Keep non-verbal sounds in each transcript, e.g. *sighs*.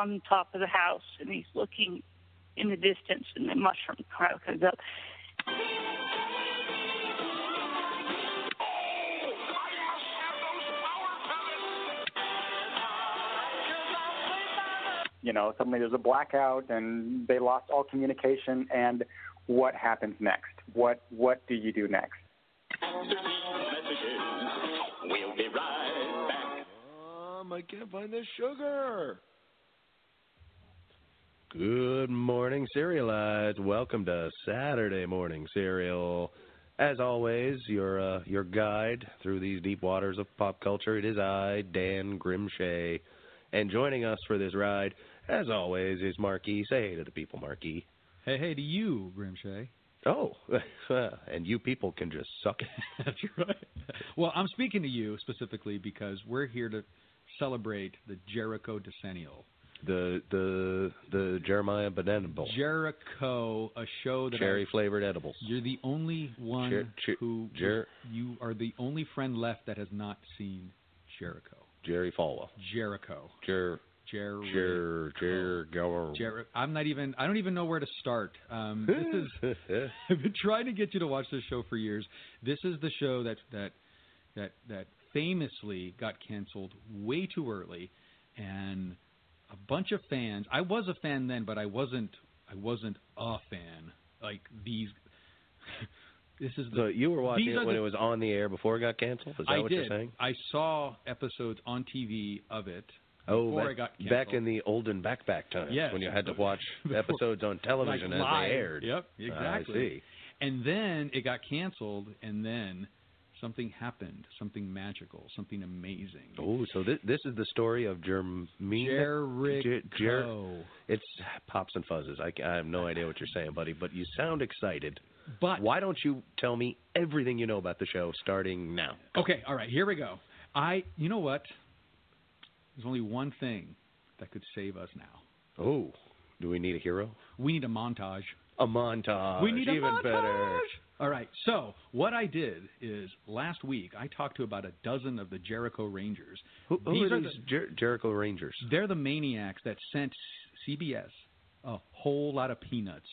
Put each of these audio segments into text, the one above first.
Firestone. was on top of the house and he's looking in the distance and the mushroom cloud comes up. you know, suddenly there's a blackout and they lost all communication and what happens next? What what do you do next? We'll be right back. Um, I can't find the sugar. Good morning, Cerealites. Welcome to Saturday Morning Cereal. As always, your uh, your guide through these deep waters of pop culture. It is I, Dan Grimshay, and joining us for this ride, as always, is Marquis. Say hey to the people, Marquis. Hey, hey to you, Grimshay. Oh, *laughs* and you people can just suck it. *laughs* That's right. Well, I'm speaking to you specifically because we're here to celebrate the Jericho decennial. The the the Jeremiah Banana Bowl, Jericho, a show that I- cherry flavored edibles. you're the only one Jer- Jer- who Jer- you are the only friend left that has not seen Jericho. Jerry Falwell. Jericho. Jer Jericho. Jer Jer Gower. Jer- I'm not even. I don't even know where to start. Um, *laughs* this is. *laughs* I've been trying to get you to watch this show for years. This is the show that that that that famously got canceled way too early, and a bunch of fans. I was a fan then, but I wasn't. I wasn't a fan. Like these. *laughs* this is the. so you were watching it when the- it was on the air before it got canceled? Is that I what did. you're saying? I saw episodes on TV of it Oh, before back, it got canceled. back in the olden backpack times Yes. when you had to *laughs* watch episodes on television like as live. they aired. Yep, exactly. I exactly. see. And then it got canceled, and then something happened, something magical, something amazing. Oh, so this this is the story of Jermaine. Jericho. Jer- Jer- It's pops and fuzzes. I, I have no idea what you're saying, buddy, but you sound excited. but Why don't you tell me everything you know about the show starting now? okay, all right, here we go. I, you know what? There's only one thing that could save us now. Oh, do we need a hero? We need a montage. A montage. we need a even montage. better. All right. So what I did is last week I talked to about a dozen of the Jericho Rangers. Who, who These are are these Jer- Jericho Rangers? They're the maniacs that sent CBS a whole lot of peanuts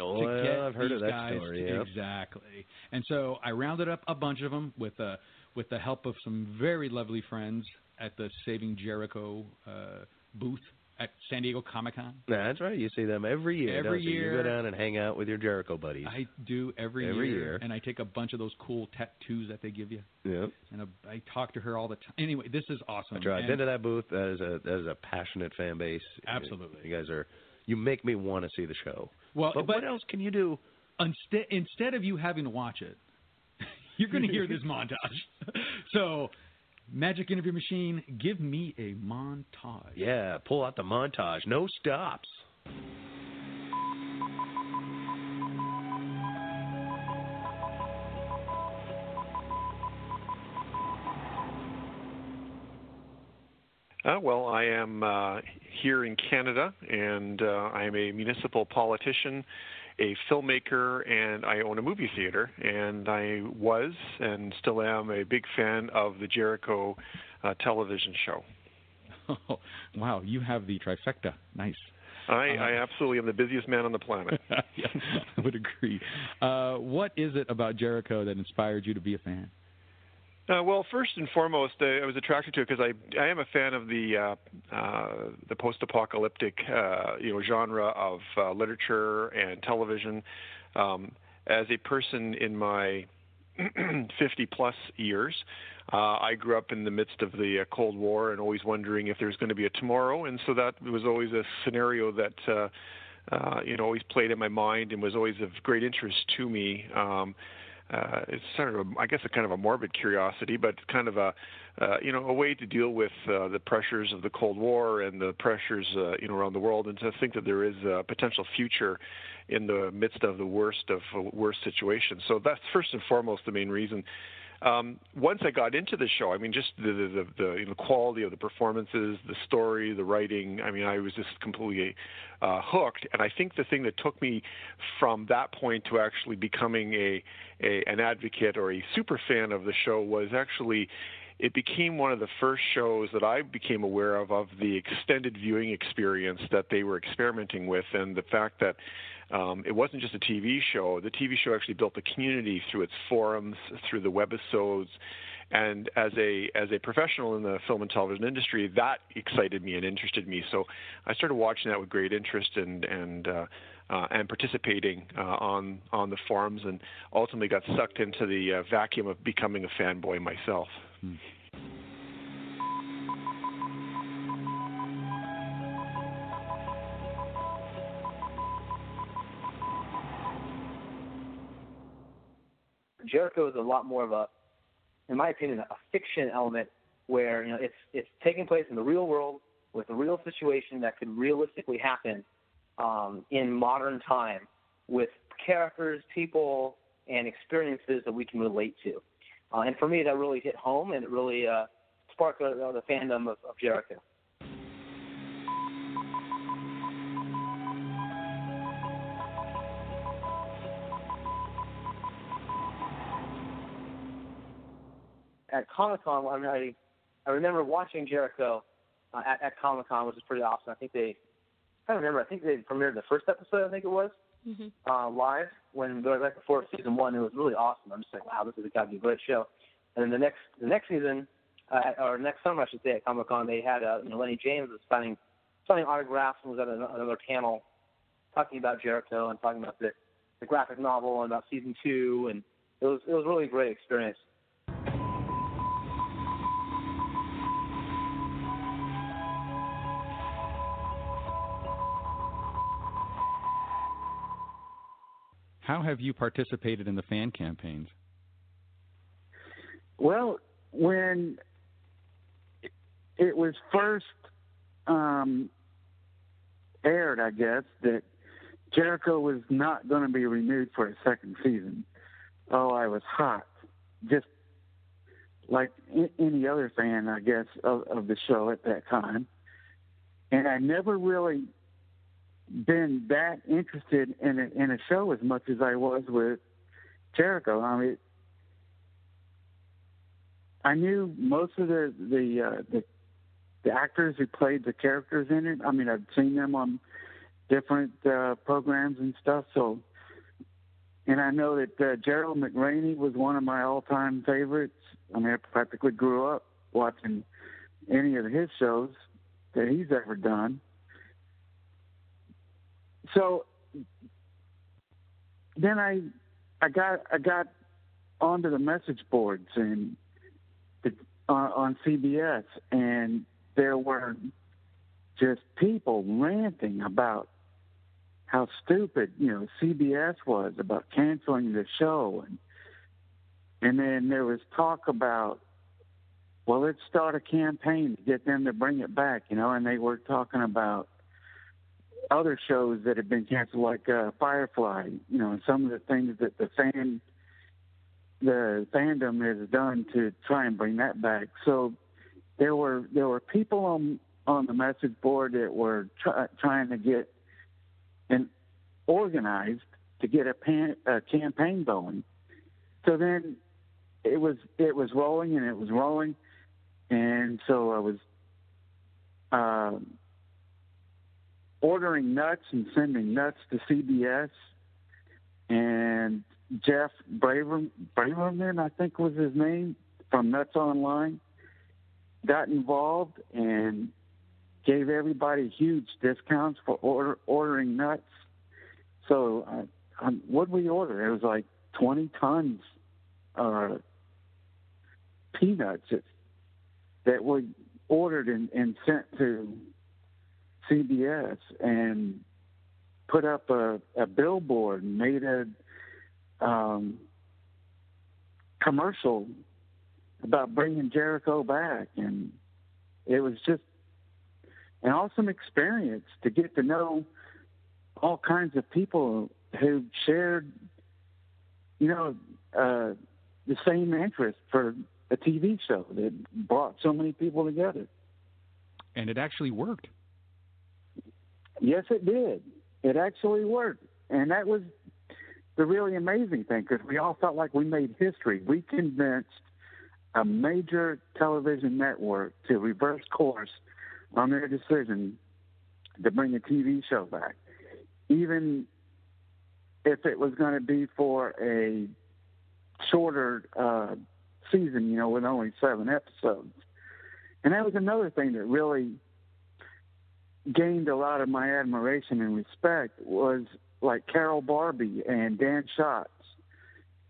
Oh, to get I've heard these of that guys story. to- yeah. Exactly. And so I rounded up a bunch of them with uh, with the help of some very lovely friends at the Saving Jericho uh, booth at San Diego Comic Con. That's right. You see them every year. Every don't you? You go down and hang out with your Jericho buddies. I do every, Every year, year. and I take a bunch of those cool tattoos that they give you, yeah. and I talk to her all the time. Anyway, this is awesome. That's right. I've been to that booth. That is a that is a passionate fan base. Absolutely. You guys are. You make me want to see the show. well, But, but what else can you do? instead instead of you having to watch it, *laughs* you're going to hear this montage. *laughs* So, Magic Interview Machine, give me a montage. Yeah, pull out the montage. No stops. Uh, well, I am uh, here in Canada, and uh, I am a municipal politician, a filmmaker, and I own a movie theater. And I was and still am a big fan of the Jericho uh, television show. Oh, *laughs* wow, you have the trifecta. Nice. I, Uh, I absolutely am the busiest man on the planet. *laughs* yeah, I would agree. Uh, what is it about Jericho that inspired you to be a fan? Uh, well, first and foremost, I was attracted to it because I I am a fan of the uh, uh, the post-apocalyptic uh, you know genre of uh, literature and television. Um, as a person in my *clears throat* 50 plus years, I grew up in the midst of the Cold War and always wondering if there's going to be a tomorrow, and so that was always a scenario that. You know, always played in my mind and was always of great interest to me. Um, uh, it's sort of, a, I guess, a kind of a morbid curiosity, but kind of a, uh, you know, a way to deal with uh, the pressures of the Cold War and the pressures, uh, you know, around the world, and to think that there is a potential future in the midst of the worst of uh, worst situations. So that's first and foremost the main reason um, once I got into the show, I mean, just the the, the, you know, quality of the performances, the story, the writing. I mean, I was just completely uh, hooked. And I think the thing that took me from that point to actually becoming a, a an advocate or a super fan of the show was actually it became one of the first shows that I became aware of of the extended viewing experience that they were experimenting with, and the fact that um, it wasn't just a TV show. The TV show actually built a community through its forums, through the webisodes, and as a as a professional in the film and television industry, that excited me and interested me. So I started watching that with great interest and and uh, uh, and participating uh, on on the forums, and ultimately got sucked into the uh, vacuum of becoming a fanboy myself. Hmm. Jericho is a lot more of a, in my opinion, a fiction element where you know it's it's taking place in the real world with a real situation that could realistically happen um, in modern time with characters, people, and experiences that we can relate to. Uh, and for me, that really hit home, and it really uh, sparked the, the fandom of, of Jericho. at Comic Con, I, mean, I I remember watching Jericho uh, at, at Comic Con, which was pretty awesome. I think they, I don't remember. I think they premiered the first episode. I think it was mm-hmm. uh, live when they were right before season one. It was really awesome. I'm just like, wow, this is got to be a great show. And then the next the next season, uh, or next summer, I should say, at Comic Con, they had uh, you know, Lennie James was signing signing autographs and was at another panel talking about Jericho and talking about the the graphic novel and about season two, and it was it was really a great experience. How have you participated in the fan campaigns? Well, when it was first um, aired, I guess, that Jericho was not going to be renewed for a second season. Oh, I was hot. Just like any other fan, I guess, of, of the show at that time. And I never really been that interested in a, in a show as much as I was with Jericho. I mean, I knew most of the the uh, the, the actors who played the characters in it. I mean, I've seen them on different uh, programs and stuff. So, and I know that uh, Gerald McRaney was one of my all-time favorites. I mean, I practically grew up watching any of his shows that he's ever done so then I I got I got onto the message boards and the, uh, on CBS, and there were just people ranting about how stupid you know CBS was about canceling the show, and and then there was talk about well, let's start a campaign to get them to bring it back, you know, and they were talking about other shows that have been canceled, like uh, Firefly. You know, and some of the things that the fan, the fandom has done to try and bring that back. So there were there were people on on the message board that were try, trying to get and organized to get a, pan, a campaign going. So then it was it was rolling and it was rolling, and so I was. Uh, ordering nuts and sending nuts to CBS. And Jeff Braver, Braverman, I think was his name, from Nuts Online, got involved and gave everybody huge discounts for order, ordering nuts. So, uh, um, what we order? It was like 20 tons of peanuts that we ordered and, and sent to CBS and put up a, a billboard made a um, commercial about bringing Jericho back, and it was just an awesome experience to get to know all kinds of people who shared, you know, uh, the same interest for a TV show that brought so many people together. And it actually worked. Yes, it did. It actually worked, and that was the really amazing thing because we all felt like we made history. We convinced a major television network to reverse course on their decision to bring a TV show back, even if it was going to be for a shorter uh, season, you know, with only seven episodes. And that was another thing that really gained a lot of my admiration and respect was like Carol Barbee and Dan Shotz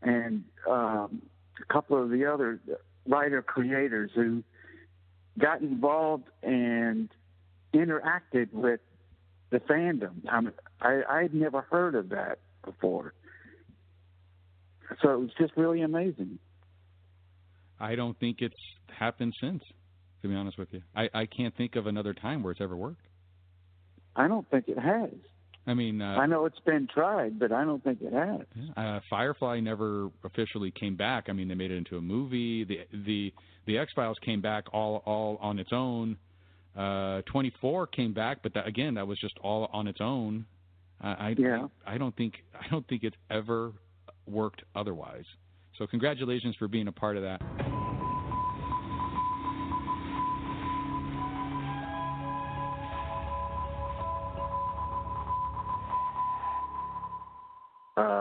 and um, a couple of the other writer creators who got involved and interacted with the fandom. I, I had never heard of that before. So it was just really amazing. I don't think it's happened since, to be honest with you. I, I can't think of another time where it's ever worked. I don't think it has. I mean, uh, I know it's been tried, but I don't think it has. Uh, Firefly never officially came back. I mean, they made it into a movie. The the the X Files came back all all on its own. Uh, 24 came back, but that, again, that was just all on its own. I, yeah. I I don't think I don't think it's ever worked otherwise. So congratulations for being a part of that.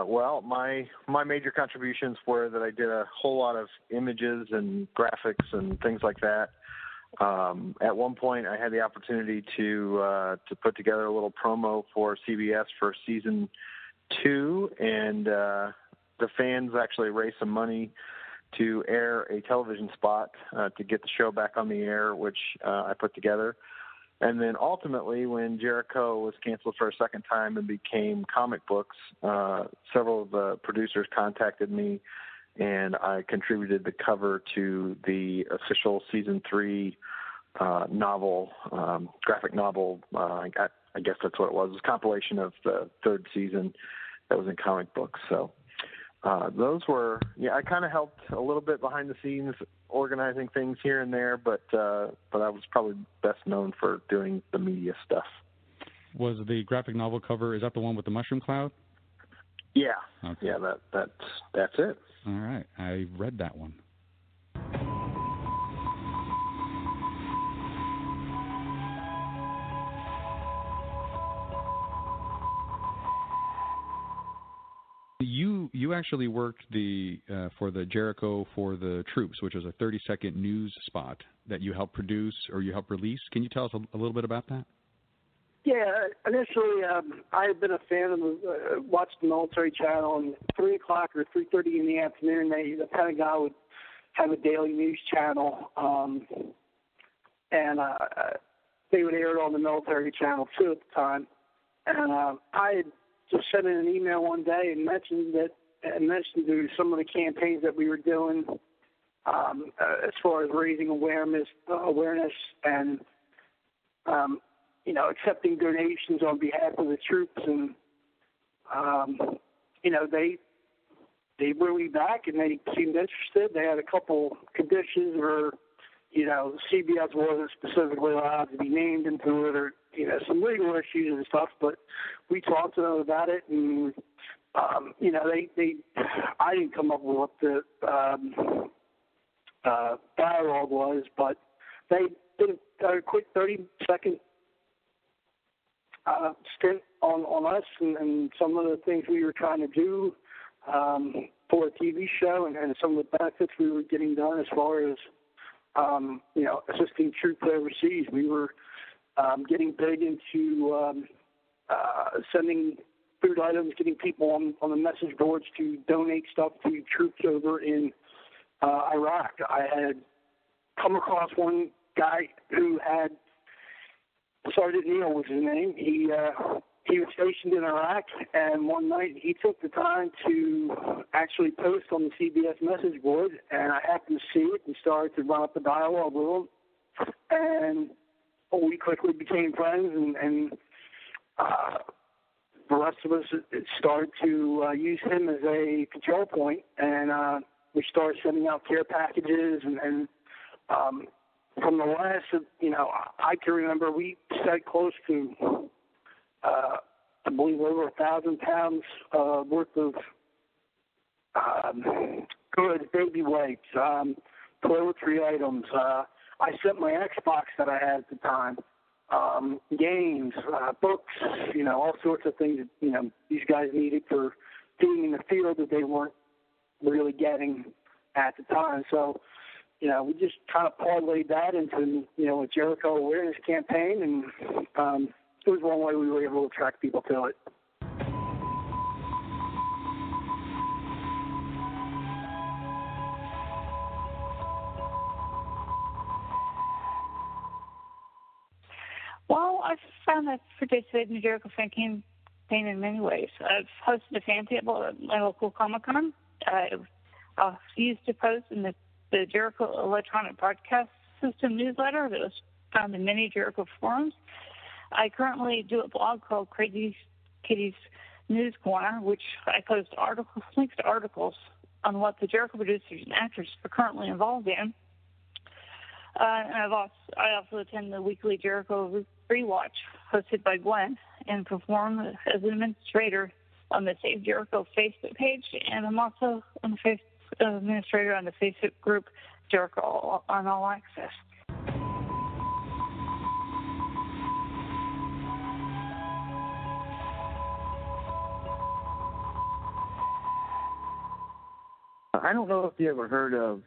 Well, my my major contributions were that I did a whole lot of images and graphics and things like that. Um, at one point, I had the opportunity to uh, to put together a little promo for CBS for season two, and uh, the fans actually raised some money to air a television spot uh, to get the show back on the air, which uh, I put together. And then ultimately, when Jericho was canceled for a second time and became comic books, uh, several of the producers contacted me, and I contributed the cover to the official season three uh, novel, um, graphic novel. Uh, I, I guess that's what it was. It was a compilation of the third season that was in comic books. So uh, those were yeah i kind of helped a little bit behind the scenes organizing things here and there but uh but i was probably best known for doing the media stuff. Was the graphic novel cover is that the one with the mushroom cloud? Yeah. Okay. yeah that that's that's it. All right. I read that one You you actually worked the uh, for the Jericho for the troops, which was a 30 second news spot that you helped produce or you helped release. Can you tell us a, a little bit about that? Yeah, initially um, I had been a fan of the, uh, watched the military channel, and three o'clock or three thirty in the afternoon, they the Pentagon would have a daily news channel, um, and uh, they would air it on the military channel too at the time. And uh, I had just sent in an email one day and mentioned that and mentioned some of the campaigns that we were doing um, uh, as far as raising awareness, uh, awareness, and um, you know, accepting donations on behalf of the troops, and um, you know, they they wrote me back and they seemed interested. They had a couple conditions where you know CBS wasn't specifically allowed to be named into it, or you know, some legal issues and stuff. But we talked to them about it, and um, you know, they they I didn't come up with what the um, uh, dialogue was, but they did a quick 30 second uh, stint on on us and, and some of the things we were trying to do um, for a TV show and, and some of the benefits we were getting done as far as um, you know assisting troops overseas. We were um, getting big into um, uh, sending food items, getting people on, on the message boards to donate stuff to troops over in uh, Iraq. I had come across one guy who had Sergeant Neil was his name. He uh, he was stationed in Iraq, and one night he took the time to actually post on the CBS message board, and I happened to see it and started to run up a dialogue with him, and we quickly became friends, and, and uh, the rest of us started to uh, use him as a control point, and uh, we started sending out care packages, and, and um, from the last, you know, I can remember we sent close to uh, I believe over a thousand pounds uh, worth of um, good baby wipes, um, toiletry items. Uh, I sent my Xbox that I had at the time, um, games, uh, books, you know, all sorts of things that, you know, these guys needed for being in the field that they weren't really getting at the time. So, you know, we just kind of parlayed that into, you know, a Jericho awareness campaign and um, it was one way we were able to attract people to it. I've found that participating in Jericho fan campaign in many ways. I've hosted a fan table at my local Comic Con. Uh, used to post in the, the Jericho Electronic Broadcast System newsletter that was found in many Jericho forums. I currently do a blog called Crazy Kitty's News Corner, which I post articles, links to articles on what the Jericho producers and actors are currently involved in. Uh, and I've also, I also attend the weekly Jericho Rewatch hosted by Gwen and perform as an administrator on the Save Jericho Facebook page, and I'm also an administrator on the Facebook group Jericho on All Access. I don't know if you ever heard of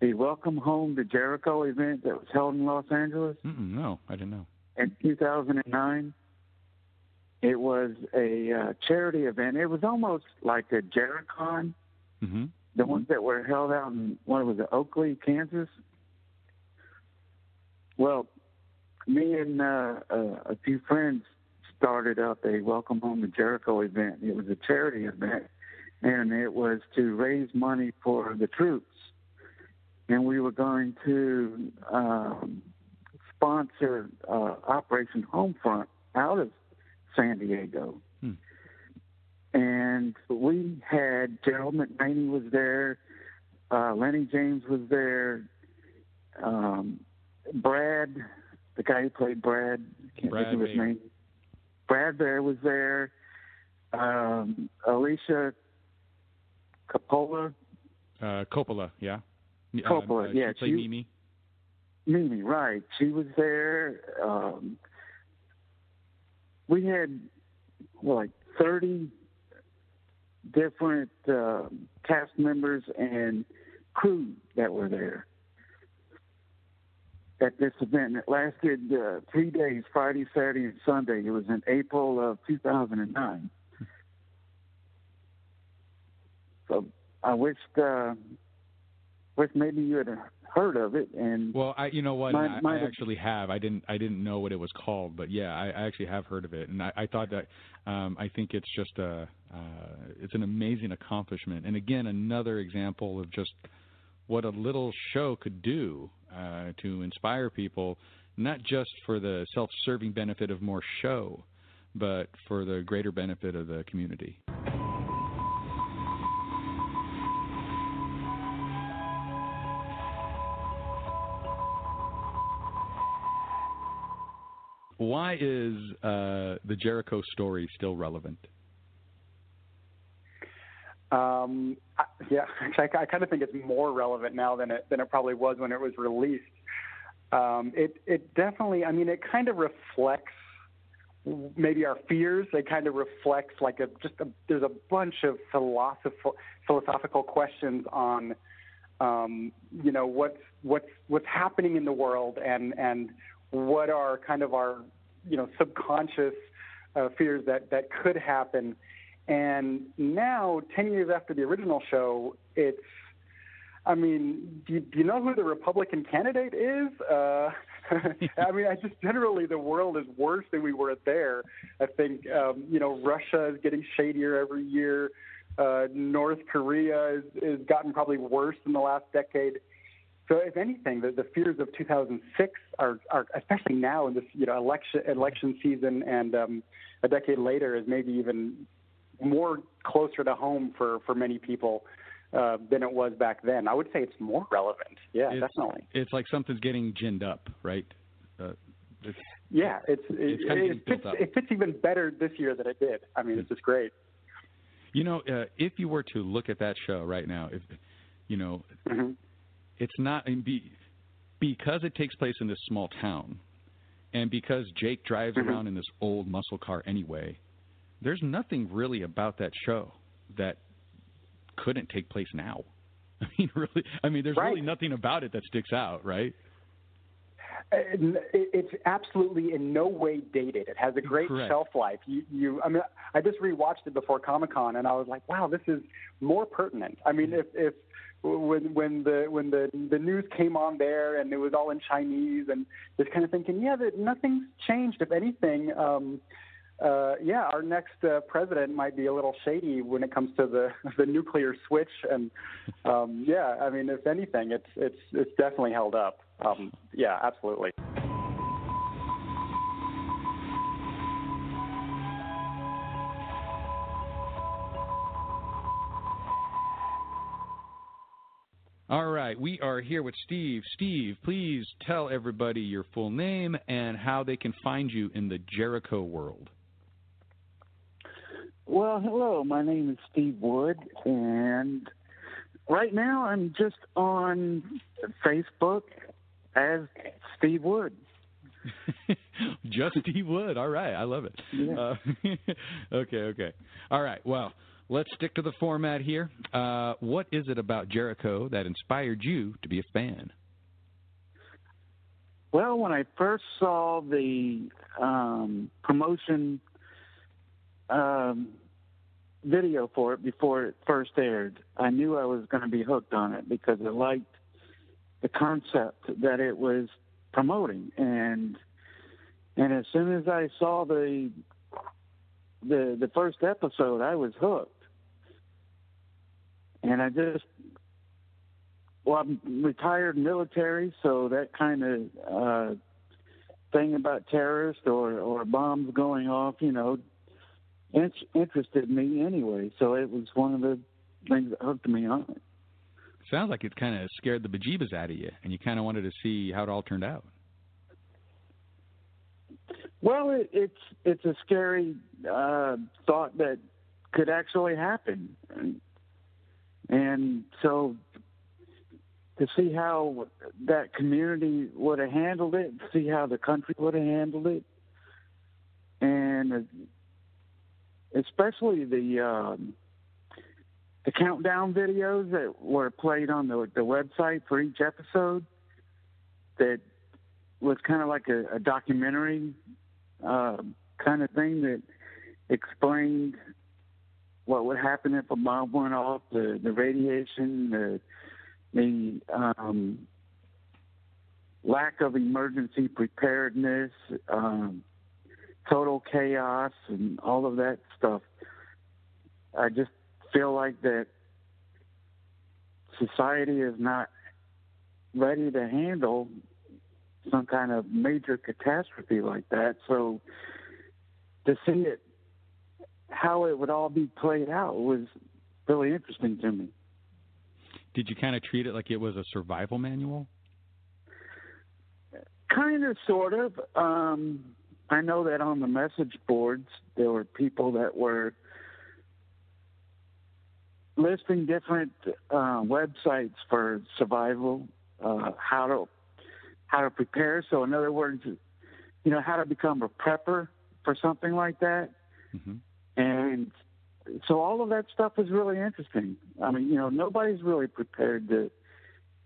the Welcome Home to Jericho event that was held in Los Angeles. Mm-mm, no, I didn't know. In 2009, it was a uh, charity event. It was almost like a Jericon, mm-hmm. the ones that were held out in what was it, Oakley, Kansas. Well, me and uh, uh, a few friends started up a Welcome Home to Jericho event. It was a charity event and it was to raise money for the troops. And we were going to um, sponsor uh, Operation Homefront out of San Diego. Hmm. And we had Gerald McRaney was there, uh, Lennie James was there, um, Brad, the guy who played Brad, can't Brad think of his name. Brad Beyer was there. Um, Alicia Coppola. Uh, Coppola, yeah. Coppola, uh, yeah. She played she, Mimi. Mimi, right. She was there. Um, we had like 30 different uh, cast members and crew that were there at this event. It lasted uh, three days Friday, Saturday, and Sunday. It was in April of 2009. So I wished uh, wish maybe you had heard of it. And well, I you know what might, I, might I actually have. I didn't I didn't know what it was called, but yeah, I, I actually have heard of it, and I, I thought that um, I think it's just a uh, it's an amazing accomplishment, and again another example of just what a little show could do uh, to inspire people, not just for the self-serving benefit of more show, but for the greater benefit of the community. Why is uh, the Jericho story still relevant? Um, I, yeah, *laughs* I, I kind of think it's more relevant now than it than it probably was when it was released. Um, it it definitely, I mean, it kind of reflects maybe our fears. It kind of reflects like a just a, there's a bunch of philosophical philosophical questions on um, you know what's what's what's happening in the world and and what are kind of our you know subconscious uh, fears that that could happen and now 10 years after the original show it's I mean, do you, do you know who the Republican candidate is? Uh, *laughs* I mean, I just generally the world is worse than we were there. I think um, you know Russia is getting shadier every year. Uh, North Korea has gotten probably worse in the last decade. So, if anything, the, the fears of 2006 are, are, especially now in this you know election election season and um, a decade later, is maybe even more closer to home for for many people uh, than it was back then. I would say it's more relevant. Yeah, it's, definitely. It's like something's getting ginned up, right? Uh, it's, yeah, it's, it's it, kind of it, fits, it fits even better this year than it did. I mean, it's just great. You know, uh, if you were to look at that show right now, if you know, mm-hmm. It's not be, because it takes place in this small town, and because Jake drives mm-hmm. around in this old muscle car anyway. There's nothing really about that show that couldn't take place now. *laughs* I mean, really, I mean, there's right. really nothing about it that sticks out, right? It's absolutely in no way dated. It has a great Correct. shelf life. You, you, I mean, I just rewatched it before Comic Con, and I was like, wow, this is more pertinent. I mean, if if when when the when the the news came on there and it was all in Chinese and just kind of thinking, yeah, that nothing's changed. If anything, um, uh, yeah, our next uh, president might be a little shady when it comes to the *laughs* the nuclear switch, and um, yeah, I mean, if anything, it's it's it's definitely held up. Um, yeah, absolutely. All right, we are here with Steve. Steve, please tell everybody your full name and how they can find you in the Jericho world. Well, hello. My name is Steve Wood, and right now I'm just on Facebook as Steve Wood. *laughs* just Steve Wood. All right, I love it. Yeah. Uh, *laughs* okay, okay. All right. Well, let's stick to the format here. Uh, what is it about Jericho that inspired you to be a fan? Well, when I first saw the um, promotion um, video for it before it first aired, I knew I was going to be hooked on it because I liked the concept that it was promoting, and and as soon as I saw the the the first episode, I was hooked, and I just well, I'm retired military, so that kind of uh, thing about terrorists or or bombs going off, you know, in- interested me anyway. So it was one of the things that hooked me on it. Sounds like it kind of scared the bejeebus out of you, and you kind of wanted to see how it all turned out. Well, it, it's it's a scary uh, thought that could actually happen, and, and so to see how that community would have handled it, see how the country would have handled it, and especially the um, the countdown videos that were played on the the website for each episode that was kind of like a, a documentary uh, kind of thing that explained what would happen if a bomb went off, the the radiation, the the um, lack of emergency preparedness, um, total chaos, and all of that stuff. I just feel like that society is not ready to handle some kind of major catastrophe like that. So to see it, how it would all be played out was really interesting to me. Did you kind of treat it like it was a survival manual? Kind of, sort of. Um, I know that on the message boards there were people that were listing different uh, websites for survival, uh, how to how to prepare. So, in other words, you know, how to become a prepper for something like that. Mm-hmm. And so, all of that stuff is really interesting. I mean, you know, nobody's really prepared to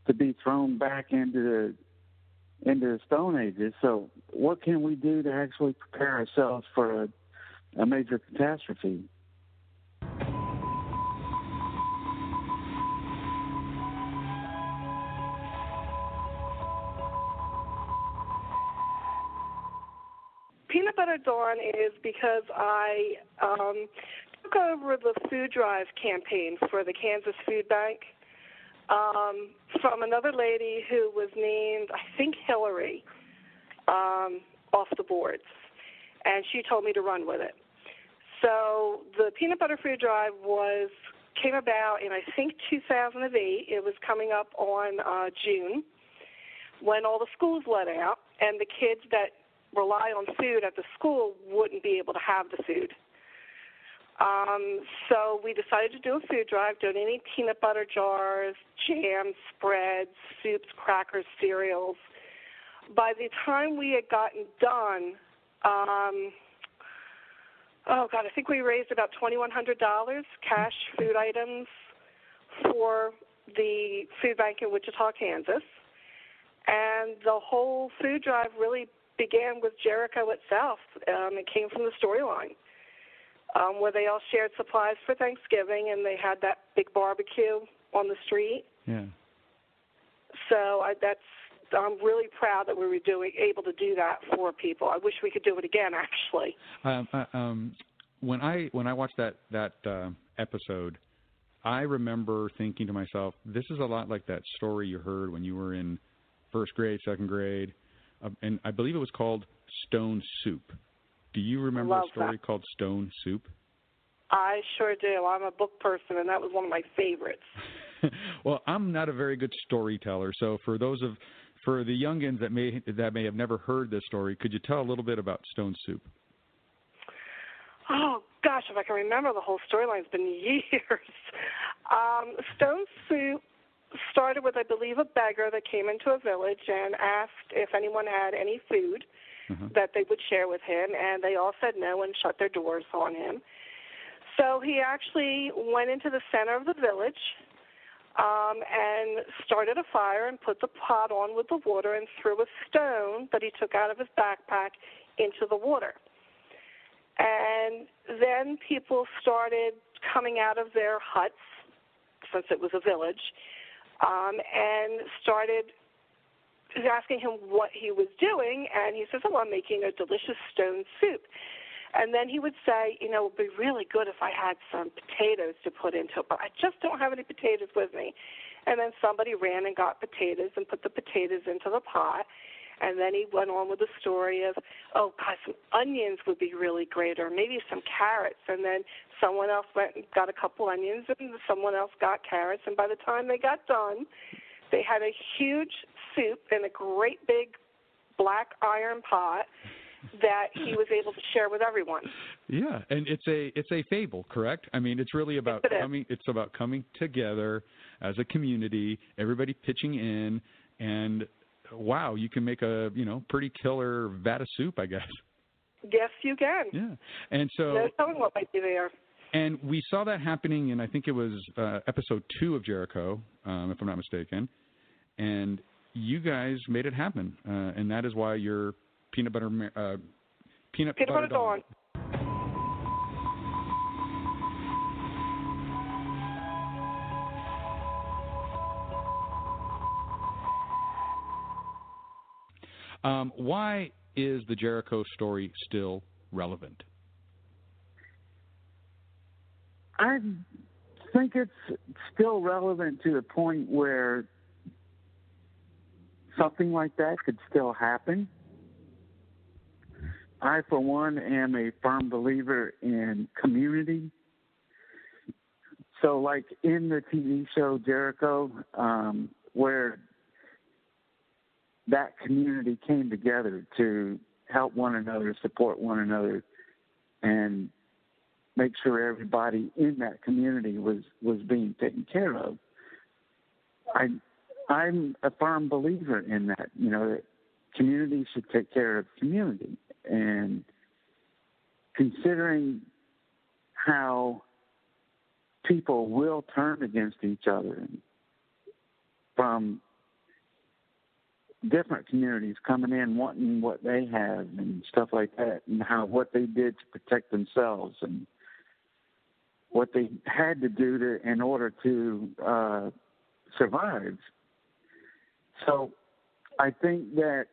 to be thrown back into the into the Stone Ages. So, what can we do to actually prepare ourselves for a, a major catastrophe? Butter Dawn is because I um, took over the food drive campaign for the Kansas Food Bank um, from another lady who was named, I think, Hillary, um, off the boards, and she told me to run with it. So the peanut butter food drive was came about in I think 2008. It was coming up on uh, June when all the schools let out, and the kids that rely on food at the school wouldn't be able to have the food. Um, so we decided to do a food drive, donating peanut butter jars, jams, spreads, soups, crackers, cereals. By the time we had gotten done, um, oh God, I think we raised about $2,100 cash food items for the food bank in Wichita, Kansas. And the whole food drive really began with Jericho itself. Um, it came from the storyline um, where they all shared supplies for Thanksgiving, and they had that big barbecue on the street. Yeah. So I, that's I'm really proud that we were doing able to do that for people. I wish we could do it again, actually. Um, uh, um, when I when I watched that that uh, episode, I remember thinking to myself, "This is a lot like that story you heard when you were in first grade, second grade, and I believe it was called Stone Soup." Do you remember Love a story that. called Stone Soup? I sure do. I'm a book person, and that was one of my favorites. *laughs* well, I'm not a very good storyteller, so for those of for the youngins that may that may have never heard this story, could you tell a little bit about Stone Soup? Oh gosh, if I can remember the whole storyline, it's been *laughs* years. Um, Stone Soup started with, I believe, a beggar that came into a village and asked if anyone had any food that they would share with him, and they all said no and shut their doors on him. So he actually went into the center of the village um, and started a fire and put the pot on with the water and threw a stone that he took out of his backpack into the water. And then people started coming out of their huts, since it was a village, um, and started asking him what he was doing. And he says, Oh, I'm making a delicious stone soup. And then he would say, you know, it would be really good if I had some potatoes to put into it, but I just don't have any potatoes with me. And then somebody ran and got potatoes and put the potatoes into the pot. And then he went on with the story of, oh, God, some onions would be really great, or maybe some carrots. And then someone else went and got a couple onions, and someone else got carrots. And by the time they got done, they had a huge soup in a great big black iron pot that he was able to share with everyone. Yeah, and it's a it's a fable, correct? I mean, it's really about Yes, it is. coming. It's about coming together as a community, everybody pitching in, and wow, you can make a you know pretty killer vat of soup, I guess. Yes, you can. Yeah, and so No telling what might be there. and we saw that happening in I think it was uh, episode two of Jericho, um, if I'm not mistaken, and you guys made it happen, uh, and that is why you're peanut butter uh, peanut, Peanut butter dawn. dawn. Um, why is the Jericho story still relevant? I think it's still relevant to the point where something like that could still happen. I, for one, am a firm believer in community. So, like in the TV show Jericho, um, where that community came together to help one another, support one another, and make sure everybody in that community was was being taken care of. I I'm a firm believer in that. You know, that community should take care of community, and considering how people will turn against each other from different communities coming in wanting what they have and stuff like that and how what they did to protect themselves and what they had to do to in order to uh, survive. So I think that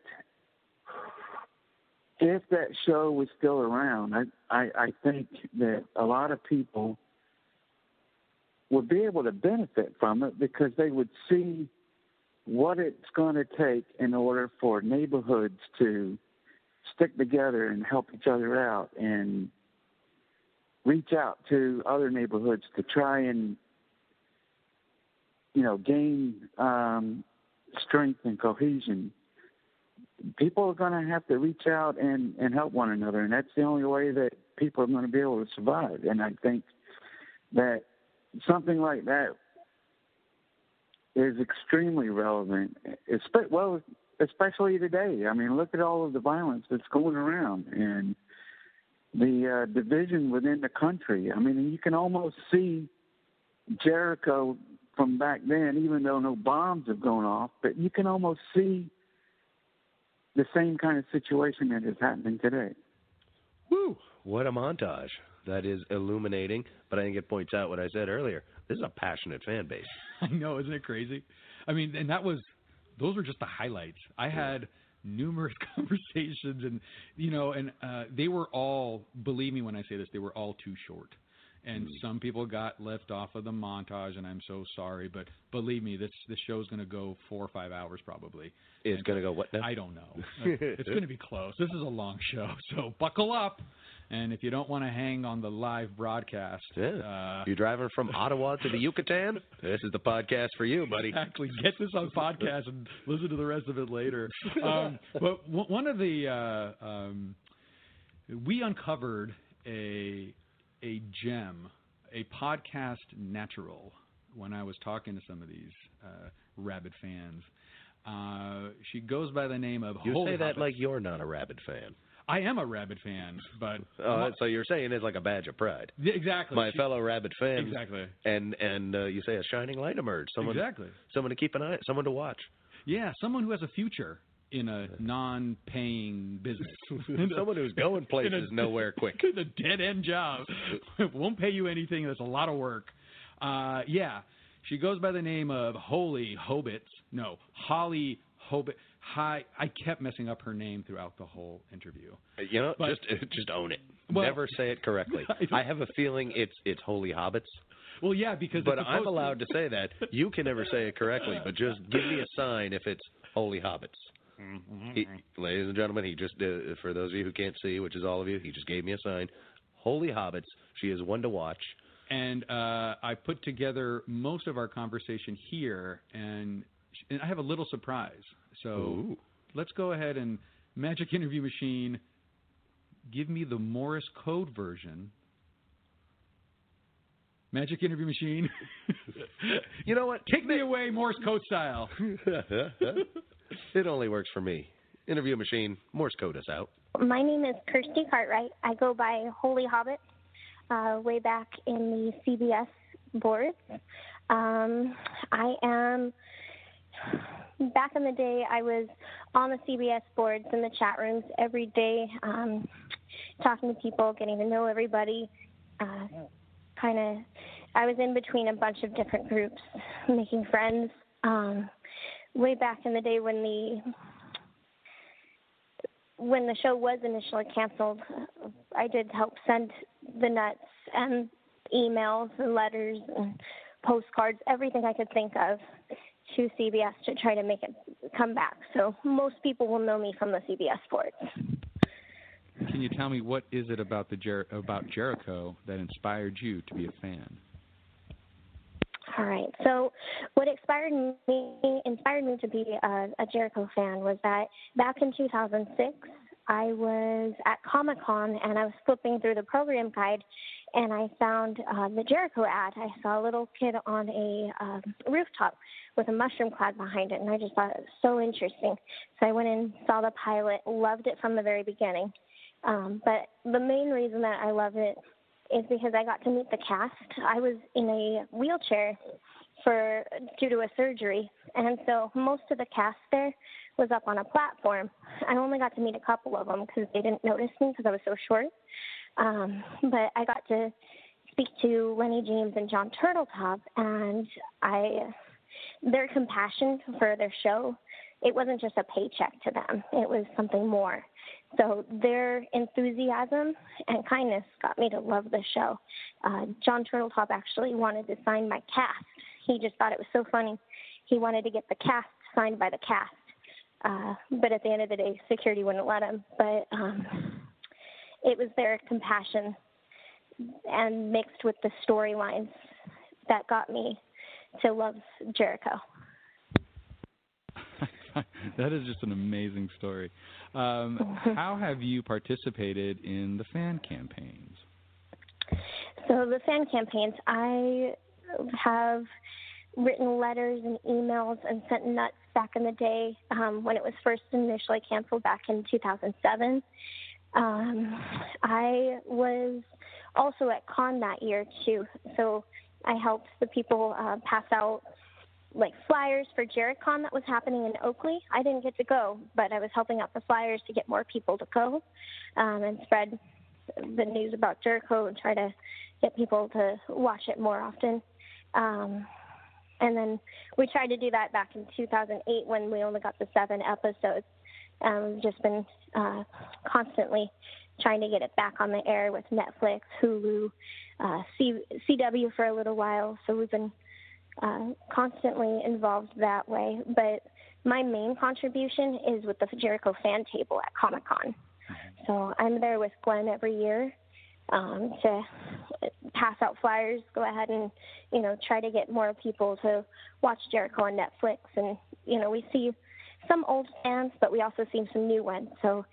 if that show was still around, I, I I think that a lot of people would be able to benefit from it because they would see what it's going to take in order for neighborhoods to stick together and help each other out and reach out to other neighborhoods to try and you know gain um, strength and cohesion. People are going to have to reach out and and help one another and that's the only way that people are going to be able to survive. And i think that something like that is extremely relevant well especially today i mean look at all of the violence that's going around and the uh, division within the country i mean you can almost see jericho from back then even though no bombs have gone off but you can almost see the same kind of situation that is happening today. Woo! What a montage. That is illuminating, but I think it points out what I said earlier. This is a passionate fan base. *laughs* I know, isn't it crazy? I mean, and that was those were just the highlights. I had numerous *laughs* conversations and you know, and uh they were all believe me when I say this, they were all too short and mm. some people got left off of the montage, and I'm so sorry, but believe me, this this show's going to go four or five hours probably. It's going to go what? Now? I don't know. it's going to be close. This is a long show, *laughs* so buckle up. And if you don't want to hang on the live broadcast, yeah. uh, you're driving from Ottawa to the Yucatan. *laughs* This is the podcast for you, buddy. Exactly. Get this on podcast and listen to the rest of it later. Um, *laughs* but one of the uh, um, we uncovered a a gem, a podcast natural when I was talking to some of these uh, rabid fans. Uh, she goes by the name of. You Holy say that Hobbit. like you're not a rabid fan. I am a rabid fan, but *laughs* uh, so you're saying it's like a badge of pride. Yeah, exactly. My She- fellow rabid fans. Exactly. And and uh, you say a shining light emerged. Someone Exactly. Someone to keep an eye. Someone to watch. Yeah, someone who has a future in a non-paying business. *laughs* *laughs* Someone who's going places nowhere quick. A dead-end job. Won't pay you anything. That's a lot of work. Uh, yeah, she goes by the name of Holy Hobbits. No, Holly Hobbit. Hi, I kept messing up her name throughout the whole interview. You know, But- just *laughs* just own it. Well- Never say it correctly. *laughs* I I have a feeling it's it's holy hobbits. Well, yeah, because But I'm allowed to say that. You can never say it correctly, but just give me a sign if it's holy hobbits. He, ladies and gentlemen, he just uh, for those of you who can't see, which is all of you, he just gave me a sign. Holy hobbits. She is one to watch. and uh, I put together most of our conversation here, and, and I have a little surprise. So Ooh. let's go ahead and Magic Interview Machine, give me the Morse code version. Magic Interview Machine. *laughs* you know what? Take me away, Morse code style. *laughs* it only works for me. Interview machine, Morse code us out. My name is Kirsty Cartwright. I go by Holy Hobbit, uh, way back in the CBS boards. Um, I am, back in the day, I was on the CBS boards in the chat rooms every day, um, talking to people, getting to know everybody. Uh, kind of, I was in between a bunch of different groups, making friends. Um, way back in the day when the when the show was initially canceled, I did help send the nuts and emails and letters and postcards, everything I could think of to CBS to try to make it come back. So most people will know me from the CBS sports. Can you tell me what is it about the Jer- about Jericho that inspired you to be a fan? All right. So, what inspired me inspired me to be a, a Jericho fan was that back in 2006, I was at Comic Con and I was flipping through the program guide, and I found uh, the Jericho ad. I saw a little kid on a um, rooftop with a mushroom cloud behind it, and I just thought it was so interesting. So I went and saw the pilot, loved it from the very beginning. Um, but the main reason that I love it is because I got to meet the cast. I was in a wheelchair for due to a surgery, and so most of the cast there was up on a platform. I only got to meet a couple of them because they didn't notice me because I was so short. Um, but I got to speak to Lennie James and Jon Turteltaub, and I their compassion for their show. It wasn't just a paycheck to them; it was something more. So their enthusiasm and kindness got me to love the show. Uh, Jon Turteltaub actually wanted to sign my cast. He just thought it was so funny. He wanted to get the cast signed by the cast. Uh, but at the end of the day, security wouldn't let him. But um, it was their compassion and mixed with the storylines that got me to love Jericho. *laughs* that is just an amazing story. Um, how have you participated in the fan campaigns? So the fan campaigns, I have written letters and emails and sent nuts back in the day um, when it was first initially canceled back in 2007. Um, I was also at con that year too, so I helped the people uh, pass out like flyers for JeriCon that was happening in Oakley. I didn't get to go, but I was helping out the flyers to get more people to go um, and spread the news about Jericho and try to get people to watch it more often. Um, and then we tried to do that back in 2008 when we only got the seven episodes. Um, we've just been uh, constantly trying to get it back on the air with Netflix, Hulu, uh, C- CW for a little while. So we've been uh, constantly involved that way. But my main contribution is with the Jericho fan table at Comic Con. So I'm there with Glenn every year um, to pass out flyers, go ahead and you know try to get more people to watch Jericho on Netflix. And you know we see some old fans, but we also see some new ones. So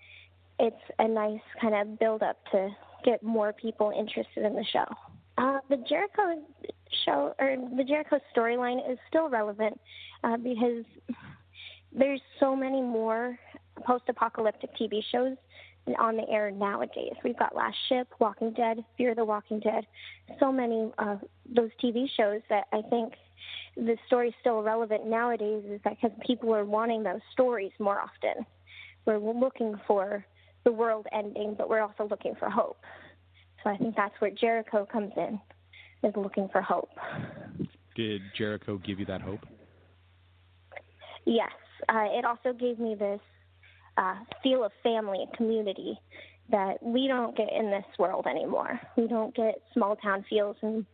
it's a nice kind of build up to get more people interested in the show. Uh, the Jericho show or the Jericho storyline is still relevant uh, because there's so many more post-apocalyptic TV shows on the air nowadays. We've got Last Ship, Walking Dead, Fear the Walking Dead, so many of those TV shows that I think the story is still relevant nowadays is that because people are wanting those stories more often. We're looking for the world ending, but we're also looking for hope. So I think that's where Jericho comes in, is looking for hope. Did Jericho give you that hope? Yes. Uh, it also gave me this uh, feel of family and community that we don't get in this world anymore. We don't get small town feels, and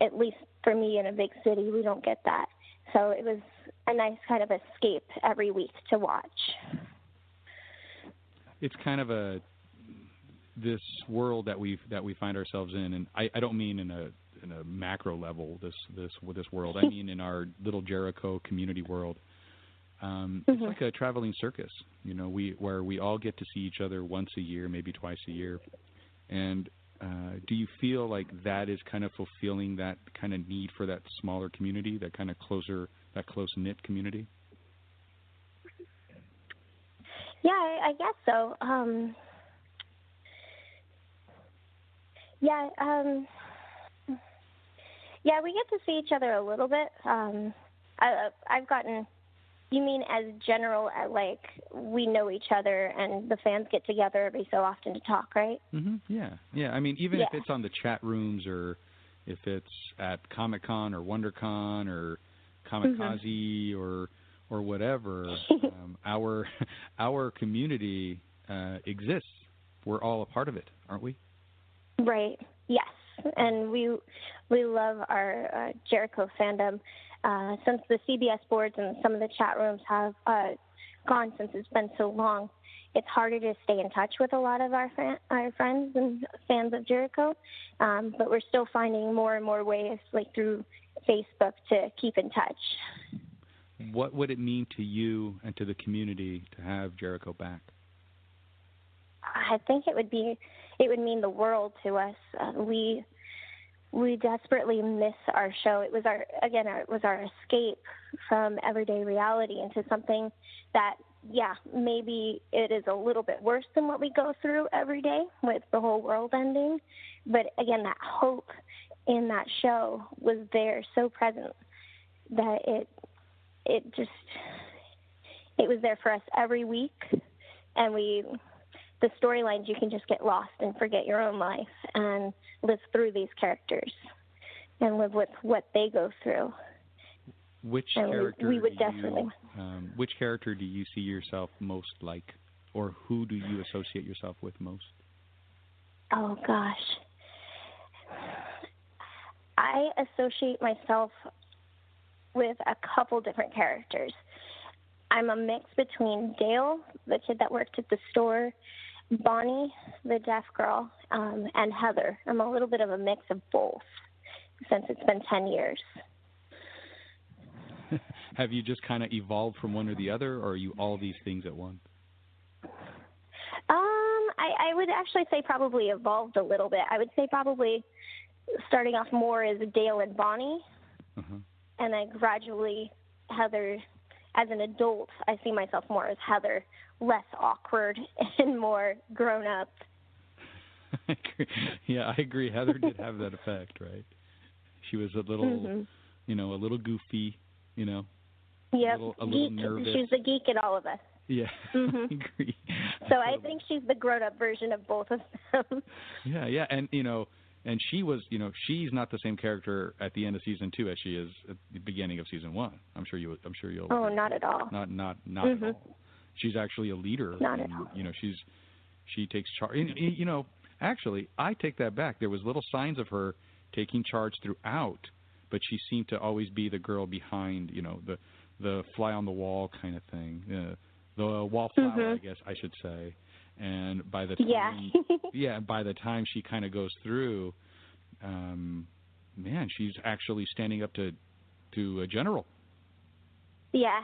at least for me in a big city, we don't get that. So it was a nice kind of escape every week to watch. It's kind of a this world that we that we find ourselves in, and I, I don't mean in a in a macro level this this with this world. I *laughs* mean in our little Jericho community world. Um, mm-hmm. It's like a traveling circus, you know, we where we all get to see each other once a year, maybe twice a year. And uh, do you feel like that is kind of fulfilling that kind of need for that smaller community, that kind of closer, that close knit community? Yeah, I, I guess so. Um, yeah, um, yeah, we get to see each other a little bit. Um, I, I've gotten. You mean as general, as like we know each other and the fans get together every so often to talk, right? hmm Yeah, yeah. I mean, even Yeah. if it's on the chat rooms or if it's at Comic Con or WonderCon or Comikaze or or whatever, *laughs* um, our our community uh, exists. We're all a part of it, aren't we? Right. Yes, and we we love our uh, Jericho fandom. Uh, since the CBS boards and some of the chat rooms have uh, gone since it's been so long, it's harder to stay in touch with a lot of our fan, our friends and fans of Jericho. Um, but we're still finding more and more ways, like through Facebook, to keep in touch. What would it mean to you and to the community to have Jericho back? I think it would be it would mean the world to us. Uh, we we desperately miss our show. It was our again our, it was our escape from everyday reality into something that yeah maybe it is a little bit worse than what we go through every day with the whole world ending, but again that hope in that show was there so present that it it just it was there for us every week and we the storylines you can just get lost and forget your own life and live through these characters and live with what they go through. Which And we- character we would definitely- you, um, which character do you see yourself most like? or who do you associate yourself with most? Oh gosh. I associate myself with a couple different characters. I'm a mix between Dale, the kid that worked at the store, Bonnie, the deaf girl, um, and Heather. I'm a little bit of a mix of both since it's been 10 years. *laughs* Have you just kind of evolved from one or the other, or are you all these things at once? Um, I, I would actually say probably evolved a little bit. I would say probably starting off more as Dale and Bonnie, uh-huh. and then gradually Heather. As an adult, I see myself more as Heather, less awkward *laughs* and more grown up. *laughs* yeah, I agree. Heather did have that effect, right? She was a little, mm-hmm. you know, a little goofy, you know. Yep. A little, a little geek. nervous. She's the geek in all of us. Yeah, *laughs* mm-hmm. I agree. So I think she's the grown-up version of both of them. Yeah, yeah, and you know, and she was, you know, she's not the same character at the end of season two as she is at the beginning of season one. I'm sure you, I'm sure you'll. Oh, not at all. Not, not, not mm-hmm. at all. She's actually a leader. Not and, at all. You know, she's, she takes charge. You know, actually, I take that back. There was little signs of her taking charge throughout, but she seemed to always be the girl behind. You know, the, the fly on the wall kind of thing. Uh, the wallflower, mm-hmm. I guess I should say. And by the time, *laughs* yeah, yeah, by the time she kind of goes through, um, man, she's actually standing up to to a general. Yeah,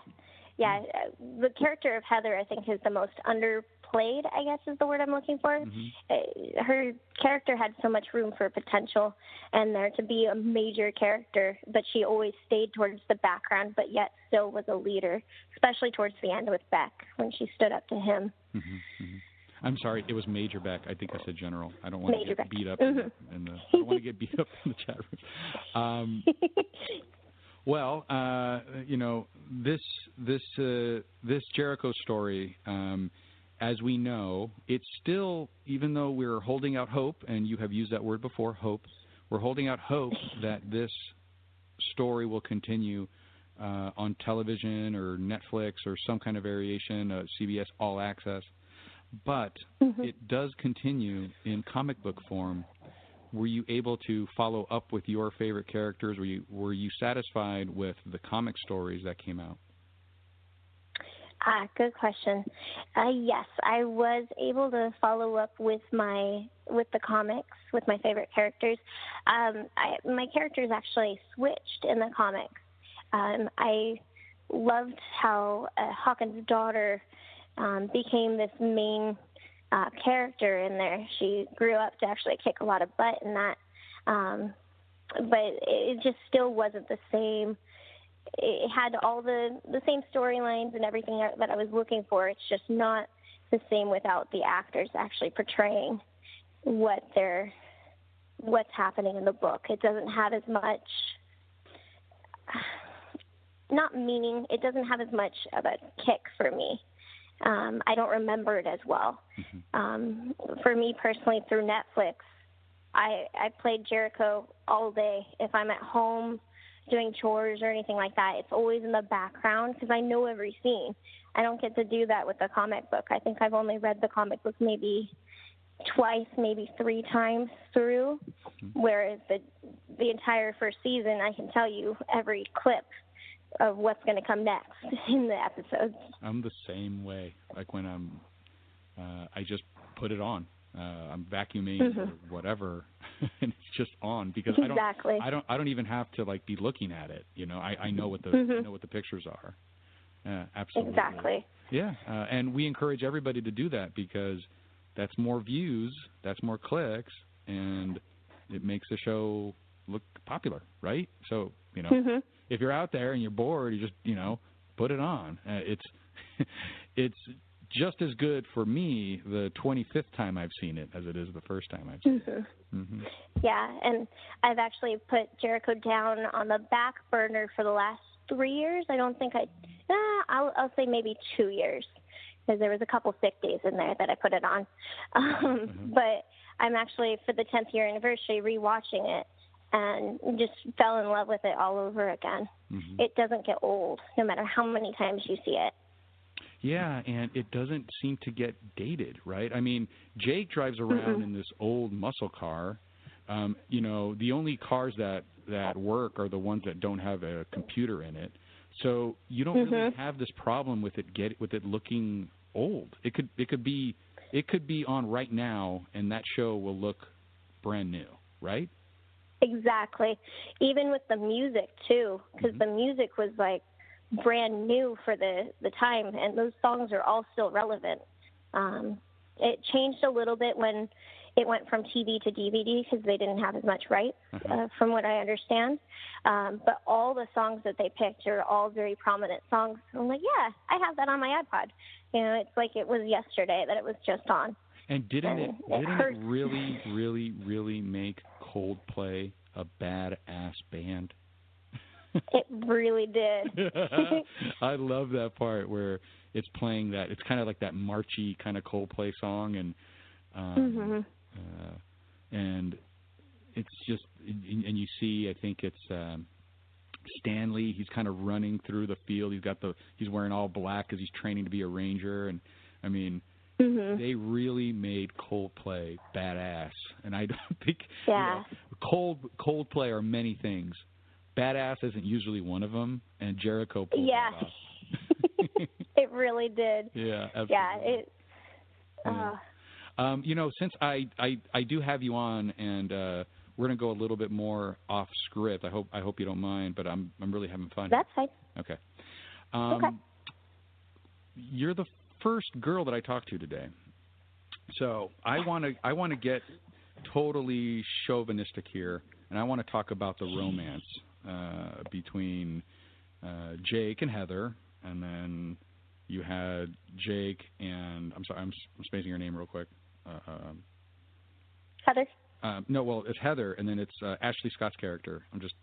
yeah. Uh, the character of Heather, I think, is the most underplayed. I guess is the word I'm looking for. Mm-hmm. Uh, her character had so much room for potential, and there to be a major character, but she always stayed towards the background, but yet still was a leader, especially towards the end with Beck when she stood up to him. Mm-hmm, mm-hmm. I'm sorry, it was Major Beck. I think I said General. I don't want Major to get Beck. beat up mm-hmm. in, in the. I don't want to get beat up in the chat room. *laughs* Um, *laughs* well, uh, you know this this uh, this Jericho story. Um, as we know, it's still, even though we're holding out hope, and you have used that word before, hope, we're holding out hope that this story will continue uh, on television or Netflix or some kind of variation, uh, CBS All Access. But mm-hmm. it does continue in comic book form. Were you able to follow up with your favorite characters? Were you were you satisfied with the comic stories that came out? Ah, good question. Uh, yes, I was able to follow up with my with the comics with my favorite characters. Um, I, my characters actually switched in the comics. Um, I loved how uh, Hawkins' daughter um, became this main uh, character in there. She grew up to actually kick a lot of butt in that, um, but it just still wasn't the same it had all the the same storylines and everything that I was looking for. It's just not the same without the actors actually portraying what they're what's happening in the book. It doesn't have as much *sighs* not meaning. It doesn't have as much of a kick for me. Um, I don't remember it as well. Mm-hmm. Um, for me personally, through Netflix, I I played Jericho all day. If I'm at home doing chores or anything like that. It's always in the background because I know every scene. I don't get to do that with the comic book. I think I've only read the comic book maybe twice, maybe three times through, Mm-hmm. whereas the the entire first season, I can tell you every clip of what's going to come next *laughs* in the episodes. I'm the same way. Like when I'm, uh, I just put it on. Uh, I'm vacuuming Mhm. or whatever, *laughs* and it's just on because I don't. Exactly. I don't. I don't even have to like be looking at it. You know, I, I know what the Mhm. I know what the pictures are. Uh, absolutely. Exactly. Yeah, uh, and we encourage everybody to do that because that's more views, that's more clicks, and it makes the show look popular, right? So you know, Mhm. If you're out there and you're bored, you just you know put it on. Uh, it's *laughs* it's just as good for me the 25th time I've seen it as it is the first time I've seen Mhm. it. hmm Yeah, and I've actually put Jericho down on the back burner for the last three years. I don't think I, uh, I'll, I'll say maybe two years, because there was a couple sick days in there that I put it on. *laughs* Um, But I'm actually for the 10th year anniversary rewatching it, and just fell in love with it all over again. hmm It doesn't get old, no matter how many times you see it. Yeah, and it doesn't seem to get dated, right? I mean, Jake drives around Mm-mm. in this old muscle car. Um, you know, the only cars that that work are the ones that don't have a computer in it. So you don't really Mhm. have this problem with it get with it looking old. It could it could be it could be on right now and that show will look brand new, right? Exactly. Even with the music too, because Mm-hmm. the music was like brand new for the the time, and those songs are all still relevant. Um, it changed a little bit when it went from TV to DVD because they didn't have as much rights, uh, from what I understand. Um, but all the songs that they picked are all very prominent songs. I'm like, yeah, I have that on my iPod. You know, it's like it was yesterday that it was just on. And didn't it And it didn't hurts. it really really really make Coldplay a badass band? It really did. *laughs* I love that part where it's playing that. It's kind of like that marchy kind of Coldplay song, and um, hmm uh, and it's just and and you see. I think it's um, Stanley. He's kind of running through the field. He's got the he's wearing all black because he's training to be a ranger, and I mean. Hmm They really made Coldplay badass, and I *laughs* don't think Yeah. Cold Coldplay are many things. Badass isn't usually one of them, and Jericho pulled Yeah. off. *laughs* it really did. Yeah, absolutely. Yeah, it. Yeah. Uh, Um, you know, since I, I I do have you on, and uh, we're gonna go a little bit more off script. I hope I hope you don't mind, but I'm I'm really having fun. that's fine. Okay. Um, Okay. You're the first girl that I talked to today, so I want to I want to get totally chauvinistic here, and I want to talk about the romance uh, between uh, Jake and Heather, and then you had Jake and I'm sorry I'm, I'm spacing your name real quick. Uh, um, Heather. uh, no, well it's Heather, and then it's uh, Ashley Scott's character. I'm just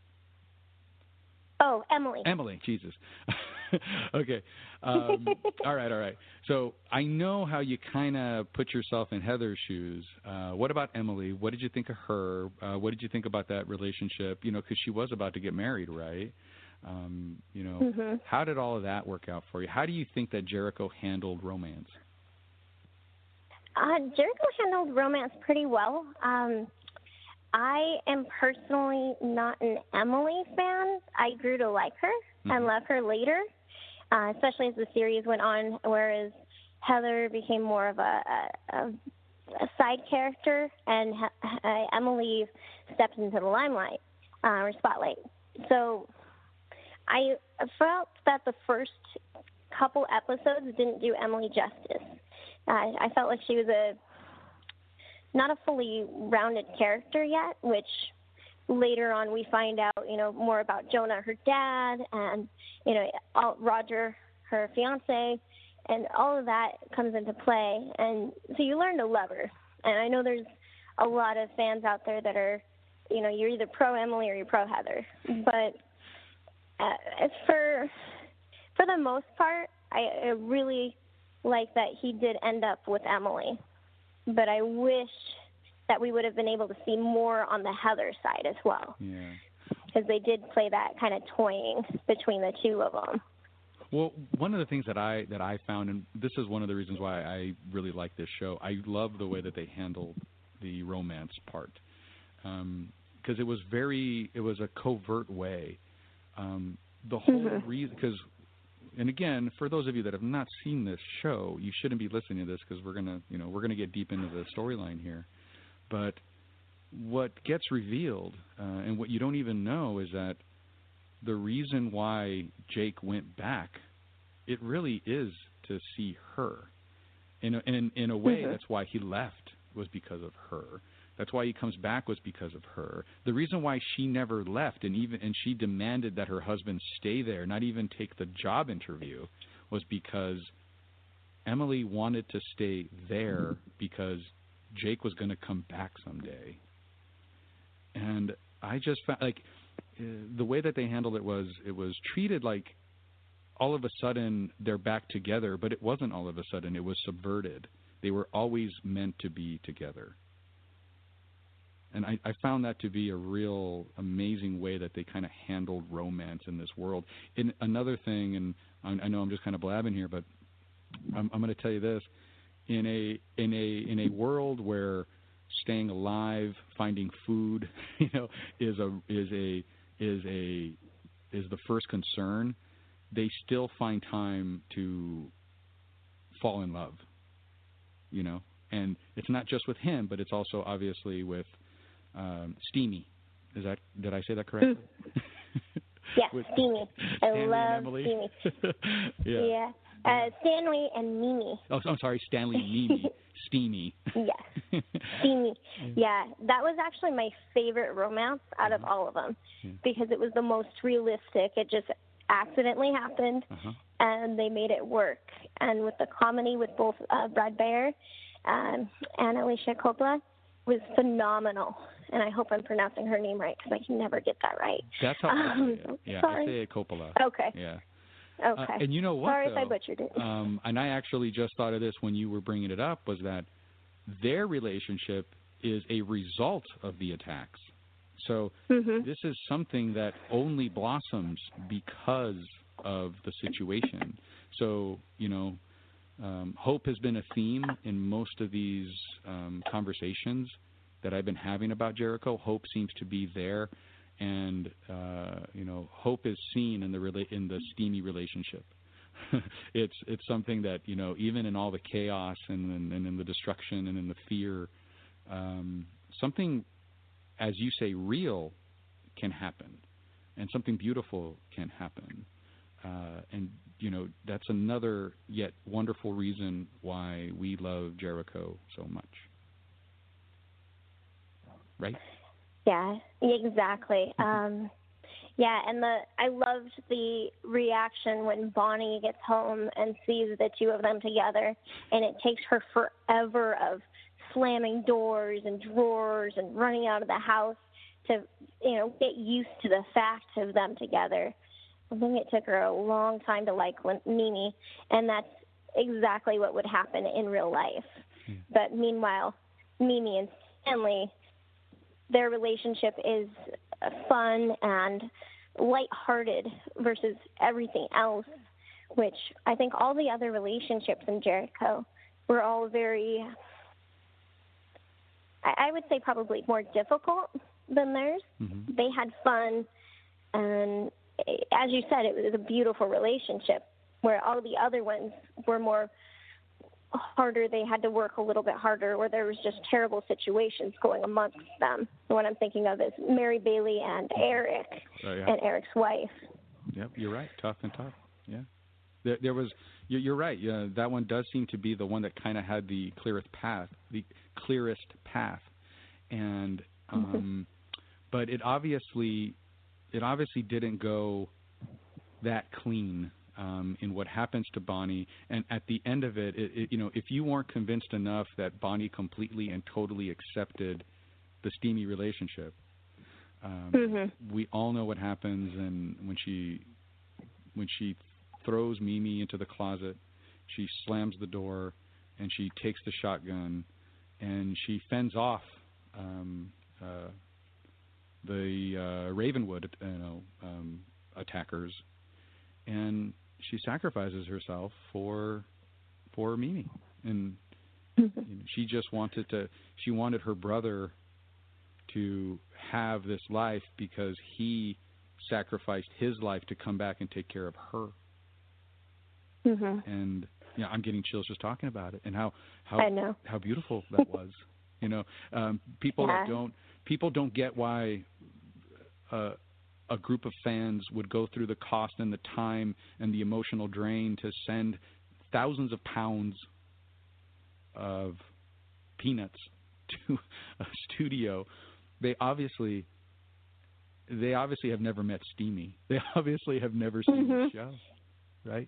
Oh, Emily. Emily, Jesus. *laughs* *laughs* okay. Um, *laughs* all right, all right. So I know how you kind of put yourself in Heather's shoes. Uh, what about Emily? What did you think of her? Uh, what did you think about that relationship? You know, because she was about to get married, right? Um, you know, Mhm. how did all of that work out for you? How do you think that Jericho handled romance? Uh, Jericho handled romance pretty well. Um, I am personally not an Emily fan. I grew to like her and love her later, uh, especially as the series went on. Whereas Heather became more of a, a, a, side character, and uh, Emily stepped into the limelight uh, or spotlight. So I felt that the first couple episodes didn't do Emily justice. I, I felt like she was a not a fully rounded character yet, which later on we find out, you know, more about Jonah, her dad, and you know, all, Roger, her fiance, and all of that comes into play, and so you learn to love her. And I know there's a lot of fans out there that are, you know, you're either pro Emily or you're pro Heather, but uh, it's for for the most part, I, I really like that he did end up with Emily, but I wish that we would have been able to see more on the Heather side as well, Yeah. because they did play that kind of toying between the two of them. Well, one of the things that I that I found, and this is one of the reasons why I really like this show. I love the way that they handled the romance part, because it was very, it was a covert way. Um, the whole Mhm. reason, because, and again, for those of you that have not seen this show, you shouldn't be listening to this because we're gonna, you know, we're gonna get deep into the storyline here. But what gets revealed, uh, and what you don't even know, is that the reason why Jake went back, it really is to see her. In a, in in a way, Mhm. that's why he left was because of her. That's why he comes back was because of her. The reason why she never left and even and she demanded that her husband stay there, not even take the job interview, was because Emily wanted to stay there because Jake was going to come back someday. And I just found like uh, the way that they handled it was it was treated like all of a sudden they're back together, but it wasn't all of a sudden. It was subverted. They were always meant to be together. And I, I found that to be a real amazing way that they kind of handled romance in this world. And another thing, and I, I know I'm just kind of blabbing here, but I'm, I'm going to tell you this: in a in a in a world where staying alive, finding food, *laughs* you know, is a is a is a is the first concern. They still find time to fall in love, you know, and it's not just with him, but it's also obviously with um, Steamy. Is that did I say that correctly? *laughs* Yes, With Steamy. I love Steamy. *laughs* yeah. Yeah. Uh, Stanley and Mimi. Oh, I'm sorry, Stanley and Mimi. *laughs* Steamy. Yes, *laughs* Steamy. Yeah, that was actually my favorite romance out of all of them because it was the most realistic. It just accidentally happened, Uh-huh. and they made it work. And with the comedy with both uh, Brad Beyer um, and Alicia Coppola was phenomenal. And I hope I'm pronouncing her name right because I can never get that right. That's how I Um, say it. Yeah, I say it Coppola. Okay. Yeah. Okay. Uh, and you know what? Sorry if I butchered it. Um, and I actually just thought of this when you were bringing it up was that their relationship is a result of the attacks. So Mm-hmm. this is something that only blossoms because of the situation. So you know, um, hope has been a theme in most of these um, conversations that I've been having about Jericho. Hope seems to be there, and uh, you know, hope is seen in the rela- in the steamy relationship. *laughs* it's it's something that you know, even in all the chaos and, and, and in the destruction and in the fear, um, something, as you say, real can happen, and something beautiful can happen. Uh, and you know that's another yet wonderful reason why we love Jericho so much, right? Yeah, exactly. *laughs* Um, yeah, and the I loved the reaction when Bonnie gets home and sees the two of them together, and it takes her forever of slamming doors and drawers and running out of the house to you know get used to the fact of them together. I think it took her a long time to like Mimi, and that's exactly what would happen in real life. But meanwhile, Mimi and Stanley their relationship is fun and lighthearted versus everything else, which I think all the other relationships in Jericho were all very, I, I would say probably more difficult than theirs. Mm-hmm. They had fun, and as you said, it was a beautiful relationship where all the other ones were more harder. They had to work a little bit harder, or there was just terrible situations going amongst them. The one I'm thinking of is Mary Bailey and Eric, Oh, yeah. and Eric's wife. Yep, you're right. Tough and tough. Yeah. There, there was. You're, you're right. Yeah, that one does seem to be the one that kind of had the clearest path, the clearest path, and um, but it obviously, it obviously didn't go that clean um, in what happens to Bonnie. And at the end of it, it, it, you know, if you weren't convinced enough that Bonnie completely and totally accepted the steamy relationship, um, Mhm. we all know what happens. And when she when she throws Mimi into the closet, she slams the door and she takes the shotgun and she fends off um, uh, the uh, Ravenwood, you know, um, attackers, and she sacrifices herself for for Mimi, and you know, she just wanted to. She wanted her brother to have this life because he sacrificed his life to come back and take care of her. Mhm. And you know, I'm getting chills just talking about it, and how how how beautiful *laughs* that was. you know, um, people that don't people don't get why uh, a group of fans would go through the cost and the time and the emotional drain to send thousands of pounds of peanuts *laughs* to a studio. They obviously they obviously have never met Steamy. *laughs* They obviously have never seen the Mhm. show, right?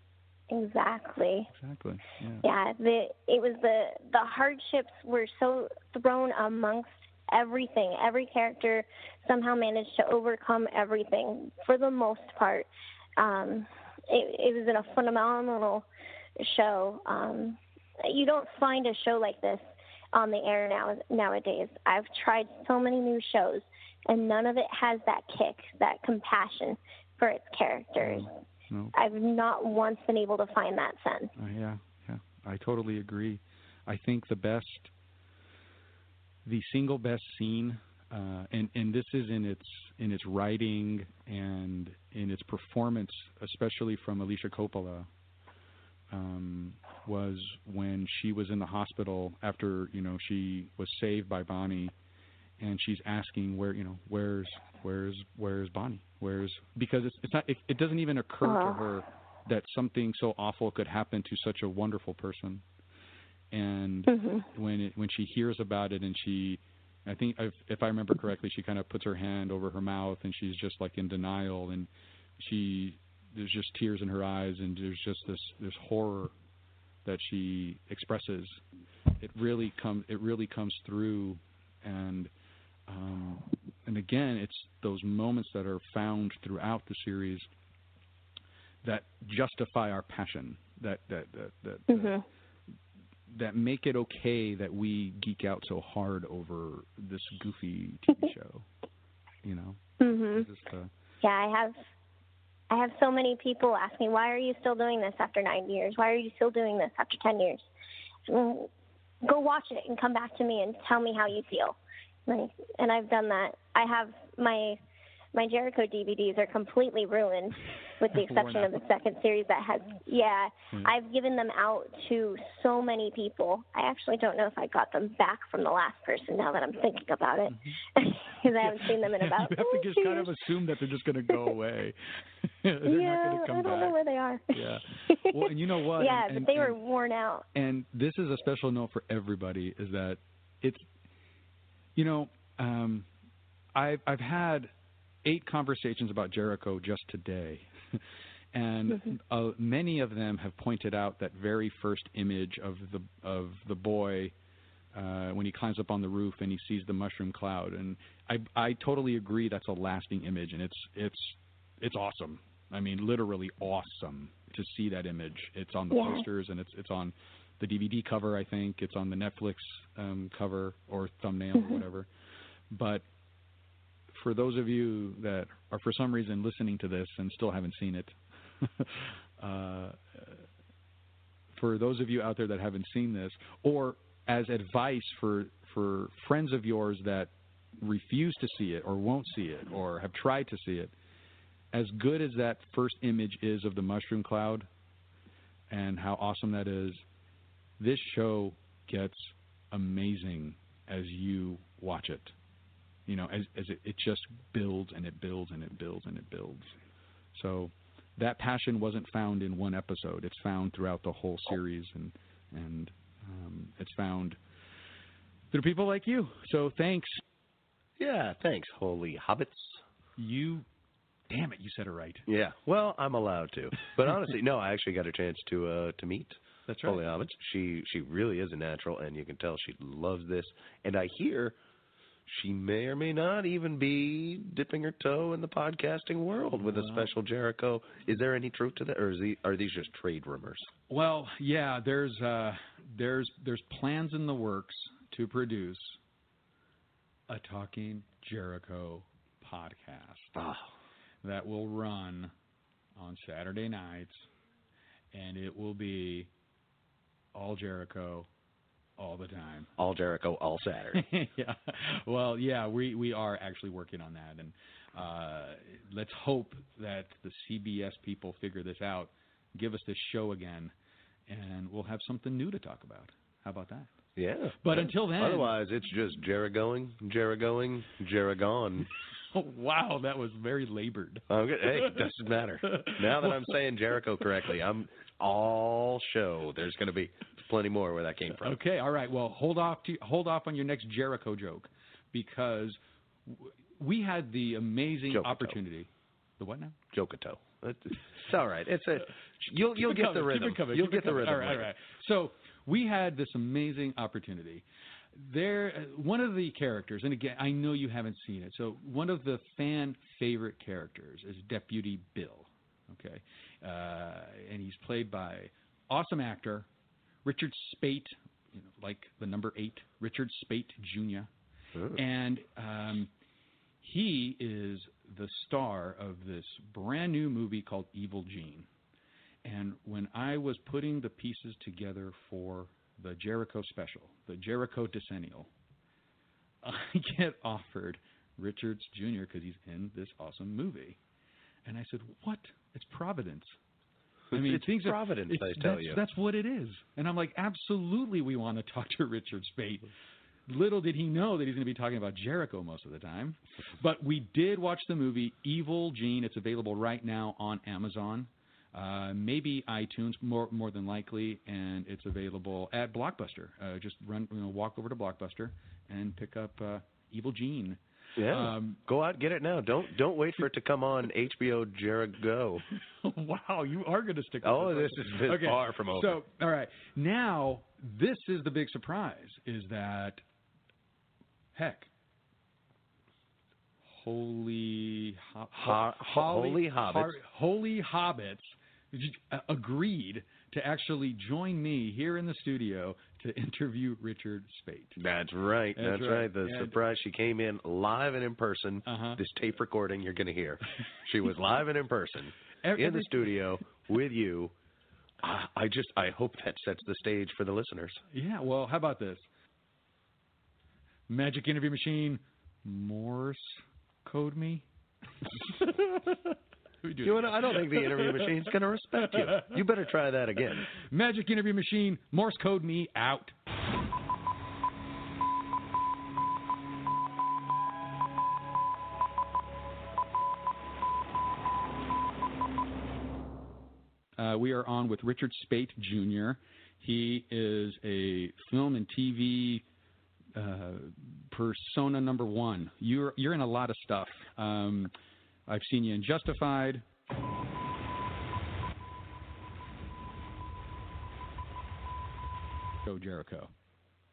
Exactly. Exactly. Yeah. Yeah, the it was the the hardships were so thrown amongst everything. Every character somehow managed to overcome everything for the most part. Um, it, it was in a phenomenal show. Um, you don't find a show like this on the air now nowadays. I've tried so many new shows, and none of it has that kick, that compassion for its characters. No. I've not once been able to find that sense. Uh, yeah. Yeah. I totally agree. I think the best, the single best scene, uh, and and this is in its in its writing and in its performance, especially from Alicia Coppola, um, was when she was in the hospital after you know she was saved by Bonnie, and she's asking where you know where's where's where's Bonnie? Where's because it's it's not it, it doesn't even occur to her that something so awful could happen to such a wonderful person, and Mm-hmm. when it, when she hears about it and she I think if, if I remember correctly, she kind of puts her hand over her mouth and she's just like in denial and she there's just tears in her eyes and there's just this this horror that she expresses. It really comes it really comes through and um, and again it's those moments that are found throughout the series that justify our passion that that that that, Mhm. that make it okay that we geek out so hard over this goofy TV *laughs* show. You know, Mhm. Yeah, I have I have so many people ask me, "Why are you still doing this after 9 years? Why are you still doing this after 10 years?" Mm, Go watch it and come back to me and tell me how you feel. Like, and I've done that. I have my my Jericho DVDs are completely ruined, with the *laughs* exception of the second series that has. Yeah, Hmm. I've given them out to so many people. I actually don't know if I got them back from the last person. Now that I'm thinking about it, *laughs* because I haven't seen them in *laughs* about. you have to just kind of assume that they're just going to go away. they're yeah, not going to come I don't back. know where they are. Yeah. Well, and you know what? yeah, And- but and- they were and- worn out. and this is a special note for everybody is that it's you know um i've i've had eight conversations about jericho just today *laughs* and Mhm. uh, many of them have pointed out that very first image of the of the boy uh, when he climbs up on the roof and he sees the mushroom cloud and i i totally agree that's a lasting image and it's it's it's awesome i mean literally awesome to see that image it's on the Yeah. posters and it's it's on the DVD cover, I think. It's on the Netflix um, cover or thumbnail Mhm. or whatever. But for those of you that are for some reason listening to this and still haven't seen it, *laughs* uh, for those of you out there that haven't seen this, or as advice for for friends of yours that refuse to see it or won't see it or have tried to see it, as good as that first image is of the mushroom cloud and how awesome that is, this show gets amazing as you watch it. You know, as, as it, it just builds and it builds and it builds and it builds. So that passion wasn't found in one episode. It's found throughout the whole series, and and um, it's found through people like you. So thanks. Yeah, thanks, holy hobbits. You, damn it, you said it right. Yeah, well, I'm allowed to. But honestly, no, I actually got a chance to uh to meet That's right. Holy Hobbits. She she really is a natural, and you can tell she loves this. And I hear she may or may not even be dipping her toe in the podcasting world with a special Jericho. Is there any truth to that, or the, are these just trade rumors? Well, yeah, there's uh, there's there's plans in the works to produce a Talking Jericho podcast Oh, that will run on Saturday nights, and it will be all Jericho all the time. all Jericho, all Saturday. *laughs* yeah. Well, yeah, we we are actually working on that, and uh, let's hope that the CBS people figure this out, give us this show again, and we'll have something new to talk about. How about that? yeah. But until then- otherwise it's just Jerigoing, Jerigoing, Jerigon. Oh, *laughs* wow, that was very labored. I'm. Hey, it doesn't matter. *laughs* Now that I'm saying Jericho correctly, I'm all show. There's going to be plenty more where that came from. Okay, all right. Well, hold off to hold off on your next Jericho joke because we had the amazing Joke-a-toe. opportunity. The what now? Jokato. It's all right. It's a *laughs* you'll you'll get the rhythm. You'll get the rhythm. All right, all right. So we had this amazing opportunity. There, uh, one of the characters, and again, I know you haven't seen it. So one of the fan favorite characters is Deputy Bill. Okay, uh, and he's played by awesome actor Richard Speight, you know, like the number eight, Richard Speight Jr. Ooh. And um, he is the star of this brand new movie called Evil Gene. And when I was putting the pieces together for the Jericho special, the Jericho Decennial, *laughs* I get offered Richards Jr. because he's in this awesome movie. And I said, "What? It's Providence." *laughs* I mean, it's things are- Providence, it's- I tell that's, you. That's what it is. And I'm like, absolutely, we want to talk to *laughs* Richard Speight. Little did he know that he's going to be talking about Jericho most of the time. But we did watch the movie Evil Gene. It's available right now on Amazon, uh, maybe iTunes, more more than likely, and it's available at Blockbuster. Uh, just run, you know, walk over to Blockbuster and pick up uh, Evil Gene. Yeah. Um, Go out, get it now. Don't don't wait for it to come on HBO Jared Go. *laughs* wow, you are going to stick. with Oh, this this is far from over. So, all right, now this is the big surprise: is that heck, holy ho- Ho- holy hobbits. holy hobbits agreed to actually join me here in the studio to interview Richard Speight. That's right. That's That's, right. right. The And- surprise. She came in live and in person. Uh-huh. This tape recording you're going to hear. *laughs* She was live and in person Every- in the studio with you. I, I just I hope that sets the stage for the listeners. Yeah, well, how about this? Magic interview machine, Morse code me. *laughs* We do You it know, I don't think the interview *laughs* machine's going to respect you. You better try that again. Magic interview machine, Morse code me out. Uh, we are on with Richard Speight Jr. He is a film and TV uh, persona number one. You're you're in a lot of stuff. Um, I've seen you in Justified. Joe Jericho.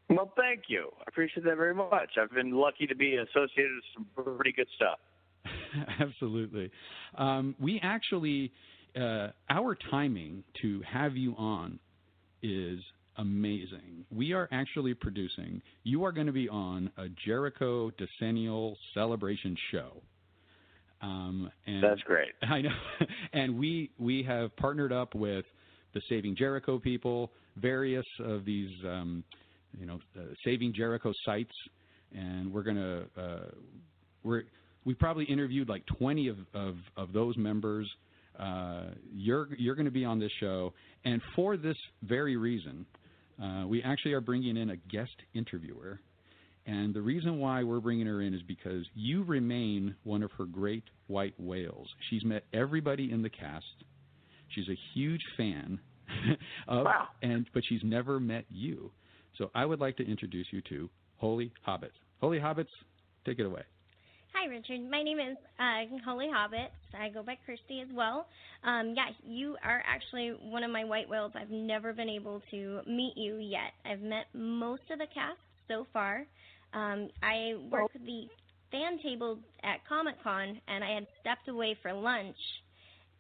Well, thank you. I appreciate that very much. I've been lucky to be associated with some pretty good stuff. *laughs* Absolutely. Um, we actually, uh, our timing to have you on is amazing. We are actually producing, you are going to be on a Jericho Decennial Celebration show. Um, and That's great. *laughs* I know. and we, we have partnered up with the Saving Jericho people, various of these, um, you know, uh, Saving Jericho sites, and we're going to, uh, we're, we probably interviewed like 20 of, of, of those members. Uh, you're you're going to be on this show, and for this very reason, uh, we actually are bringing in a guest interviewer. And the reason why we're bringing her in is because you remain one of her great white whales. She's met everybody in the cast. She's a huge fan *laughs* of, Wow. and but she's never met you. So I would like to introduce you to Holy Hobbits. Holy Hobbits, take it away. Hi, Richard. My name is uh, Holy Hobbits. I go by Kirsty as well. Um, yeah, you are actually one of my white whales. I've never been able to meet you yet. I've met most of the cast so far. Um, I work the fan table at Comic Con, and I had stepped away for lunch.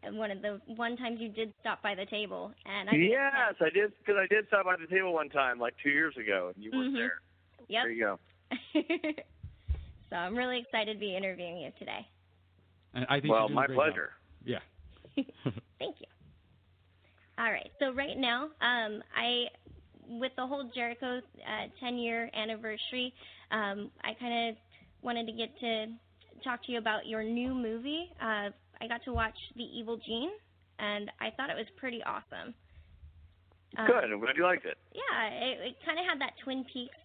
And One of the one times you did stop by the table, and I yes, I did because I did stop by the table one time, like two years ago, and you weren't Mhm. there. Yep. There you go. *laughs* so I'm really excited to be interviewing you today. And I think well, you're doing a my pleasure. Job. Yeah. *laughs* Thank you. All right. So right now, um, I, with the whole Jericho uh, 10 year anniversary, um, I kind of wanted to get to talk to you about your new movie. Uh, I got to watch The Evil Gene, and I thought it was pretty awesome. Um, Good. I'm glad you liked it. Yeah, it, it kind of had that Twin Peaks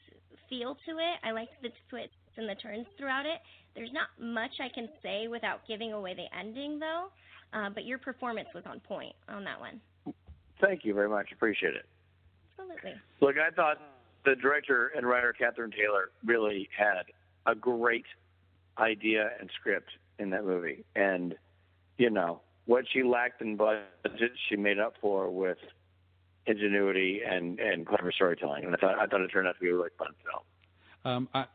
feel to it. I liked the twists and the turns throughout it. There's not much I can say without giving away the ending, though. Uh, but your performance was on point on that one. Thank you very much. Appreciate it. Absolutely. Look, I thought the director and writer Catherine Taylor really had a great idea and script in that movie, and you know what she lacked in budget, she made up for with ingenuity and and clever storytelling. And I thought I thought it turned out to be a really fun film. Um, I,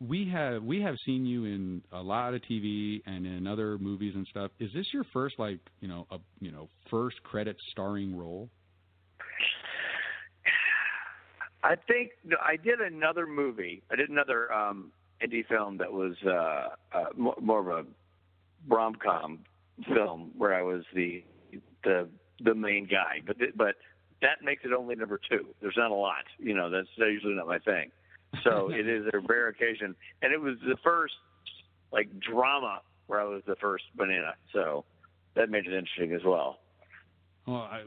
we have we have seen you in a lot of TV and in other movies and stuff. Is this your first like you know a you know first credit starring role? I think no, I did another movie. I did another um, indie film that was uh, uh, mo- more of a rom com film where I was the the the main guy. But th- but that makes it only number two. There's not a lot. You know, that's usually not my thing. So *laughs* it is a rare occasion, and it was the first like drama where I was the first banana. So that made it interesting as well. Well, I,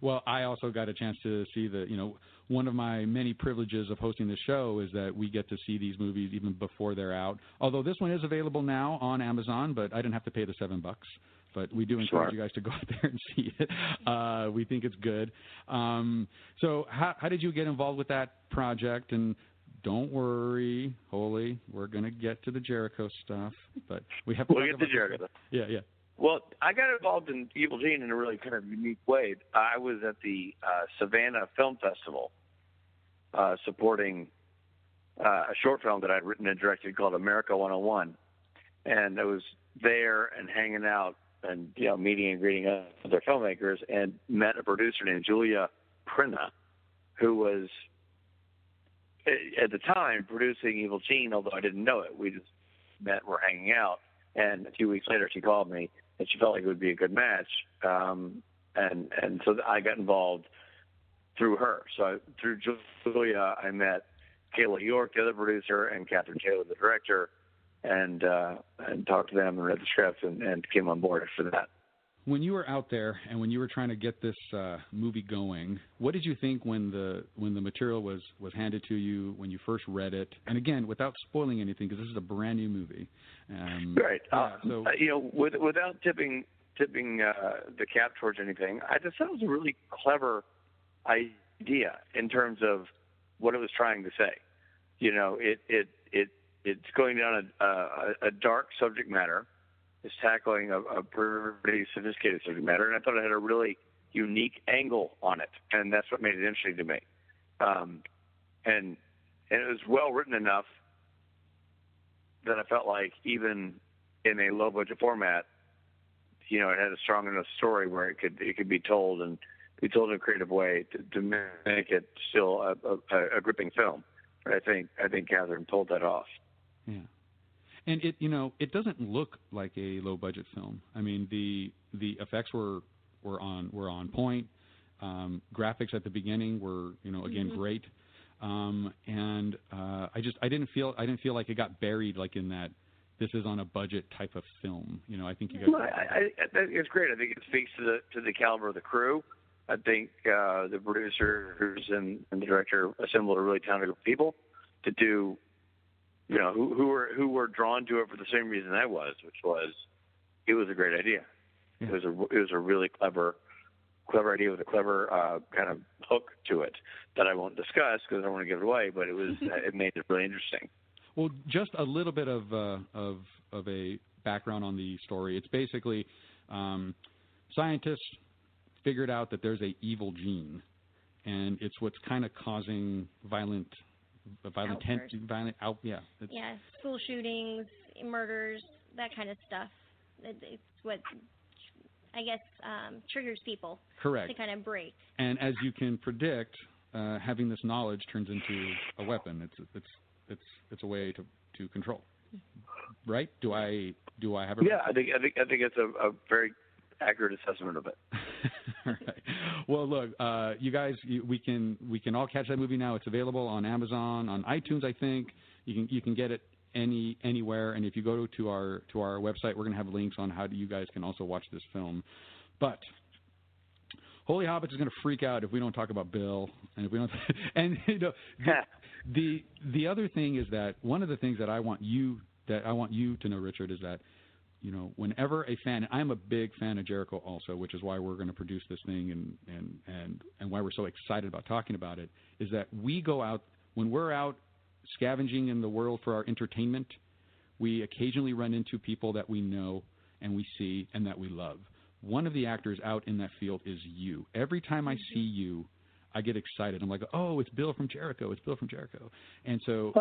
well, I also got a chance to see the, you know, one of my many privileges of hosting this show is that we get to see these movies even before they're out. Although this one is available now on Amazon, but I didn't have to pay the seven bucks. But we do encourage Sure. you guys to go *laughs* out there and see it. Uh, we think it's good. Um, so, how, how did you get involved with that project? And don't worry, Holy, we're going to get to the Jericho stuff, but we have to We'll get to Jericho. Yeah, yeah. Well, I got involved in Evil Gene in a really kind of unique way. I was at the uh, Savannah Film Festival uh, supporting uh, a short film that I'd written and directed called America 101. And I was there and hanging out and, you know, meeting and greeting other filmmakers and met a producer named Julia Prina, who was eh, at the time producing Evil Gene, although I didn't know it. We just met, we were hanging out, and a few weeks later she called me and she felt like it would be a good match. Um, and and so I got involved through her. So through Julia, I met Kayla York, the other producer, and Catherine Taylor, the director, and uh, and talked to them and read the script and, and came on board for that. When you were out there and when you were trying to get this uh, movie going, what did you think when the when the material was was handed to you when you first read it? And again, without spoiling anything, because this is a brand new movie. Um, Right. Yeah, Uh, so uh, you know, with, without tipping tipping uh, the cap towards anything, I just thought it was a really clever idea in terms of what it was trying to say. You know, it it it it's going down a a, a dark subject matter. It's tackling a, a pretty sophisticated subject matter, and I thought it had a really unique angle on it, and that's what made it interesting to me. Um, and and it was well written enough that I felt like even in a low budget format, you know, it had a strong enough story where it could it could be told and be told in a creative way to, to make it still a, a, a gripping film. But I think I think Catherine pulled that off. Yeah. And it, you know, it doesn't look like a low budget film. I mean, the the effects were were on were on point. Um, graphics at the beginning were, you know, again Mhm. great. Um, and uh, I just I didn't feel I didn't feel like it got buried like in that this is on a budget type of film. You know, I think you guys. Well, I, I, I think it's great. I think it speaks to the to the caliber of the crew. I think uh, the producers and, and the director assembled a really talented group of people to do, you know, who, who were who were drawn to it for the same reason I was, which was it was a great idea. It was a it was a really clever clever idea with a clever uh, kind of hook to it that I won't discuss because I don't want to give it away. But it was *laughs* it made it really interesting. Well, just a little bit of uh, of of a background on the story. It's basically um, scientists figured out that there's a evil gene, and it's what's kind of causing violent violent ten, violent out yeah. It's, yeah, school shootings, murders, that kind of stuff. It, it's what I guess um, triggers people Correct. to kind of break. And as you can predict, uh, having this knowledge turns into a weapon. It's it's it's it's a way to to control. Right? Do I do I have a Yeah, I think I think I think it's a, a very accurate assessment of it. *laughs* Right. Well, look, uh, you guys, you, we can we can all catch that movie now. It's available on Amazon, on iTunes, I think. You can you can get it any anywhere. And if you go to our to our website, we're going to have links on how you guys can also watch this film. But Holy Hobbits is going to freak out if we don't talk about Bill, and if we don't. *laughs* And you know, the, *laughs* the the other thing is that one of the things that I want you that I want you to know, Richard, is that you know, whenever a fan, I'm a big fan of Jericho also, which is why we're going to produce this thing and, and, and, and why we're so excited about talking about it, is that we go out, when we're out scavenging in the world for our entertainment, we occasionally run into people that we know and we see and that we love. One of the actors out in that field is you. Every time I see mm-hmm. you, I get excited. I'm like, oh, it's Bill from Jericho. It's Bill from Jericho. And so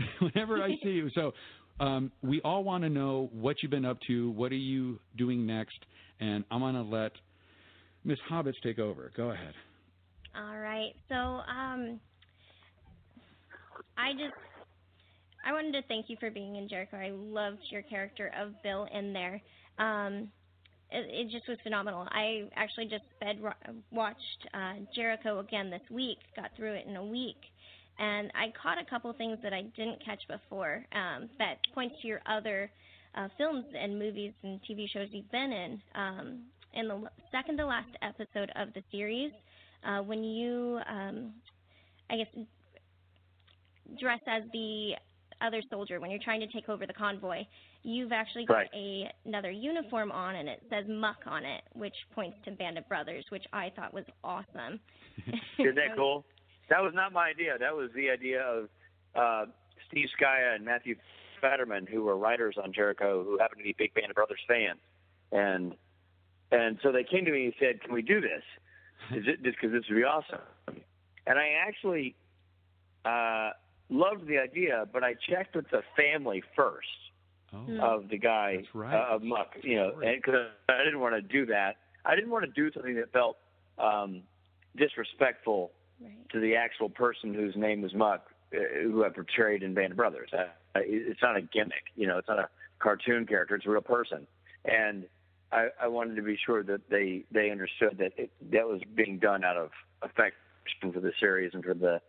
*laughs* whenever I see you, so um, we all want to know what you've been up to. What are you doing next? And I'm going to let Miss Hobbits take over. Go ahead. All right. So, um, I just I wanted to thank you for being in Jericho. I loved your character of Bill in there. Um, it, it just was phenomenal. I actually just watched uh, Jericho again this week. Got through it in a week, and I caught a couple things that I didn't catch before. Um, that points to your other uh, films and movies and TV shows you've been in. Um, in the second to last episode of the series, uh, when you, um, I guess, dress as the other soldier when you're trying to take over the convoy, you've actually got right. a, another uniform on and it says Muck on it, which points to Band of Brothers, which I thought was awesome. *laughs* Isn't that *laughs* cool? That was not my idea. That was the idea of uh, Steve Scaia and Matthew Federman, who were writers on Jericho, who happened to be big Band of Brothers fans, and and so they came to me and said, "Can we do this? Is it just because this would be awesome?" And I actually uh, loved the idea, but I checked with the family first oh. of the guy right. uh, of Muck, you know, because I didn't want to do that. I didn't want to do something that felt um, disrespectful right. to the actual person whose name was Muck, uh, who I portrayed in Band of Brothers. Uh, it's not a gimmick, you know, it's not a cartoon character; it's a real person, and I, I wanted to be sure that they they understood that it, that was being done out of affection for the series and for the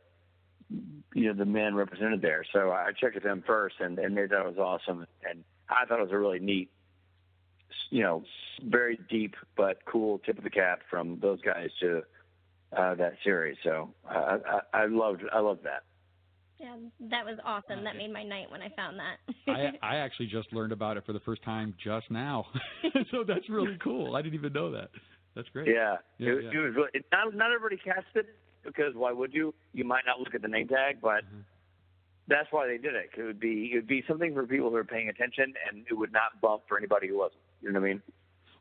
you know the men represented there. So I checked with them first, and and they thought it was awesome, and I thought it was a really neat, you know, very deep but cool tip of the cap from those guys to uh, that series. So uh, I, I loved I loved that. Yeah, that was awesome. That made my night when I found that. I *laughs* I actually just learned about it for the first time just now, *laughs* so that's really cool. I didn't even know that. That's great. Yeah, Yeah, it, yeah. it was really. It, not not everybody cast it because why would you? You might not look at the name tag, but Mm-hmm. that's why they did it. 'cause It would be it would be something for people who are paying attention, and it would not bump for anybody who wasn't. You know what I mean?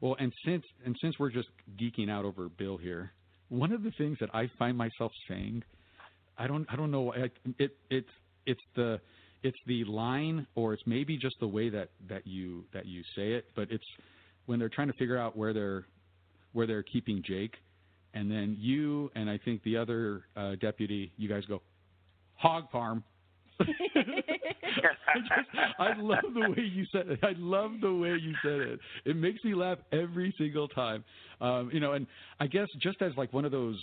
Well, and since and since we're just geeking out over Bill here, one of the things that I find myself saying, I don't I don't know I, it it's it's the it's the line or it's maybe just the way that that you that you say it, but it's when they're trying to figure out where they're where they're keeping Jake, and then you and I think the other uh, deputy, you guys go hog farm. I, *laughs* just, I love the way you said it. I love the way you said it. It makes me laugh every single time. Um, you know, and I guess just as like one of those,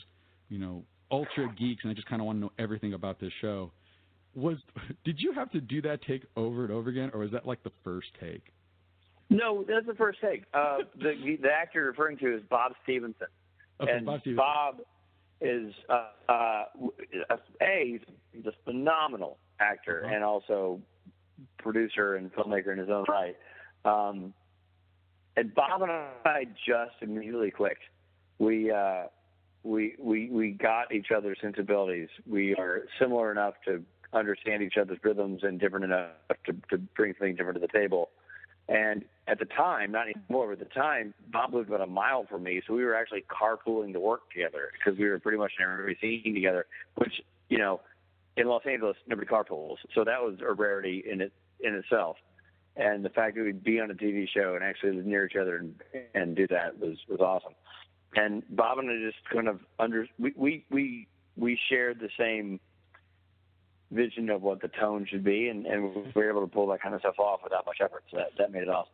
you know, ultra geeks, and I just kind of want to know everything about this show. Was did you have to do that take over and over again, or was that like the first take? No, that's the first take. Uh, the the actor you're referring to is Bob Stephenson, Okay, and Bob Stephenson. Bob is uh, uh, a he's a phenomenal actor Uh-huh. and also producer and filmmaker in his own right. Um, and Bob and I just immediately clicked. We uh, we we we got each other's sensibilities. We are similar enough to understand each other's rhythms and different enough to, to bring something different to the table. And at the time, not anymore, but at the time, Bob lived about a mile from me, so we were actually carpooling to work together because we were pretty much in every scene together. Which you know, in Los Angeles, nobody carpools, so that was a rarity in it in itself. And the fact that we'd be on a TV show and actually live near each other and and do that was was awesome. And Bob and I just kind of under we we we, we shared the same vision of what the tone should be, and, and we were able to pull that kind of stuff off without much effort. So that that made it awesome.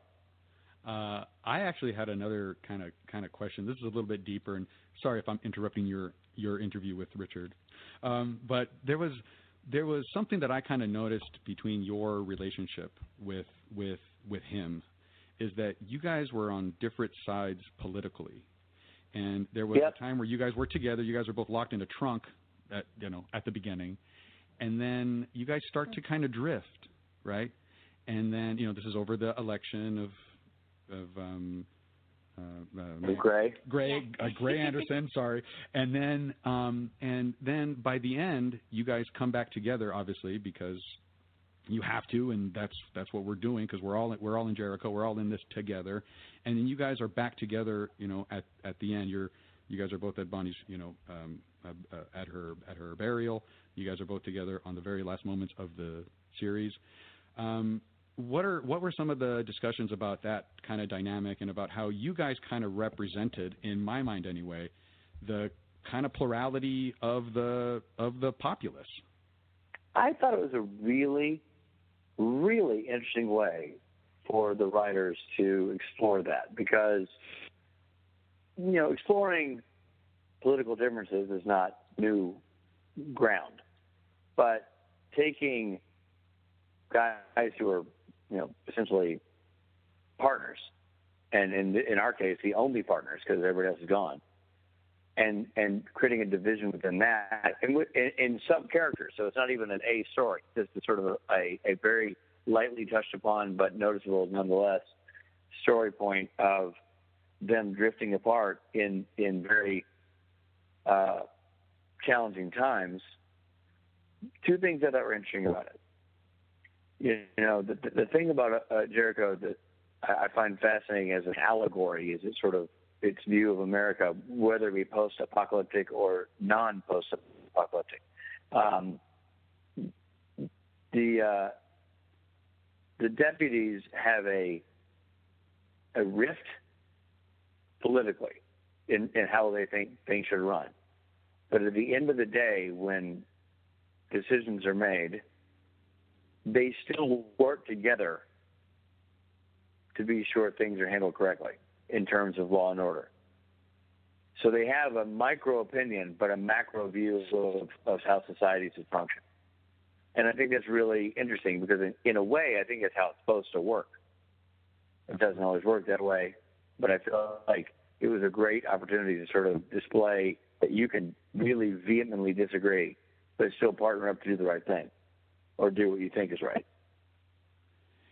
Uh, I actually had another kind of kind of question. This is a little bit deeper, and sorry if I'm interrupting your your interview with Richard. Um, but there was there was something that I kind of noticed between your relationship with with with him is that you guys were on different sides politically, and there was Yep. a time where you guys were together. You guys were both locked in a trunk at you know at the beginning, and then you guys start to kind of drift, right? And then you know this is over the election of of um, uh, uh, Gray. Gray, uh, Gray Anderson, *laughs* sorry, and then um, and then by the end, you guys come back together, obviously, because you have to, and that's that's what we're doing because we're all we're all in Jericho, we're all in this together, and then you guys are back together, you know, at at the end, you're you guys are both at Bonnie's, you know, um, uh, uh, at her at her burial. You guys are both together on the very last moments of the series. Um, what are what were some of the discussions about that kind of dynamic and about how you guys kind of represented, in my mind anyway, the kind of plurality of the of the populace? I thought it was a really, really interesting way for the writers to explore that because you know exploring political differences is not new ground, but taking guys who are you know essentially partners, and in in our case the only partners because everybody else is gone, and and creating a division within that and in, in some characters. So it's not even an A story. It's just sort of a, a very lightly touched upon but noticeable nonetheless story point of them drifting apart in in very uh, challenging times. Two things thought were interesting about it. You know, the the thing about uh, Jericho that I find fascinating as an allegory is it sort of its view of America, whether it be post-apocalyptic or non-post-apocalyptic. Um, the uh, the deputies have a a rift politically in, in how they think things should run. But at the end of the day, when decisions are made, they still work together to be sure things are handled correctly in terms of law and order. So they have a micro opinion, but a macro view of, of how society should function. And I think that's really interesting because, in, in a way, I think that's how it's supposed to work. It doesn't always work that way, but I feel like it was a great opportunity to sort of display that you can really vehemently disagree, but still partner up to do the right thing or do what you think is right.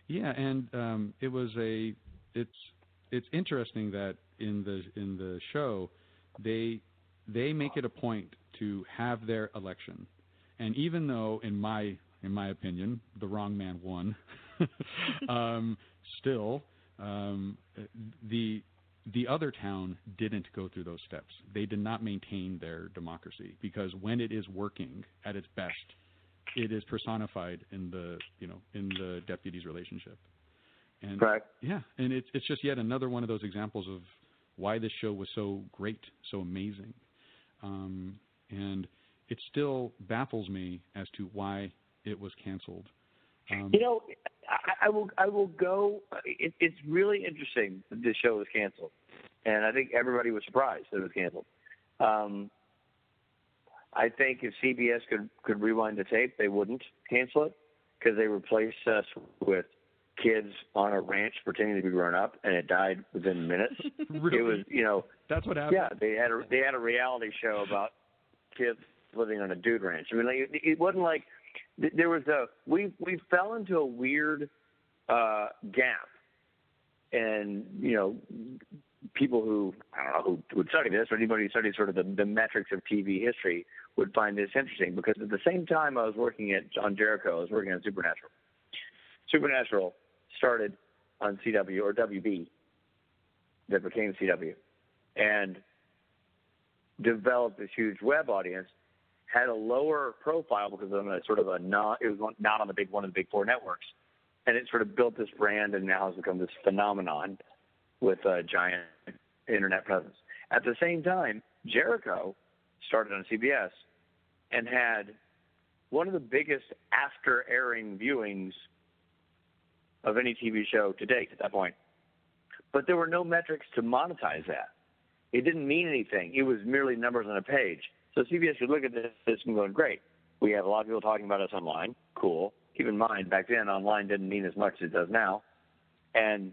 Yeah, and um, it was a it's it's interesting that in the in the show they they make it a point to have their election, and even though in my in my opinion the wrong man won, *laughs* um, still um, the the other town didn't go through those steps. They did not maintain their democracy because when it is working at its best, it is personified in the you know in the deputies relationship. And right. yeah, and it's it's just yet another one of those examples of why this show was so great, so amazing, um, and it still baffles me as to why it was canceled. Um, you know, I, I will I will go. It, it's really interesting that this show was canceled, and I think everybody was surprised that it was canceled. Um, I think if CBS could could rewind the tape, they wouldn't cancel it because they replaced us with kids on a ranch pretending to be grown up, and it died within minutes. *laughs* really? It was, you know, that's what happened. Yeah, they had a they had a reality show about kids living on a dude ranch. I mean, like, it, it wasn't like there was a we we fell into a weird uh, gap, and you know, people who I don't know who would study this, or anybody who studies sort of the, the metrics of TV history would find this interesting because at the same time I was working at on Jericho, I was working on Supernatural. Supernatural started on CW or WB that became CW and developed this huge web audience had a lower profile because of a sort of a not it was not on the big one of the big four networks and it sort of built this brand and now has become this phenomenon with a giant internet presence at the same time jericho started on cbs and had one of the biggest after airing viewings of any TV show to date at that point. But there were no metrics to monetize that. It didn't mean anything. It was merely numbers on a page. So CBS could look at this and go, great. We have a lot of people talking about us online. Cool. Keep in mind, back then, online didn't mean as much as it does now. And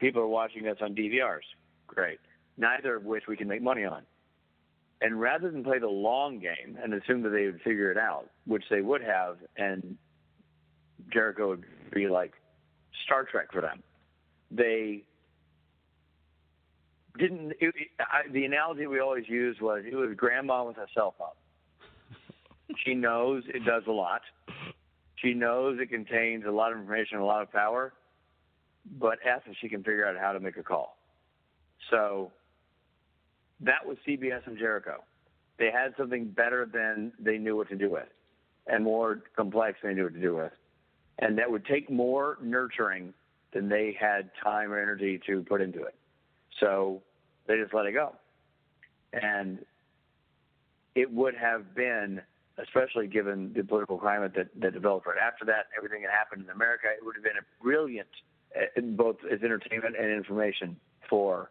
people are watching us on DVRs. Great. Neither of which we can make money on. And rather than play the long game and assume that they would figure it out, which they would have, and Jericho would be like, Star Trek for them. They didn't. It, it, I, the analogy we always used was it was grandma with a cell phone. *laughs* she knows it does a lot. She knows it contains a lot of information, a lot of power, but F if she can figure out how to make a call. So that was CBS and Jericho. They had something better than they knew what to do with, and more complex than they knew what to do with and that would take more nurturing than they had time or energy to put into it. So they just let it go. And it would have been, especially given the political climate that, that developed right after that, everything that happened in America, it would have been a brilliant both as entertainment and information for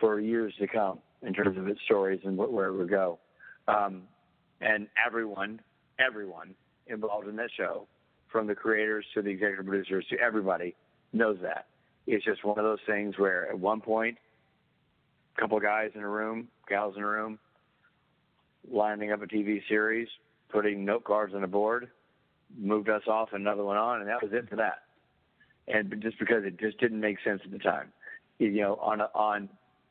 for years to come in terms of its stories and where it would go. Um, and everyone, everyone involved in that show, from the creators to the executive producers to everybody, knows that. It's just one of those things where at one point, a couple of guys in a room, gals in a room, lining up a TV series, putting note cards on a board, moved us off, another one on, and that was it for that. And just because it just didn't make sense at the time, you know, on on,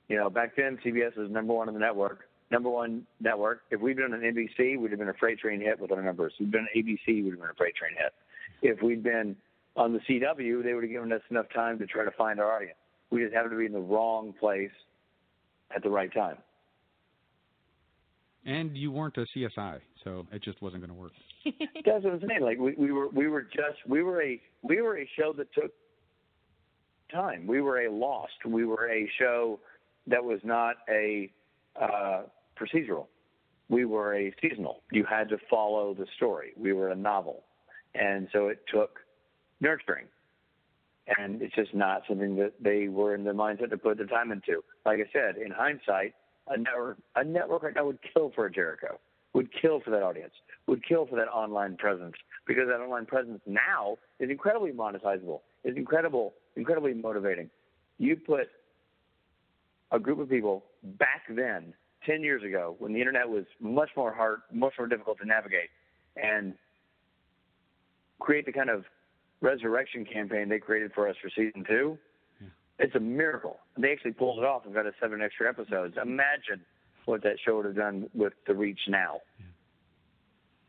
you know, back then CBS was number one on the network, number one network. If we'd been on NBC, we'd have been a freight train hit with our numbers. If we'd been on ABC, we'd have been a freight train hit. If we'd been on the CW, they would have given us enough time to try to find our audience. We just happened to be in the wrong place at the right time. And you weren't a CSI, so it just wasn't going to work. *laughs* That's what I'm saying. Like we, we were we were just we were a we were a show that took time. We were a Lost. We were a show that was not a uh, procedural. We were a seasonal. You had to follow the story. We were a novel, and so it took nurturing. And it's just not something that they were in the mindset to put the time into. Like I said, in hindsight, a network a network right now would kill for a Jericho, would kill for that audience, would kill for that online presence because that online presence now is incredibly monetizable, is incredible, incredibly motivating. You put a group of people back then, ten years ago, when the internet was much more hard, much more difficult to navigate, and create the kind of resurrection campaign they created for us for season two it's a miracle. They actually pulled it off and got us seven extra episodes. Imagine what that show would have done with the reach now.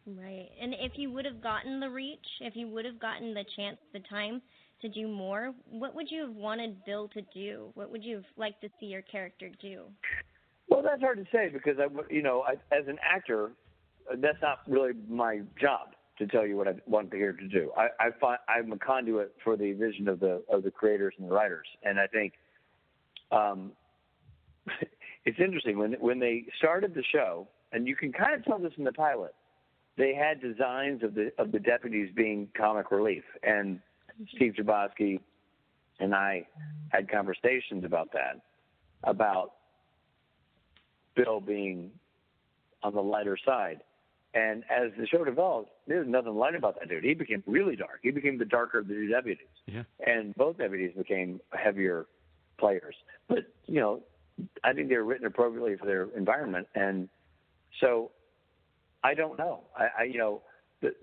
Right. And if you would have gotten the reach, if you would have gotten the chance, the time to do more, what would you have wanted Bill to do? What would you have liked to see your character do? Well, that's hard to say because I, you know, I, as an actor, that's not really my job to tell you what I want the to do. I, I find I'm a conduit for the vision of the of the creators and the writers, and I think um, *laughs* it's interesting when when they started the show, and you can kind of tell this in the pilot. They had designs of the of the deputies being comic relief, and Steve Chbosky and I had conversations about that, about Bill being on the lighter side. And as the show developed, there's nothing light about that dude. He became really dark. He became the darker of the two deputies. Yeah. And both deputies became heavier players. But, you know, I think they were written appropriately for their environment. And so I don't know. I, I you know, the,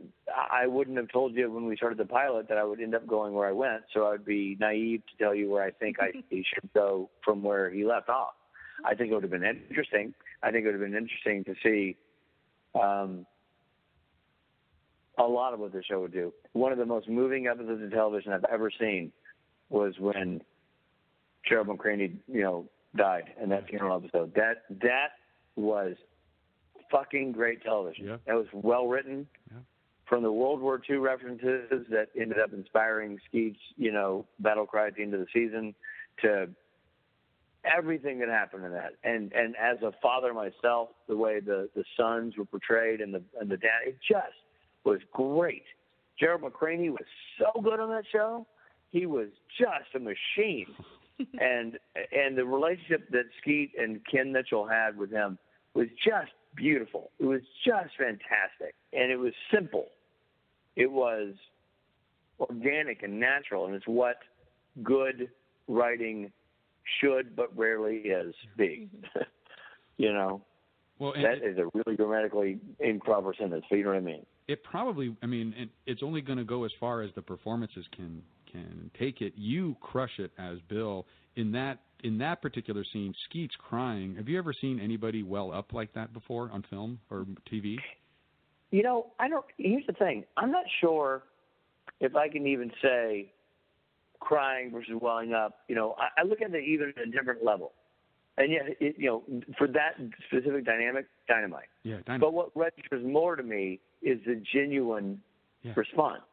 I wouldn't have told you when we started the pilot that I would end up going where I went. So I'd be naive to tell you where I think I he *laughs* should go from where he left off. I think it would have been interesting. I think it would have been interesting to see um, a lot of what the show would do. One of the most moving episodes of television I've ever seen was when Gerald McRaney, you know, died in that funeral episode. That that was fucking great television. Yeah. That was well written. Yeah. From the World War II references that ended up inspiring Skeet's, you know, battle cry at the end of the season, to everything that happened in that. And and as a father myself, the way the the sons were portrayed and the and the dad, it just was great. Gerald McRaney was so good on that show. He was just a machine. *laughs* and and the relationship that Skeet and Ken Mitchell had with him was just beautiful. It was just fantastic. And it was simple. It was organic and natural and it's what good writing should but rarely is mm-hmm. be. Mm-hmm. *laughs* you know. Well, that is a really grammatically improper sentence, but you know what I mean. it probably i mean it, it's only going to go as far as the performances can can take it you crush it as bill in that in that particular scene skeet's crying have you ever seen anybody well up like that before on film or tv You know, I don't. Here's the thing. I'm not sure if I can even say crying versus welling up. You know, I, I look at it even at a different level. And yet, it, you know, for that specific dynamic, dynamite. yeah dynamite. But what registers more to me is the genuine Yeah. response.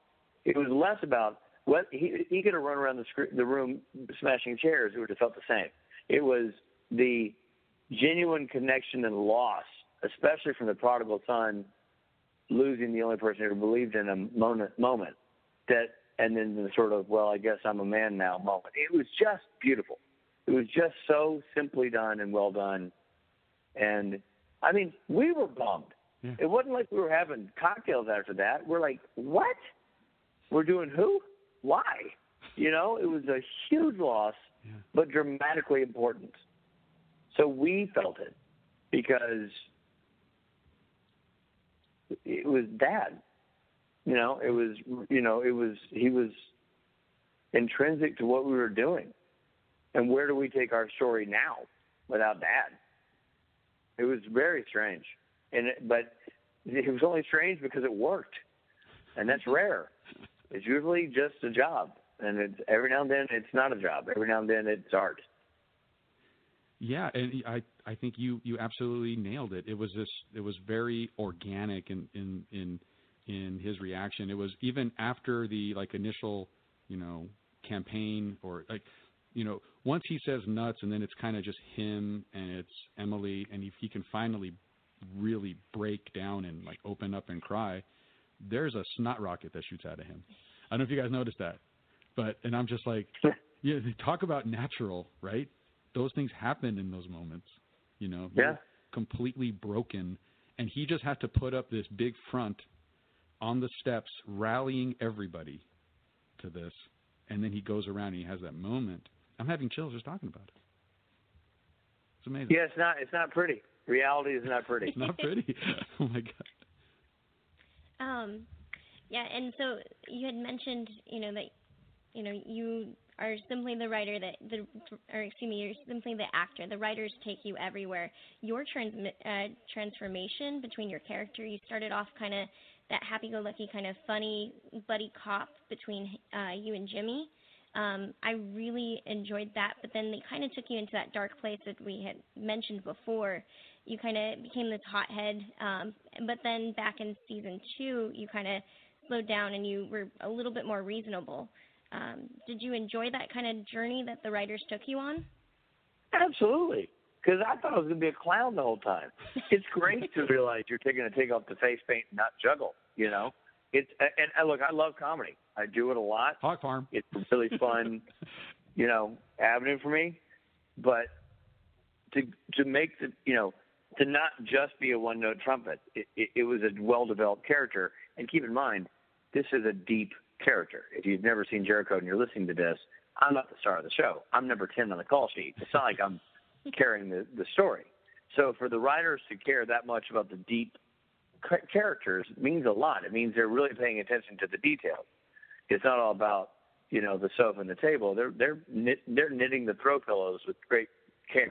It was less about what he he could have run around the scr- the room smashing chairs. It would have felt the same. It was the genuine connection and loss, especially from the prodigal son losing the only person who believed in him moment moment that and then the sort of well, I guess I'm a man now moment. It was just beautiful. It was just so simply done and well done. And I mean, we were bummed. Yeah. It wasn't like we were having cocktails after that. We're like, what? We're doing who? Why? You know, it was a huge loss, Yeah. but dramatically important. So we felt it because it was dad. You know, it was you know, it was he was intrinsic to what we were doing. And where do we take our story now without dad? It was very strange. And but it was only strange because it worked. And that's rare. It's usually just a job. And it's every now and then it's not a job. Every now and then it's art. Yeah, and I I think you you absolutely nailed it. It was this it was very organic in in in in his reaction. It was even after the like initial, you know, campaign or like you know, once he says nuts and then it's kind of just him and it's Emily and if he can finally really break down and like open up and cry, there's a snot rocket that shoots out of him. I don't know if you guys noticed that. But and I'm just like yeah, talk about natural, right? Those things happen in those moments. You know, Yeah. Completely broken and he just has to put up this big front on the steps rallying everybody to this and then he goes around and he has that moment. I'm having chills just talking about it. It's amazing. Yeah, it's not it's not pretty. Reality is not pretty. It's *laughs* not pretty. *laughs* oh my god. Um, yeah, and so you had mentioned, you know, that, you know, you are simply the writer that the, or excuse me, you're simply the actor. The writers take you everywhere. Your trans, uh, transformation between your character, you started off kind of that happy-go-lucky kind of funny buddy cop between uh, you and Jimmy. Um, I really enjoyed that, but then they kind of took you into that dark place that we had mentioned before. You kind of became this hothead, um, but then back in season two, you kind of slowed down and you were a little bit more reasonable. Um, did you enjoy that kind of journey that the writers took you on? Absolutely. Because I thought I was going to be a clown the whole time. *laughs* It's great to realize you're taking to take off the face paint and not juggle. You know, it's and, and look, I love comedy. I do it a lot. Hog Farm. It's a really *laughs* fun, you know, avenue for me. But to to make the you know to not just be a one note trumpet, it, it, it was a well developed character. And keep in mind, this is a deep character. If you've never seen Jericho and you're listening to this, I'm not the star of the show. I'm number ten on the call sheet. It's not like I'm carrying the the story. So for the writers to care that much about the deep characters means a lot. It means they're really paying attention to the details. It's not all about you know the sofa and the table. They're they're knit, they're knitting the throw pillows with great care,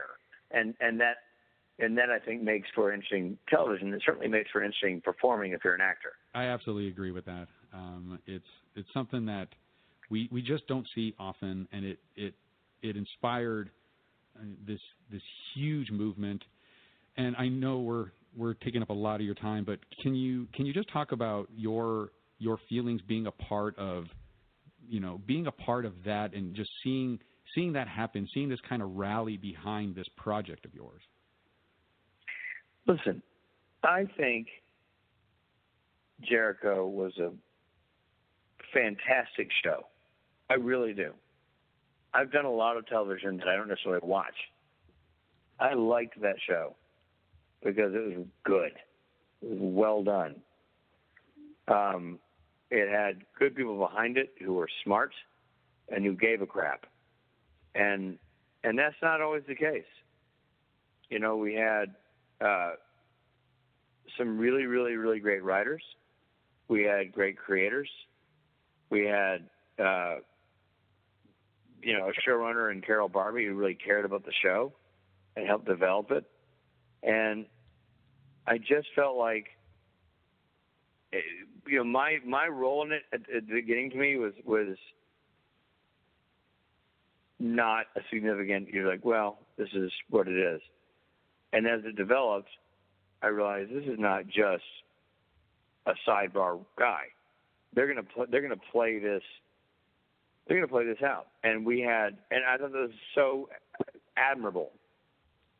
and and that and that I think makes for interesting television. It certainly makes for interesting performing if you're an actor. I absolutely agree with that. Um, it's it's something that we we just don't see often, and it it it inspired this this huge movement. And I know we're we're taking up a lot of your time, but can you can you just talk about your your feelings being a part of you know being a part of that and just seeing seeing that happen, seeing this kind of rally behind this project of yours. Listen, I think Jericho was a fantastic show. I really do. I've done a lot of television that I don't necessarily watch. I liked that show because it was good. It was well done. Um, it had good people behind it who were smart and who gave a crap. And and that's not always the case. You know, we had uh, some really, really, really great writers. We had great creators. We had, uh, you know, a showrunner and Carol Barbee who really cared about the show and helped develop it. And I just felt like, eh, you know, my my role in it at, at the beginning to me was was not a significant. You're like, well, this is what it is. And as it developed, I realized this is not just a sidebar guy. They're gonna pl- they're gonna play this. They're gonna play this out, and we had, and I thought this was so admirable.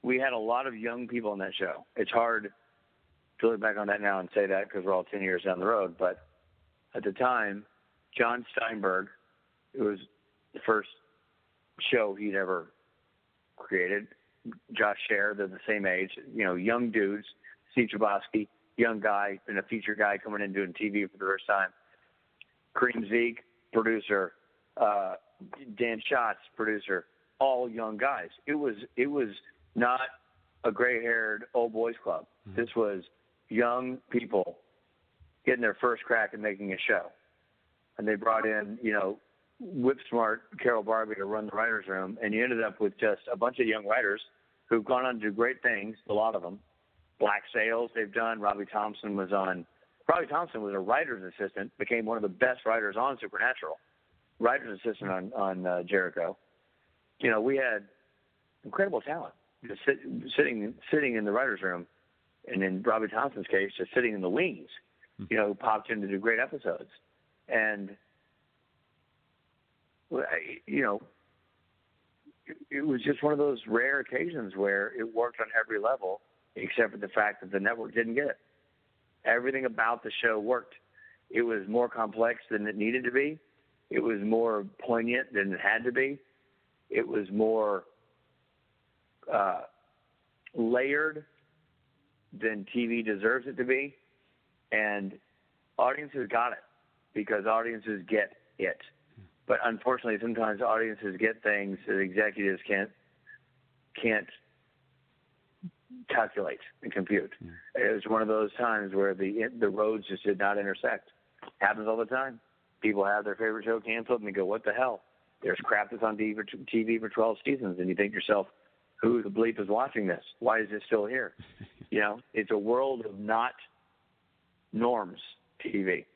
We had a lot of young people on that show. It's hard to look back on that now and say that because we're all ten years down the road, but at the time, Jon Steinberg. It was the first show he'd ever created. Josh Schaer, they're the same age. You know, young dudes. Steve Chbosky, young guy, been a feature guy coming in doing TV for the first time. Karim Zreik, producer. Uh, Dan Shotz, producer. All young guys. It was it was not a gray-haired old boys club. Mm-hmm. This was young people getting their first crack at making a show, and they brought in you know whip smart Carol Barbee to run the writers' room, and you ended up with just a bunch of young writers who've gone on to do great things. A lot of them, Black Sails, they've done. Robbie Thompson was on. Robbie Thompson was a writer's assistant, became one of the best writers on Supernatural, writer's assistant on on uh, Jericho. You know, we had incredible talent just sit, sitting sitting in the writers' room, and in Robbie Thompson's case, just sitting in the wings. You know, popped in to do great episodes, and you know, it, it was just one of those rare occasions where it worked on every level, except for the fact that the network didn't get it. Everything about the show worked. It was more complex than it needed to be. It was more poignant than it had to be. It was more uh, layered than TV deserves it to be, and audiences got it because audiences get it. But unfortunately, sometimes audiences get things that executives can't can't calculate and compute. It was one of those times where the the roads just did not intersect. Happens all the time. People have their favorite show canceled and they go, "What the hell?" There's crap that's on TV for, 12 seasons, and you think to yourself, "Who the bleep is watching this? Why is it still here?" *laughs* you know, it's a world of not norms. TV.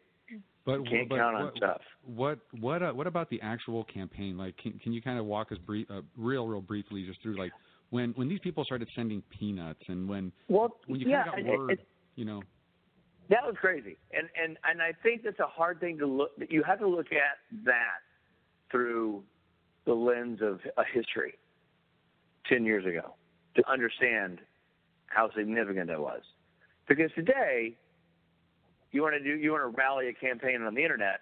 But You can't but count on what, stuff. What what uh, what about the actual campaign? Like, can can you kind of walk us brief, uh, real real briefly just through like when when these people started sending peanuts and when Well, when you yeah, kind of it- got word, it- you know. That was crazy, and and and I think that's a hard thing to look. You have to look at that through the lens of a history. Ten years ago, to understand how significant that was, because today, you want to do you want to rally a campaign on the internet,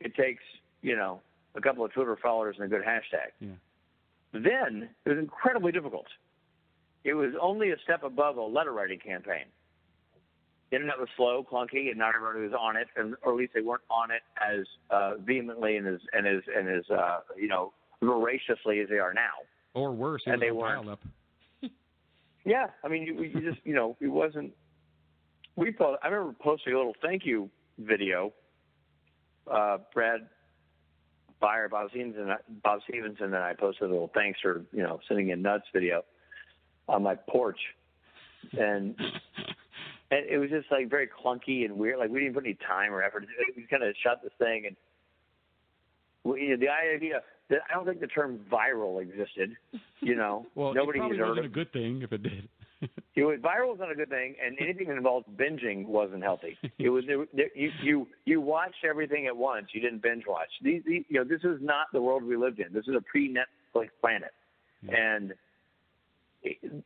it takes you know a couple of Twitter followers and a good hashtag. Yeah. Then it was incredibly difficult. It was only a step above a letter writing campaign. The internet was slow, clunky, and not everybody was on it, and, or at least they weren't on it as uh, vehemently and as and as and as uh, you know voraciously as they are now. Or worse, And they weren't. up. *laughs* Yeah, I mean, you, you just you know, it wasn't. We po- I remember posting a little thank you video. Uh, Brad Beyer, Bob Stevens Stephenson, Bob Stephenson, and then I posted a little thanks for you know sending in nuts video on my porch, and and it was just like very clunky and weird. Like we didn't put any time or effort. Into it. We kind of shot this thing, and we, you know, the idea that I don't think the term viral existed. You know, *laughs* Well, nobody deserved it probably wasn't of a good thing if it did. *laughs* it was viral was not a good thing, and anything that involved binging wasn't healthy. It was there, you you you watched everything at once. You didn't binge watch. These, these you know this is not the world we lived in. This is a pre Netflix planet, hmm. and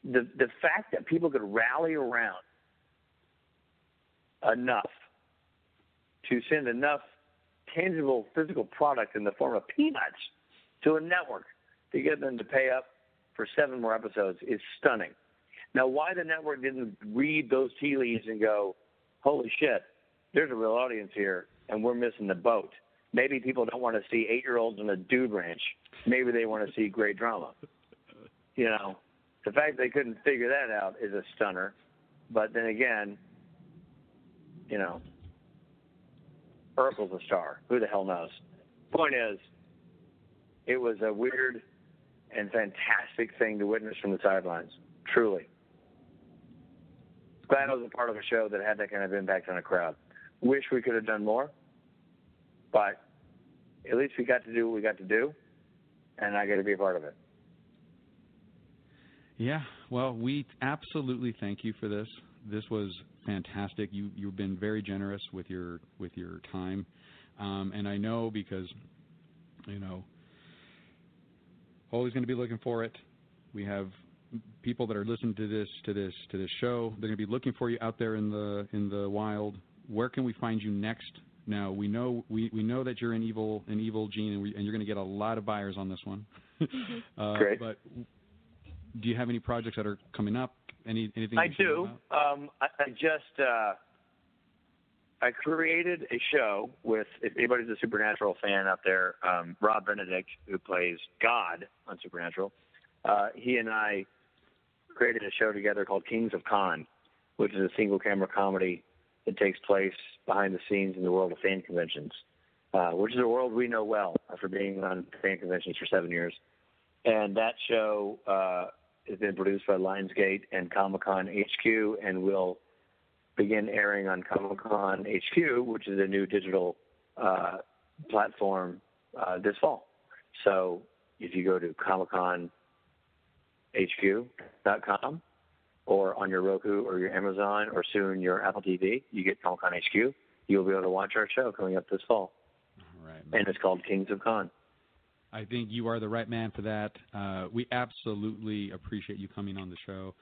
the the fact that people could rally around enough to send enough tangible physical product in the form of peanuts to a network to get them to pay up for seven more episodes is stunning. Now, why the network didn't read those tea leaves and go, holy shit, there's a real audience here, and we're missing the boat. Maybe people don't want to see eight year olds in a dude ranch. Maybe they want to see great drama. You know, the fact they couldn't figure that out is a stunner. But then again, you know, Urkel's a star. Who the hell knows? Point is, it was a weird and fantastic thing to witness from the sidelines. Truly. Glad I was a part of a show that had that kind of impact on a crowd. Wish we could have done more, but at least we got to do what we got to do, and I got to be a part of it. Yeah, well, we absolutely thank you for this. This was fantastic. You you've been very generous with your with your time, um, and I know because you know always going to be looking for it. We have people that are listening to this to this to this show. They're going to be looking for you out there in the in the wild. Where can we find you next Now we know we, we know that you're an evil an evil gene, and, we, and you're going to get a lot of buyers on this one. *laughs* uh, Great. But do you have any projects that are coming up? Any anything? I you should know do. Um, I, I just uh, I created a show with if anybody's a Supernatural fan out there, um, Rob Benedict, who plays God on Supernatural. Uh, he and I created a show together called Kings of Con, which is a single camera comedy that takes place behind the scenes in the world of fan conventions, uh, which is a world we know well after being on fan conventions for seven years. And that show uh, has been produced by Lionsgate and Comic Con HQ and will begin airing on Comic Con HQ, which is a new digital uh, platform uh, this fall. So if you go to Comic Con HQ.com or on your Roku or your Amazon or soon your Apple TV, you get Comic Con HQ. You'll be able to watch our show coming up this fall. Right. And it's called Kings of Con. I think you are the right man for that. Uh, we absolutely appreciate you coming on the show.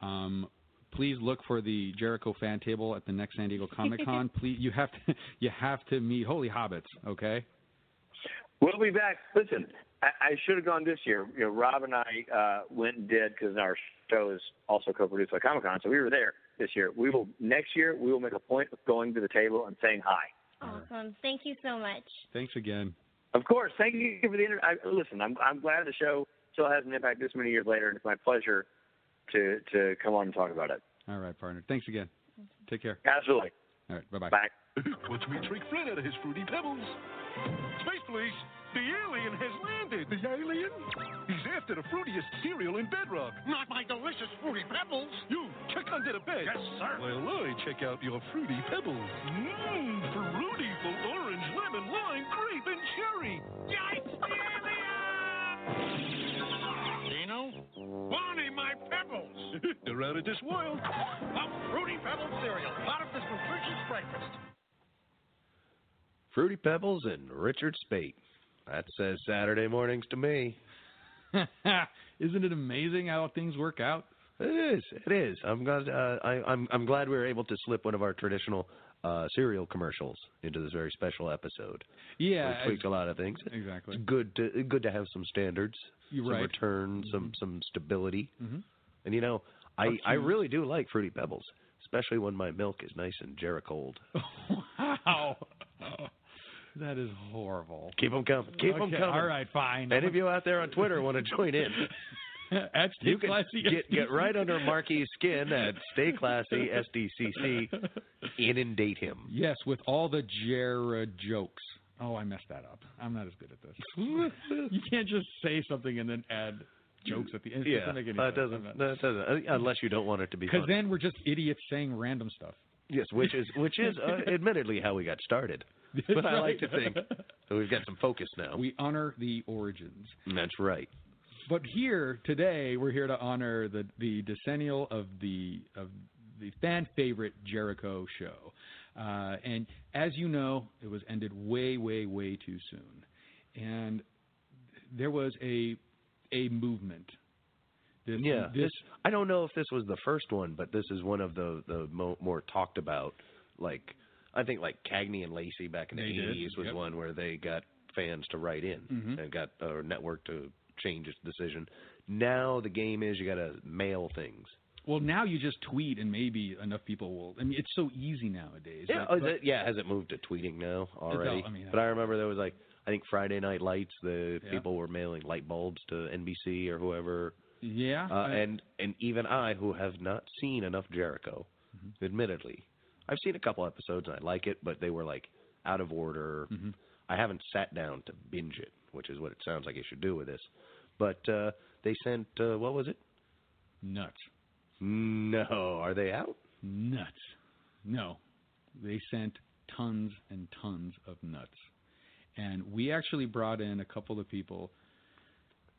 Um, please look for the Jericho fan table at the next San Diego Comic *laughs* Con. please, you have to *laughs* you have to meet Holy Hobbits. Okay. We'll be back. Listen, I, I should have gone this year. You know, Rob and I uh, went and did because our show is also co-produced by Comic Con, so we were there this year. We will next year. We will make a point of going to the table and saying hi. Awesome. Thank you so much. Thanks again. Of course. Thank you for the interview. Listen, I'm I'm glad the show still has an impact this many years later, and it's my pleasure to to come on and talk about it. All right, partner. Thanks again. Take care. Absolutely. All right. Bye-bye. Bye. Watch me trick Fred out of his fruity pebbles. Space Police, the alien has landed. The alien? He's after the fruitiest cereal in Bedrock. Not my delicious fruity pebbles. You, check under the bed. Yes, sir. While I check out your fruity pebbles. Mmm, fruity for orange, lemon, lime, grape, and cherry. Yikes, the alien! Dino, Bonnie, my pebbles. *laughs* They're out of this world. A fruity pebble cereal, part of this nutritious breakfast. Fruity Pebbles and Richard Speight. That says Saturday mornings to me. *laughs* Isn't it amazing how things work out? It is. It is. I'm glad. Uh, I, I'm I'm glad we were able to slip one of our traditional uh, cereal commercials into this very special episode. Yeah, we tweaked a lot of things. Exactly. It's good to good to have some standards, You're some right. return, some some stability. Mm-hmm. And you know, I I really do like fruity pebbles, especially when my milk is nice and Jericold. *laughs* Wow. That is horrible. Keep them coming. Keep them coming. All right, fine. Any of you out there on Twitter want to join in? *laughs* At Stay you can Classy get, get right under Marky's skin at Stay Classy SDCC. Inundate him. Yes, with all the Jera jokes. Oh, I messed that up. I'm not as good at this. *laughs* you can't just say something and then add jokes at the end. It Yeah, doesn't make any that sense. doesn't. That doesn't. uh, Unless you don't want it to be. Because then we're just idiots saying random stuff. Yes, which is which is uh, *laughs* admittedly how we got started. But I like to think *laughs* that we've got some focus now. We honor the origins. That's right. But here today, we're here to honor the the decennial of the of the fan favorite Jericho show. Uh, and as you know, it was ended way, way, way too soon. And there was a a movement. This, yeah, this this, I don't know if this was the first one, but this is one of the the mo- more talked about. Like I think like Cagney and Lacey back in the They did, eighties was yep. one where they got fans to write in Mhm. and got a network to change its decision. Now the game is you got to mail things. well, now you just tweet, and maybe enough people will. I mean, it's so easy nowadays. Yeah, But- oh, but- yeah. Has it moved to tweeting now already? I mean, but I remember there was like I think Friday Night Lights. The Yeah. people were mailing light bulbs to NBC or whoever. yeah, Uh, I- and and even I, who have not seen enough Jericho, Mm-hmm. admittedly, I've seen a couple episodes and I like it, but they were like out of order. Mm-hmm. I haven't sat down to binge it, which is what it sounds like you should do with this. But uh, they sent uh, what was it? nuts. No, are they out? nuts. No, they sent tons and tons of nuts, and we actually brought in a couple of people.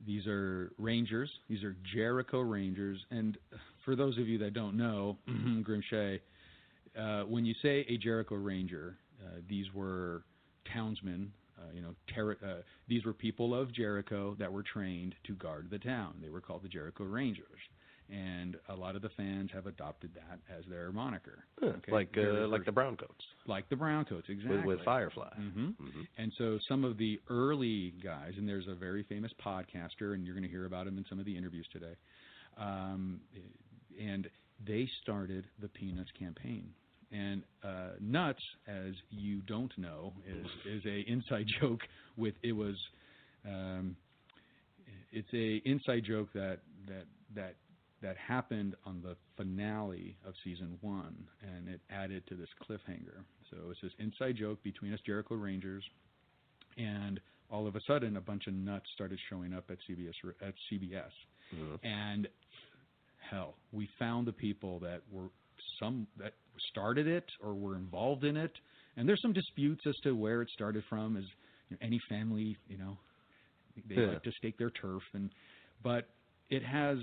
These are Rangers. These are Jericho Rangers, and for those of you that don't know, *clears throat* Grimshay, uh, when you say a Jericho Ranger, uh, these were townsmen. Uh, you know, ter- uh, these were people of Jericho that were trained to guard the town. They were called the Jericho Rangers. and a lot of the fans have adopted that as their moniker. Huh, Okay? like Very uh, like the brown coats like the Browncoats, exactly. with, with Firefly. hmm And so some of the early guys, and there's a very famous podcaster, and you're going to hear about him in some of the interviews today. Um, and they started the Peanuts campaign. And uh, Nuts, as you don't know, is is a inside *laughs* joke with it was. Um, it's a inside joke that that that that happened on the finale of season one, and it added to this cliffhanger. So it's this inside joke between us Jericho Rangers, and all of a sudden, a bunch of nuts started showing up at CBS at CBS, and hell, we found the people that were some that started it or were involved in it, and there's some disputes as to where it started from. As you know, any family, you know, they Yeah. like to stake their turf, and but it has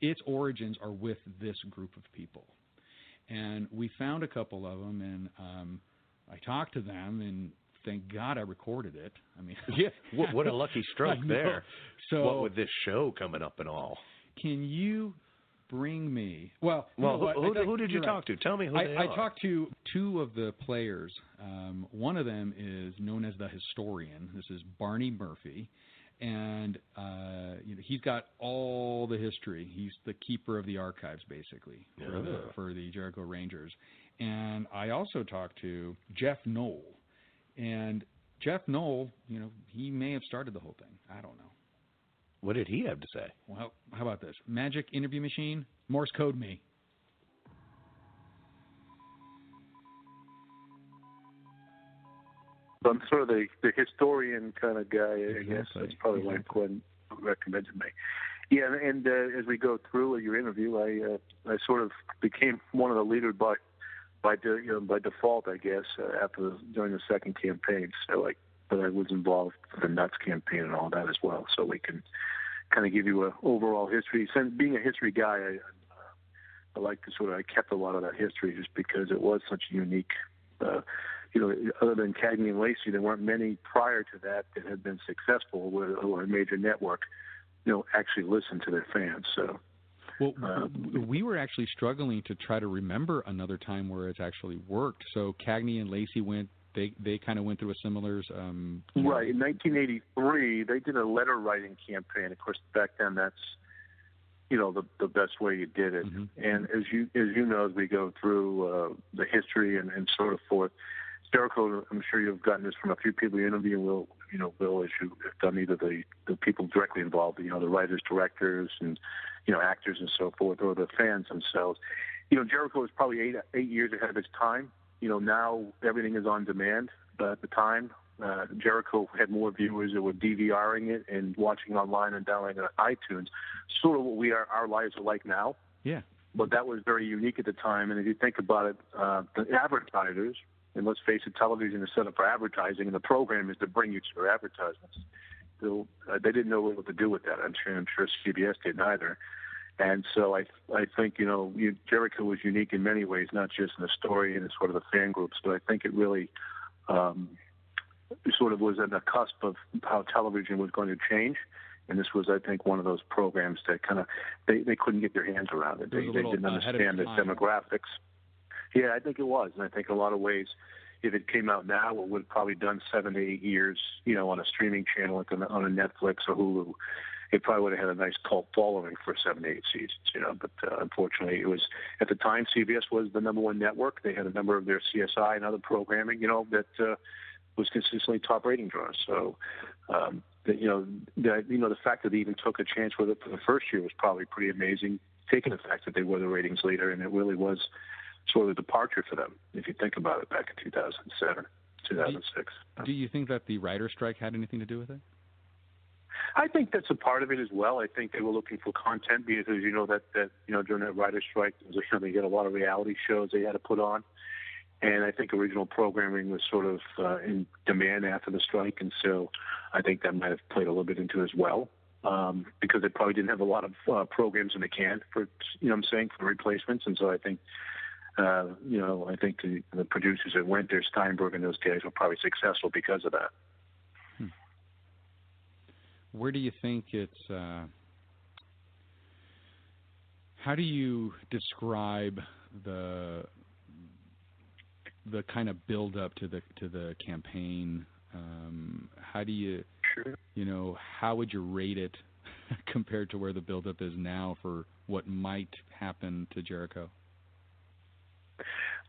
its origins are with this group of people, and we found a couple of them, and um, I talked to them, and thank God I recorded it. I mean, *laughs* Yeah, what, what a lucky *laughs* stroke there. So what with this show coming up and all. can you bring me? Well, Well, who- I who- did you you're talk to? Tell me who I, they I talked to two of the players. Um, one of them is known as the historian. This is Barney Murphy, and uh, you know, he's got all the history. He's the keeper of the archives, basically, for, the, for the Jericho Rangers. And I also talked to Jeff Knoll, and Jeff Knoll, you know, he may have started the whole thing. I don't know. What did he have to say? Well, how about this? Magic interview machine, Morse code me. I'm sort of the, the historian kind of guy, I guess. That's probably why Quinn recommended me. Yeah, and, and uh, as we go through your interview, I uh, I sort of became one of the leaders by by de, you know by default, I guess, uh, after the, during the second campaign. So like, but I was involved with the Nuts campaign and all that as well. So we can kind of give you a overall history. Since being a history guy, I, I like to sort of I kept a lot of that history just because it was such a unique. Uh, you know, other than Cagney and Lacey, there weren't many prior to that that had been successful with or a major network. You know, actually listen to their fans. So Well, w- we were actually struggling to try to remember another time where it's actually worked. So Cagney and Lacey went. They they kind of went through a similar. Um, Right. In 1983, they did a letter writing campaign. Of course, back then that's you know the the best way you did it. And as you as you know, as we go through uh, the history and, and sort of forth, Jericho. I'm sure you've gotten this from a few people you interview. Will you know Will as you have done either the the people directly involved, you know, the writers, directors, and you know actors and so forth, or the fans themselves. You know, Jericho was probably eight eight years ahead of its time. You know, now everything is on demand. But at the time, uh, Jericho had more viewers that were DVRing it and watching online and downloading it on iTunes. Sort of what we are, our lives are like now. Yeah. But that was very unique at the time. And if you think about it, uh, the advertisers, and let's face it, television is set up for advertising, and the program is to bring you to your advertisements. So uh, they didn't know what to do with that. I'm sure, I'm sure CBS didn't either. And so I, I think you know, you, Jericho was unique in many ways, not just in the story and sort of the fan groups, but I think it really um, sort of was on the cusp of how television was going to change. And this was, I think, one of those programs that kind of they, they couldn't get their hands around it. It They, they didn't understand the demographics. Yeah, I think it was, and I think in a lot of ways, if it came out now, it would have probably done seven to eight years, you know, on a streaming channel like on a Netflix or Hulu. It probably would have had a nice cult following for seven eight seasons, you know. But uh, unfortunately, it was at the time CBS was the number one network. They had a number of their CSI and other programming, you know, that uh, was consistently top rating draws. So, um, the, you know, the, you know, the fact that they even took a chance with it for the first year was probably pretty amazing. Taking the fact that they were the ratings leader, and it really was sort of a departure for them, if you think about it, back in 2007, 2006. Do you think that the writer strike had anything to do with it? I think that's a part of it as well. I think they were looking for content because, you know, that that you know during that writer's strike, you know, they get a lot of reality shows they had to put on, and I think original programming was sort of uh, in demand after the strike, and so I think that might have played a little bit into it as well. Um, because they probably didn't have a lot of uh, programs in the can for, you know, what I'm saying for replacements, and so I think uh, you know, I think the, the producers at Winter, Steinberg, and those guys were probably successful because of that. Where do you think it's? Uh, how do you describe the the kind of build up to the to the campaign? Um, how do you sure. you know how would you rate it *laughs* compared to where the build up is now for what might happen to Jericho?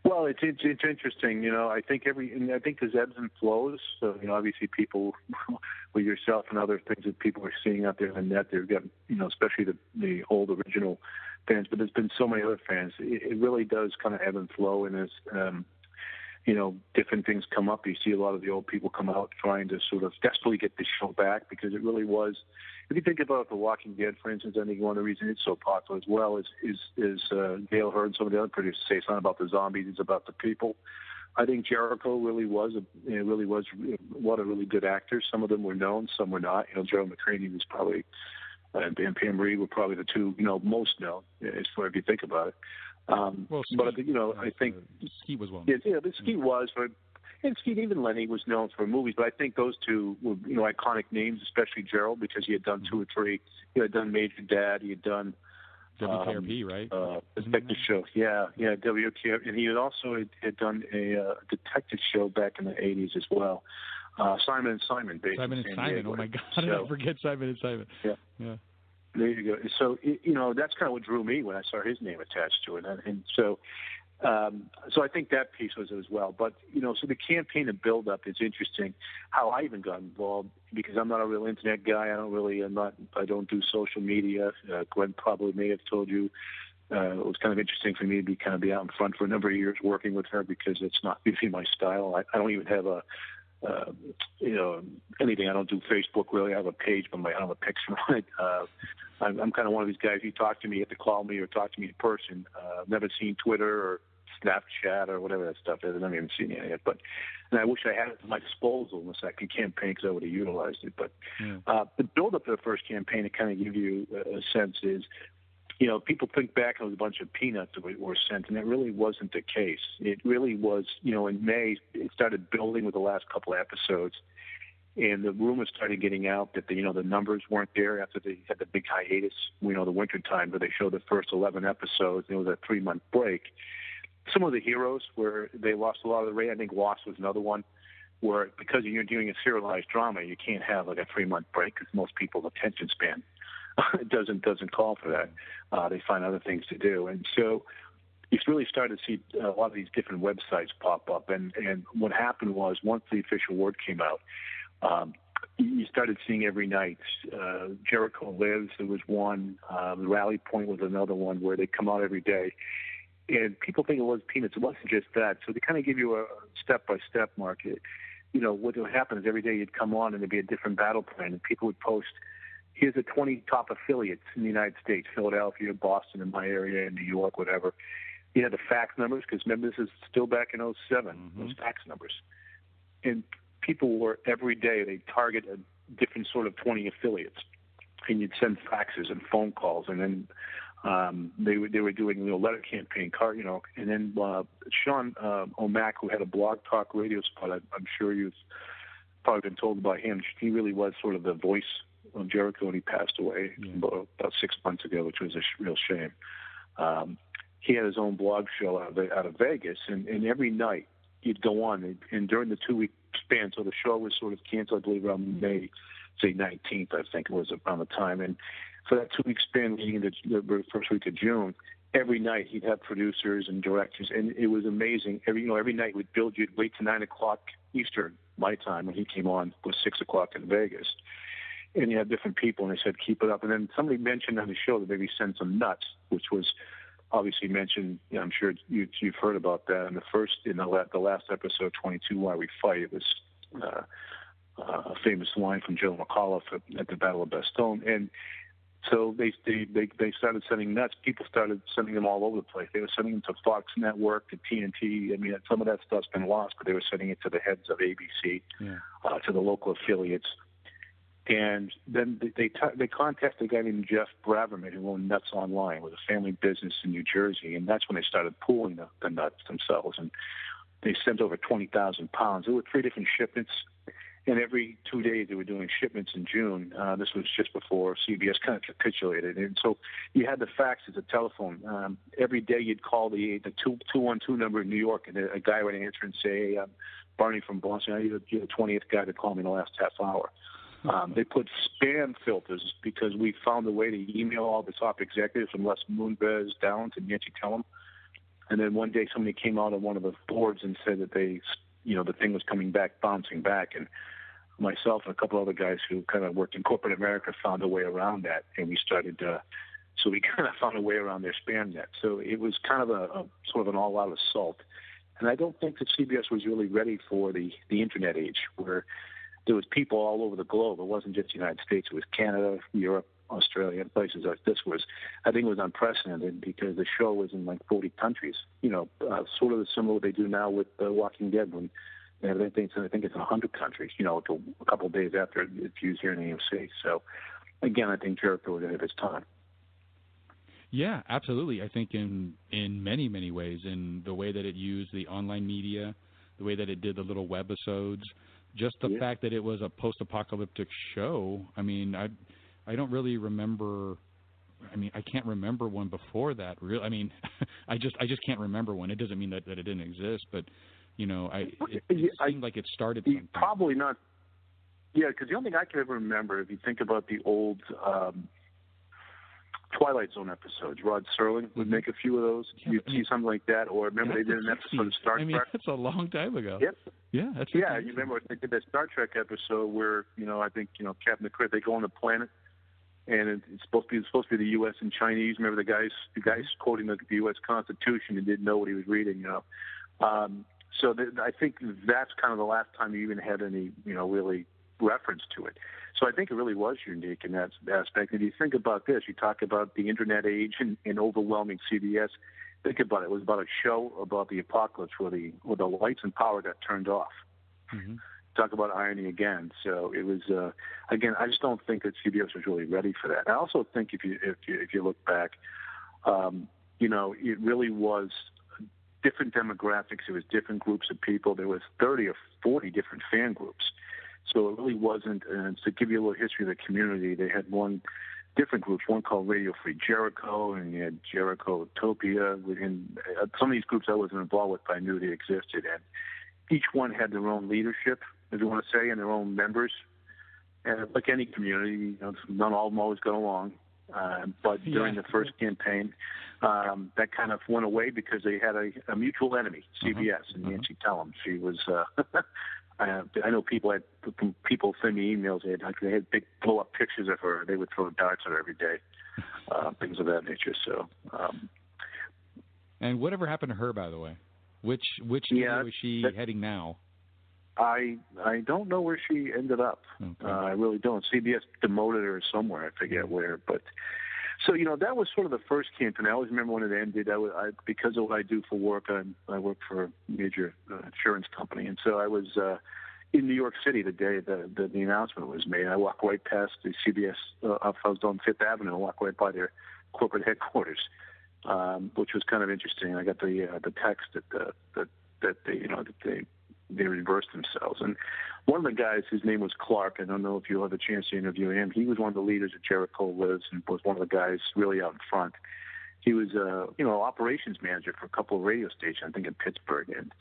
Well, it's, it's it's interesting. You know, I think every and I think there's ebbs and flows. So you know, obviously people *laughs* with yourself and other things that people are seeing out there in the net, they've got you know, especially the the old original fans. But there's been so many other fans. It, it really does kind of ebb and flow, and as um, you know, different things come up. You see a lot of the old people come out trying to sort of desperately get the show back because it really was if you think about The Walking Dead, for instance, I think one of the reasons it's so popular as well is is is uh, Gale Hurd and some of the other producers say it's not about the zombies, it's about the people. I think Jericho really was a you know, really was what a really good actor. Some of them were known, some were not. You know, Gerald McRaney was probably uh, and Pam Reed were probably the two you know most known as far if you think about it. Um, well, but you know, I think uh, Skeet was one. Yeah, yeah, but Skeet was, but and Steve, even Lennie was known for movies, but I think those two were, you know, iconic names, especially Gerald, because he had done two or three. He had done Major Dad. He had done WKRP, um, right? Uh, detective show. Yeah, yeah, WKRP, and he had also had, had done a uh, detective show back in the '80s as well. Uh, Simon and Simon, based Simon and Simon. Diego. Oh my God, *laughs* So- I forget Simon and Simon. Yeah. Yeah. There you go. So you know that's kind of what drew me when I saw his name attached to it, and, and so um, so I think that piece was as well. But you know, so the campaign and build up is interesting. How I even got involved because I'm not a real internet guy. I don't really, I'm not, I don't do social media. Uh, Gwen probably may have told you. Uh, it was kind of interesting for me to be kind of be out in front for a number of years working with her because it's not *laughs* usually my style. I, I don't even have a uh, you know, anything. I don't do Facebook really. I have a page, but my, I don't have a picture on it. Uh, I'm, I'm kind of one of these guys. You talk to me, you have to call me or talk to me in person. Uh, I've never seen Twitter or Snapchat or whatever that stuff is. I've never even seen it yet. But and I wish I had it at my disposal in the second campaign because I would have utilized it. But uh, the build up to the first campaign to kind of give you a, sense is you know, people think back and it was a bunch of peanuts that were sent, and that really wasn't the case. It really was, you know, in May, it started building with the last couple of episodes, and the rumors started getting out that the, you know, the numbers weren't there after they had the big hiatus, you know, the winter time, where they showed the first 11 episodes. It was a three month break. Some of the heroes where they lost a lot of the rate. I think Lost was another one where because you're doing a serialized drama, you can't have like a three month break because most people's attention span *laughs* doesn't doesn't call for that. Uh, they find other things to do, and so you really started to see a lot of these different websites pop up. And and what happened was once the official word came out, um, you started seeing every night. Uh, Jericho Lives, there was one. Uh, Rally Point was another one where they come out every day. And people think it was peanuts. It wasn't just that. So they kind of give you a step-by-step market. You know, what would happen is every day you'd come on and there'd be a different battle plan, and people would post here's the 20 top affiliates in the United States, Philadelphia, Boston, in my area, in New York, whatever. You had the fax numbers, because remember, this is still back in 7 mm-hmm. those fax numbers. And people were, every day, they target a different sort of 20 affiliates. And you'd send faxes and phone calls, and then um, they were they were doing you know letter campaign card you know and then uh, Sean uh, O'Mac who had a blog talk radio spot I, I'm sure you've probably been told about him he really was sort of the voice of Jericho and he passed away about, about six months ago which was a sh- real shame. Um, he had his own blog show out of, out of Vegas and, and every night he'd go on and, and during the two week span so the show was sort of canceled I believe around May say 19th I think it was around the time and for that two week span leading into the first week of June, every night he'd have producers and directors, and it was amazing. Every you know every night we'd build. You'd wait to nine o'clock Eastern my time when he came on was six o'clock in Vegas, and you had different people, and they said keep it up. And then somebody mentioned on the show that maybe send some nuts, which was obviously mentioned. You know, I'm sure you, you've heard about that in the first in the, the last episode 22, Why We Fight. It was. Uh, uh, a famous line from Joe McAuliffe at, at the Battle of Bastogne, and so they, they they they started sending nuts. People started sending them all over the place. They were sending them to Fox Network, to TNT. I mean, some of that stuff's been lost, but they were sending it to the heads of ABC, Yeah. uh, to the local affiliates. And then they they, t- they contacted a guy named Jeff Braverman who owned Nuts Online with a family business in New Jersey, and that's when they started pooling the, the nuts themselves. And they sent over twenty thousand pounds. There were three different shipments, and every two days they were doing shipments in June. Uh, this was just before CBS kind of capitulated, and so you had the fax as a telephone. Um, every day you'd call the the two two one two number in New York, and a, a guy would answer and say, hey, "Barney from Boston, you're, you're the twentieth guy to call me in the last half hour." Um, they put spam filters because we found a way to email all the top executives from Les Moonves down to Nancy Tellem. And then one day somebody came out on one of the boards and said that they, you know, the thing was coming back, bouncing back. And myself and a couple other guys who kind of worked in corporate America found a way around that. And we started, uh, so we *laughs* kind of found a way around their spam net. So it was kind of a, a sort of an all out assault. And I don't think that CBS was really ready for the, the internet age where there was people all over the globe. It wasn't just the United States. It was Canada, Europe, Australia, and places like this was, I think, it was unprecedented because the show was in like 40 countries. You know, uh, sort of similar what they do now with uh, Walking Dead when they have anything. I think it's in 100 countries. You know, a couple of days after it's used here in the AMC. So, again, I think Jericho was ahead of its time. Yeah, absolutely. I think in in many many ways, in the way that it used the online media, the way that it did the little webisodes, just the Yeah. fact that it was a post-apocalyptic show. I mean, I I don't really remember. I mean, I can't remember one before that. Real, I mean, *laughs* I just I just can't remember one. It doesn't mean that that it didn't exist, but you know, I it, it seemed like it started. Something. Probably not. Yeah, because the only thing I can ever remember, if you think about the old um, Twilight Zone episodes, Rod Serling would make a few of those. You'd see something like that, or remember they did an episode of Star I mean, Trek. that's a long time ago. Yep. Yeah, that's yeah. You remember they did that Star Trek episode where you know I think you know Captain Kirk they go on the planet, and it's supposed to be it's supposed to be the U.S. and Chinese. Remember the guys the guys quoting the, the U.S. Constitution and didn't know what he was reading. You know, um, so th- I think that's kind of the last time you even had any you know really reference to it. So I think it really was unique in that aspect. And if you think about this, you talk about the internet age and, and overwhelming CBS. Think about it. It was about a show about the apocalypse where the where the lights and power got turned off. Mm-hmm. Talk about irony again. So it was uh, again. I just don't think that CBS was really ready for that. I also think if you if you if you look back, um, you know, it really was different demographics. It was different groups of people. There was 30 or 40 different fan groups. So it really wasn't. And to give you a little history of the community, they had one different groups. One called Radio Free Jericho, and you had Jericho Utopia. And uh, some of these groups I wasn't involved with, but I knew they existed. And each one had their own leadership, if you want to say, and their own members. And like any community, you know, not all of them always got along. Uh, but during Yeah. the first campaign, um, that kind of went away because they had a, a mutual enemy, CBS, and Nancy Tellem. She was. Uh, *laughs* I, I know people had people send me emails. They had like, they had big blow up pictures of her. They would throw darts at her every day, *laughs* uh, things of that nature. So um, And whatever happened to her, by the way? Which which Yeah, is she that- heading now? I I don't know where she ended up. Uh, I really don't. CBS demoted her somewhere. I forget where, but so you know that was sort of the first campaign. I always remember when it ended. I was I, because of what I do for work. I I work for a major uh, insurance company, and so I was uh, in New York City the day the the, the announcement was made. I walked right past the CBS. Uh, I was on Fifth Avenue. I walked right by their corporate headquarters, um, which was kind of interesting. I got the uh, the text that uh, that that they you know that they they reversed themselves. And one of the guys, his name was Clark. I don't know if you'll have a chance to interview him. He was one of the leaders of Jericho Lives and was one of the guys really out in front. He was a you know operations manager for a couple of radio stations, I think in Pittsburgh, and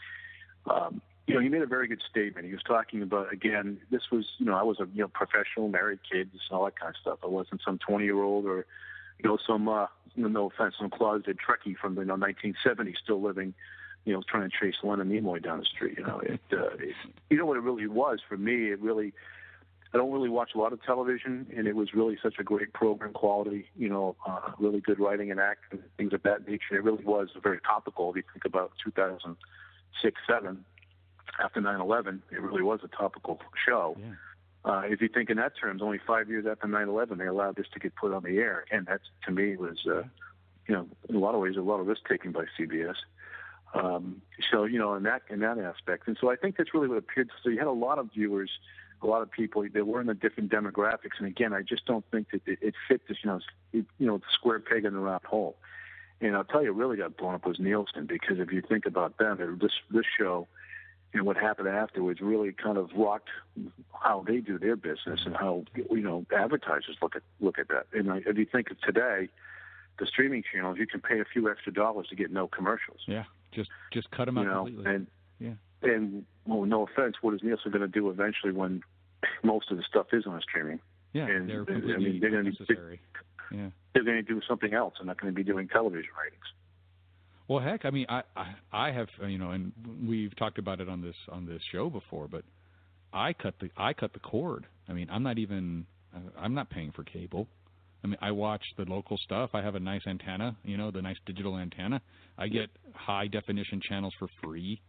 um, you know he made a very good statement. He was talking about again, this was you know I was a you know professional, married kids, all that kind of stuff. I wasn't some 20 year old or you know some uh, no offense, some closeted Trekkie from the you know, 1970s still living you know, trying to chase Leonard Nimoy down the street. You know, it, uh, it, you know what it really was for me. It really, I don't really watch a lot of television, and it was really such a great program quality. You know, uh, really good writing and acting, things of that nature. It really was very topical. If you think about 2006, seven, after 9/11, it really was a topical show. Uh, if you think in that terms, only five years after 9/11, they allowed this to get put on the air, and that to me was, uh, you know, in a lot of ways, a lot of risk taking by CBS. Um, so you know, in that in that aspect, and so I think that's really what appeared. So you had a lot of viewers, a lot of people. They were in the different demographics, and again, I just don't think that it, it fit this. You know, it, you know, the square peg in the round hole. And I'll tell you, really got blown up was Nielsen because if you think about them, this this show and what happened afterwards really kind of rocked how they do their business and how you know advertisers look at look at that. And if you think of today, the streaming channels, you can pay a few extra dollars to get no commercials. Yeah, just just cut them out know, completely. and yeah. and well, no offense, what is Nielsen going to do eventually when *laughs* most of the stuff is on streaming? Yeah, and they're I mean, they're going to unnecessary. Yeah. they're going to do something else. They're not going to be doing television ratings. Well, heck, I mean, I, I I have you know, and we've talked about it on this on this show before, but I cut the I cut the cord. I mean, I'm not even uh, I'm not paying for cable. I mean, I watch the local stuff. I have a nice antenna, you know, the nice digital antenna. I get high definition channels for free,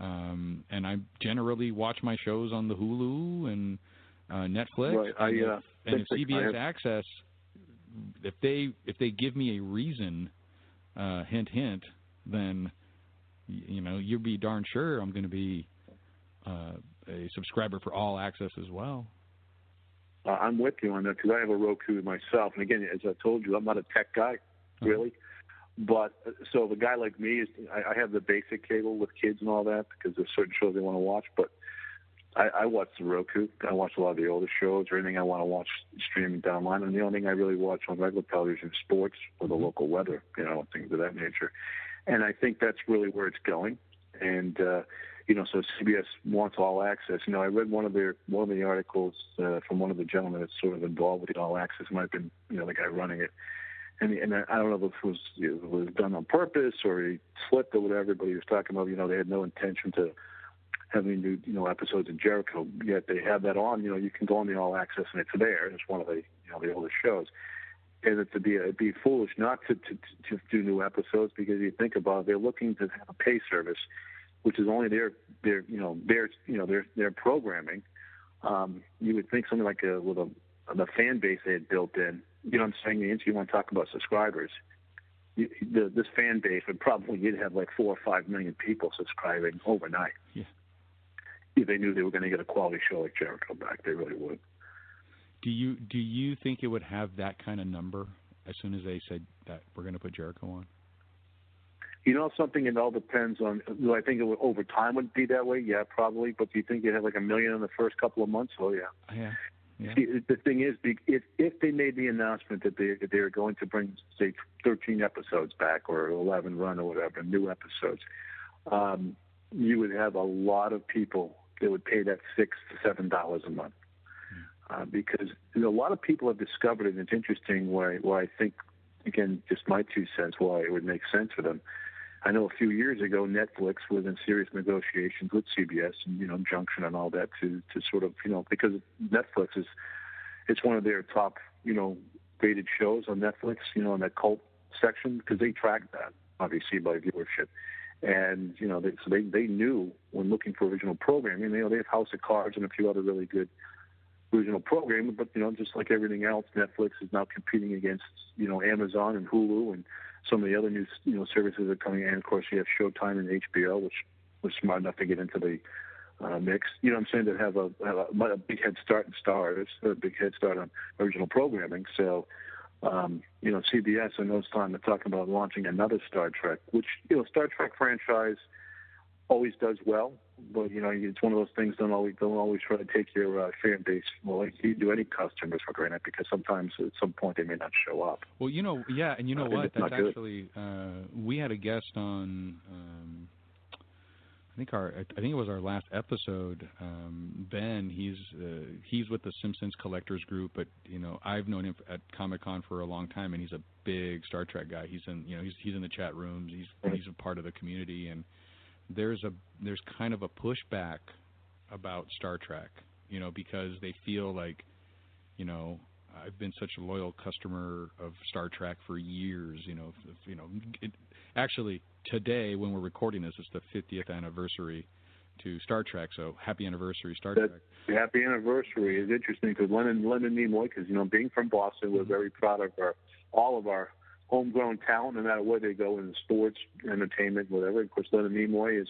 um, and I generally watch my shows on the Hulu and uh, Netflix. Right. I, and if, uh, and if CBS have- Access, if they if they give me a reason, uh, hint hint, then you know you'll be darn sure I'm going to be uh, a subscriber for all access as well. Uh, I'm with you on that because I have a Roku myself, and again, as I told you, I'm not a tech guy, really. But uh, so the guy like me is, I, I have the basic cable with kids and all that because there's certain shows they want to watch. But I, I watch the Roku. I watch a lot of the older shows or anything I want to watch streaming downline. And the only thing I really watch on regular television is sports or the local weather, you know, things of that nature. And I think that's really where it's going. And uh, you know, so CBS wants all access. You know, I read one of their one of the articles uh, from one of the gentlemen that's sort of involved with the all access. Might have been you know the guy running it, and and I don't know if it was it was done on purpose or he slipped or whatever. But he was talking about you know they had no intention to having new you know episodes of Jericho. Yet they have that on. You know, you can go on the all access and it's there. It's one of the you know the oldest shows. And it to be it'd be foolish not to, to to do new episodes because you think about it, they're looking to have a pay service which is only their their you know their you know their their programming. Um, you would think something like a with a the fan base they had built in. You know, what I'm saying the you want to talk about subscribers. You, the, this fan base would probably you'd have like four or five million people subscribing overnight. Yeah. If they knew they were going to get a quality show like Jericho back, they really would. Do you do you think it would have that kind of number as soon as they said that we're going to put Jericho on? You know something? It all depends on. Do I think it would, over time would be that way? Yeah, probably. But do you think you'd have like a million in the first couple of months? Oh yeah. Yeah. Yeah. See, the thing is, if if they made the announcement that they that they were going to bring say 13 episodes back or 11 run or whatever, new episodes, um, you would have a lot of people that would pay that six to seven dollars a month. Uh, because you know, a lot of people have discovered it, and it's interesting why why I think again just my two cents why it would make sense for them. I know a few years ago Netflix was in serious negotiations with CBS and you know Junction and all that to to sort of you know because Netflix is it's one of their top you know rated shows on Netflix you know in that cult section because they track that obviously by viewership. And you know they, so they they knew when looking for original programming you know they have House of Cards and a few other really good original programming but you know just like everything else Netflix is now competing against you know Amazon and Hulu and some of the other new you know services are coming in. Of course, you have Showtime and HBO, which was smart enough to get into the uh, mix. You know, what I'm saying that have a, have a, a big head start in stars, a big head start on original programming. So, um, you know, CBS I know it's time to talk about launching another Star Trek, which you know, Star Trek franchise always does well, but you know, it's one of those things. Don't always don't always try to take your uh, fan base well, like you do any customers for granted, because sometimes at some point they may not show up. Well, you know, yeah, and you know think what? That's actually uh, we had a guest on. Um, I think our I think it was our last episode. Um, ben, he's uh, he's with the Simpsons Collectors Group, but you know I've known him at Comic Con for a long time, and he's a big Star Trek guy. He's in you know he's he's in the chat rooms. He's he's a part of the community, and there's a there's kind of a pushback about Star Trek, you know, because they feel like, you know, I've been such a loyal customer of Star Trek for years, you know, f- you know, it, actually today when we're recording this it's the 50th anniversary to Star Trek, so happy anniversary Star That- Trek. Happy anniversary is interesting because Lennon Lennon Nimoy, because you know, being from Boston, we're very proud of our all of our homegrown talent, no matter where they go in sports, entertainment, whatever. Of course, Lennon Nimoy is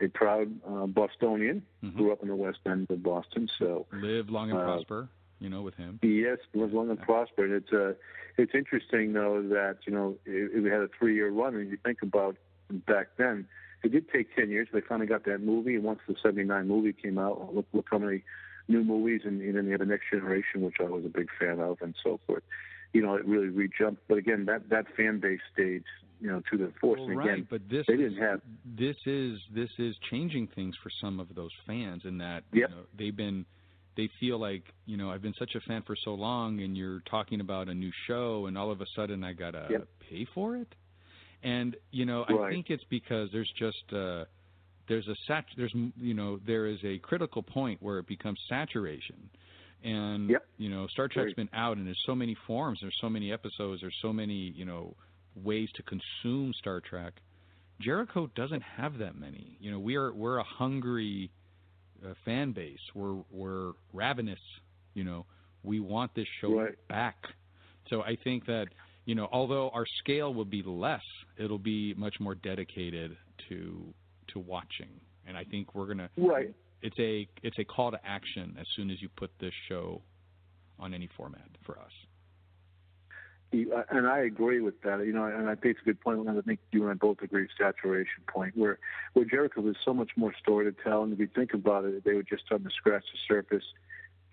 a proud uh, Bostonian, grew up in the West End of Boston, so Live long and uh, prosper, you know, with him. Yes, live long and prosper. And it's uh, it's interesting though that you know we had a three year run, and you think about back then, it did take ten years. They finally got that movie, and once the '79 movie came out, look look how many new movies, and, and then they had the Next Generation, which I was a big fan of, and so forth. You know, it really rejumped. But again, that that fan base stayed, you know, to the force. Well, and right, again, but this they is, didn't have. this is this is changing things for some of those fans in that Yep. you know, they've been they feel like you know I've been such a fan for so long, and you're talking about a new show, and all of a sudden I gotta Yep. pay for it. And you know Right. I think it's because there's just uh, there's a sat there's you know there is a critical point where it becomes saturation. And you know Star Trek's Agreed. been out, and there's so many forms, there's so many episodes, there's so many you know ways to consume Star Trek. Jericho doesn't have that many. You know, we are we're a hungry uh, fan base. We're we're ravenous. You know, we want this show Right. back. So I think that you know, although our scale will be less, it'll be much more dedicated to to watching. And I think we're gonna. Right. It's a it's a call to action as soon as you put this show on any format for us. Uh, and I agree with that. You know, and I think it's a good point. I think you and I both agree. Saturation point where where Jericho there's so much more story to tell. And if you think about it, they were just starting to scratch the surface.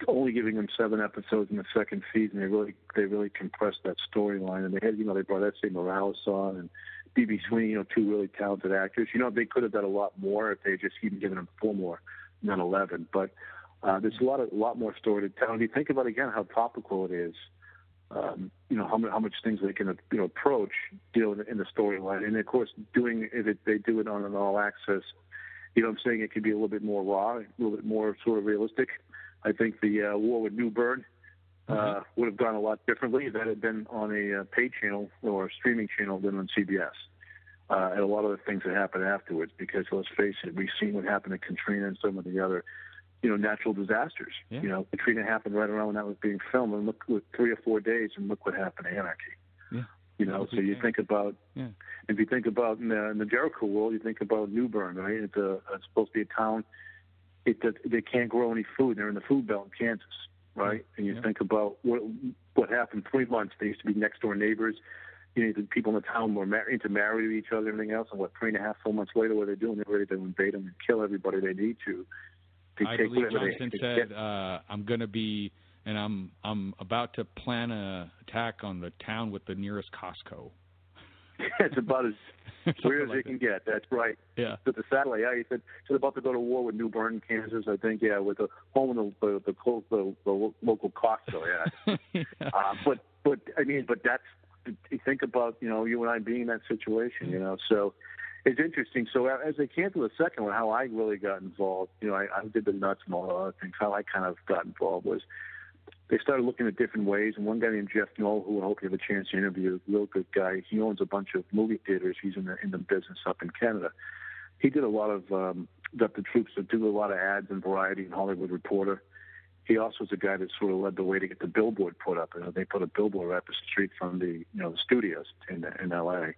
Only giving them seven episodes in the second season, they really they really compressed that storyline. And they had you know they brought Esai Morales on and D.B. Sweeney, you know, two really talented actors. You know, they could have done a lot more if they had just even given them four more, not eleven. But uh, there's a lot of a lot more story to tell. And you think about again how topical it is um, you know how much, how much things they can you know approach deal in, in the storyline, and of course doing if it, they do it on an all access, you know what I'm saying it can be a little bit more raw, a little bit more sort of realistic. I think the uh, War with New Bern uh, would have gone a lot differently if that had been on a uh, paid channel or a streaming channel than on CBS. Uh, and a lot of the things that happened afterwards, because let's face it, we've seen what happened to Katrina and some of the other you know, natural disasters. Yeah. You know, Katrina happened right around when that was being filmed, and look, with three or four days, and look what happened to Anarchy. Yeah. You know, so you think about, Yeah. if you think about in the, in the Jericho world, you think about New Bern, right? It's a it's supposed to be a town. It does, they can't grow any food. They're in the food belt in Kansas, right? And you Yeah. think about what what happened three months. They used to be next door neighbors. You know, the people in the town were mar- into to each other and everything else. And what three and a half, four months later, what are they doing? They're ready to invade them and kill everybody they need to. to I believe Johnson they said, get. uh, "I'm going to be, and I'm I'm about to plan a attack on the town with the nearest Costco." *laughs* it's about as *laughs* weird as like it can get. That's right. Yeah. But the satellite, yeah, he said he's about to go to war with New Bern, Kansas. I think, yeah, with the home of the the the, the, the local Costco. *laughs* Yeah. uh, but but I mean, but that's think about you know you and I being in that situation, you know. So it's interesting. So as they came to the second one, how I really got involved, you know, I, I did the nuts and all the other things. How I kind of got involved was they started looking at different ways. And one guy named Jeff Knoll, who I hope you have a chance to interview, real good guy. He owns a bunch of movie theaters. He's in the in the business up in Canada. He did a lot of um, got the troops to do a lot of ads in Variety and Hollywood Reporter. He also was a guy that sort of led the way to get the billboard put up. Know, they put a billboard right up the street from the you know the studios in in L.A.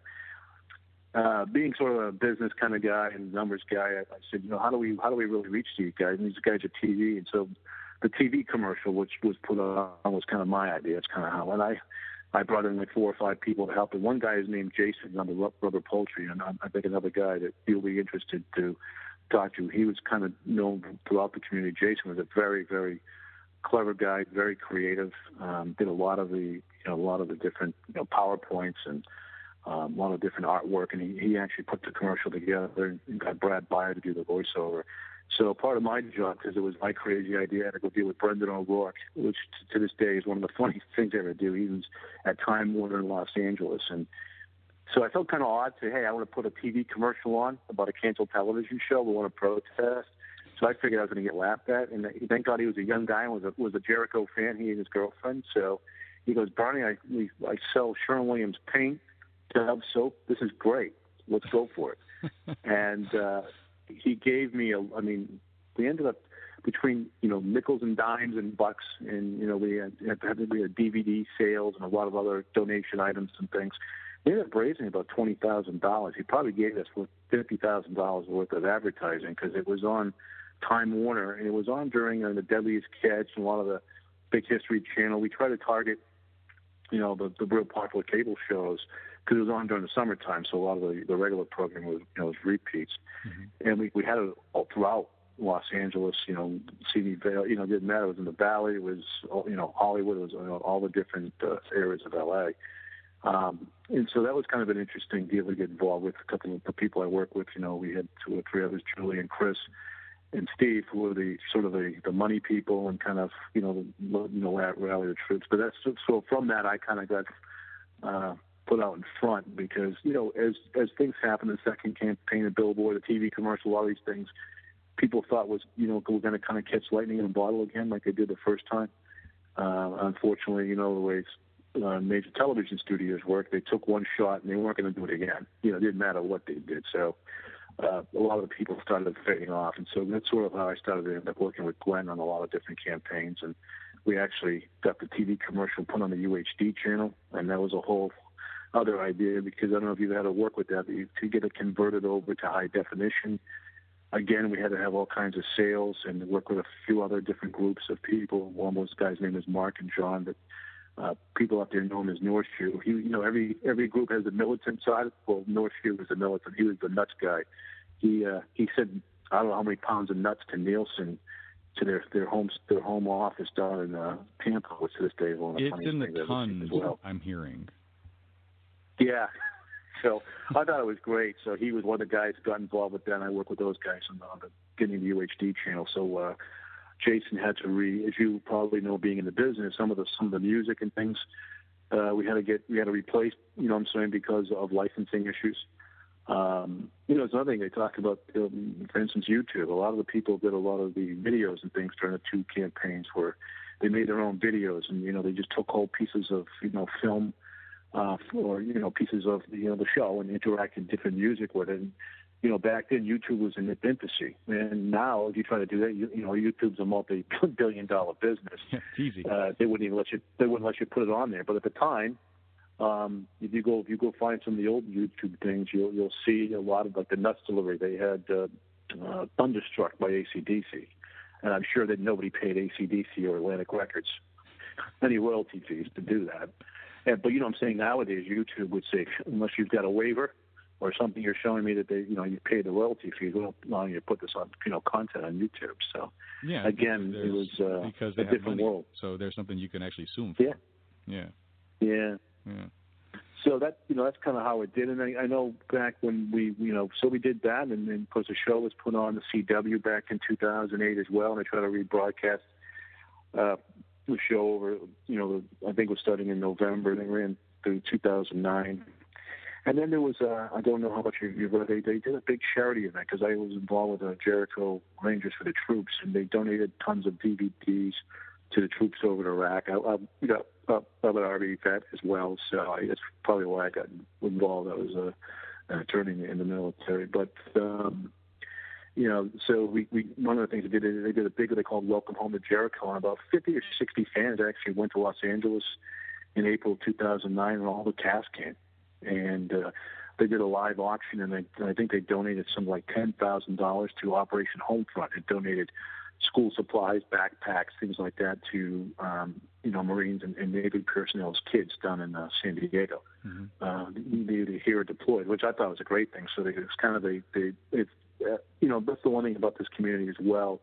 Uh, being sort of a business kind of guy and numbers guy, I, I said, you know, how do we how do we really reach these guys? And these guys are TV, and so the TV commercial, which was put on, was kind of my idea. It's kind of how, and I, I brought in like four or five people to help. And one guy is named Jason on the Rubber Poultry, and I, I think another guy that you'll be interested to talk to. He was kind of known throughout the community. Jason was a very, very clever guy, very creative. Um, did a lot of the, you know, a lot of the different, you know, powerpoints and um, a lot of different artwork. And he, he actually put the commercial together and got Brad Beyer to do the voiceover. So part of my job, because it was my crazy idea, I had to go deal with Brendan O'Rourke, which to this day is one of the *laughs* funniest things I ever do. He was at Time Warner in Los Angeles, and so I felt kind of odd to, hey, I want to put a TV commercial on about a canceled television show. We want to protest. So I figured I was going to get laughed at, and thank God he was a young guy and was a was a Jericho fan. He and his girlfriend. So he goes, Barney, I we, I sell Sherwin Williams paint, Dove soap. This is great. Let's go for it. *laughs* and uh, he gave me a. I mean, we ended up between you know nickels and dimes and bucks, and you know we had, had we had DVD sales and a lot of other donation items and things. We ended up raising about twenty thousand dollars. He probably gave us fifty thousand dollars worth of advertising because it was on Time Warner and it was on during uh, the Deadliest Catch and a lot of the Big History Channel. We try to target, you know, the, the real popular cable shows because it was on during the summertime, so a lot of the, the regular programming was you know was repeats, Mm-hmm. and we we had it all throughout Los Angeles. You know, CD Valley. You know, it didn't matter. It was in the Valley. It was you know Hollywood. It was you know, all the different uh, areas of LA. Um, and so that was kind of an interesting deal to get involved with. A couple of the people I work with, you know, we had two or three others, Julie and Chris and Steve, who were the sort of the, the money people and kind of, you know, the, you know, rally the troops. But that's so from that, I kind of got uh, put out in front because, you know, as as things happen, the second campaign, the billboard, the TV commercial, a lot of these things, people thought was, you know, we're going to kind of catch lightning in a bottle again, like they did the first time. Uh, unfortunately, you know, the way uh, major television studios work, they took one shot and they weren't going to do it again. You know, it didn't matter what they did. So uh, a lot of the people started fading off, and so that's sort of how I started to end up working with Glenn on a lot of different campaigns. And we actually got the TV commercial put on the UHD channel, and that was a whole other idea because I don't know if you've had to work with that, but you, to get it converted over to high definition. Again, we had to have all kinds of sales and work with a few other different groups of people. One of those guys' name is Mark and John, but uh, people out there know him as North Shoe. He, you know, every every group has a militant side. Well, North Shoe was the militant. He was the nuts guy. He uh, he said I don't know how many pounds of nuts to Nielsen to their their home their home office down in uh, Tampa, which to this day is one of the It's in the things I've ever seen tons. as well. I'm hearing. Yeah. *laughs* So I thought it was great. So he was one of the guys that got involved with that. And I work with those guys on the, on the getting the UHD channel. So uh, Jason had to re, as you probably know, being in the business, some of the some of the music and things uh, we had to get we had to replace. You know what I'm saying because of licensing issues. Um, you know, it's another thing they talk about. Um, for instance, YouTube. A lot of the people did a lot of the videos and things during the two campaigns where they made their own videos, and you know they just took whole pieces of you know film uh, or you know pieces of you know the show and interacted different music with it. And, you know, back then YouTube was in its infancy, and now if you try to do that, you, you know, YouTube's a multi-billion-dollar business. *laughs* It's easy. Uh, they wouldn't even let you. They wouldn't let you put it on there. But at the time, um, if you go if you go find some of the old YouTube things, you'll you'll see a lot of like the nuts delivery. They had uh, uh, Thunderstruck by ACDC, and I'm sure that nobody paid ACDC or Atlantic Records any royalty fees to do that. And, but you know what I'm saying nowadays, YouTube would say unless you've got a waiver or something you're showing me that they you know you paid the royalty fees, we don't allow you to put this on you know content on YouTube. So Yeah. again, it was uh, because a they have different money. world. So there's something you can actually sue. Yeah. Yeah. Yeah. Yeah. So that you know that's kind of how it did, and I, I know back when we you know so we did that, and then of course the show was put on the CW back in 2008 as well, and they tried to rebroadcast uh, the show over you know I think it was starting in November, and they ran through 2009. And then there was uh, I don't know how much you, you've read. They they did a big charity event because I was involved with the Jericho Rangers for the troops, and they donated tons of DVDs to the troops over in Iraq. I, I you know I'm an Army vet as well, so I, that's probably why I got involved. I was a, an attorney in the military, but um, you know, so we, we one of the things they did they did a big they called Welcome Home to Jericho, and about 50 or 60 fans actually went to Los Angeles in April 2009, and all the cast came, and uh, they did a live auction, and they, I think they donated some like ten thousand dollars to Operation Homefront. It donated school supplies, backpacks, things like that to um, you know Marines and, and Navy personnel's kids down in uh, San Diego. Uh, they, they here deployed, which I thought was a great thing. So they, it's kind of they they it's uh, you know that's the one thing about this community as well.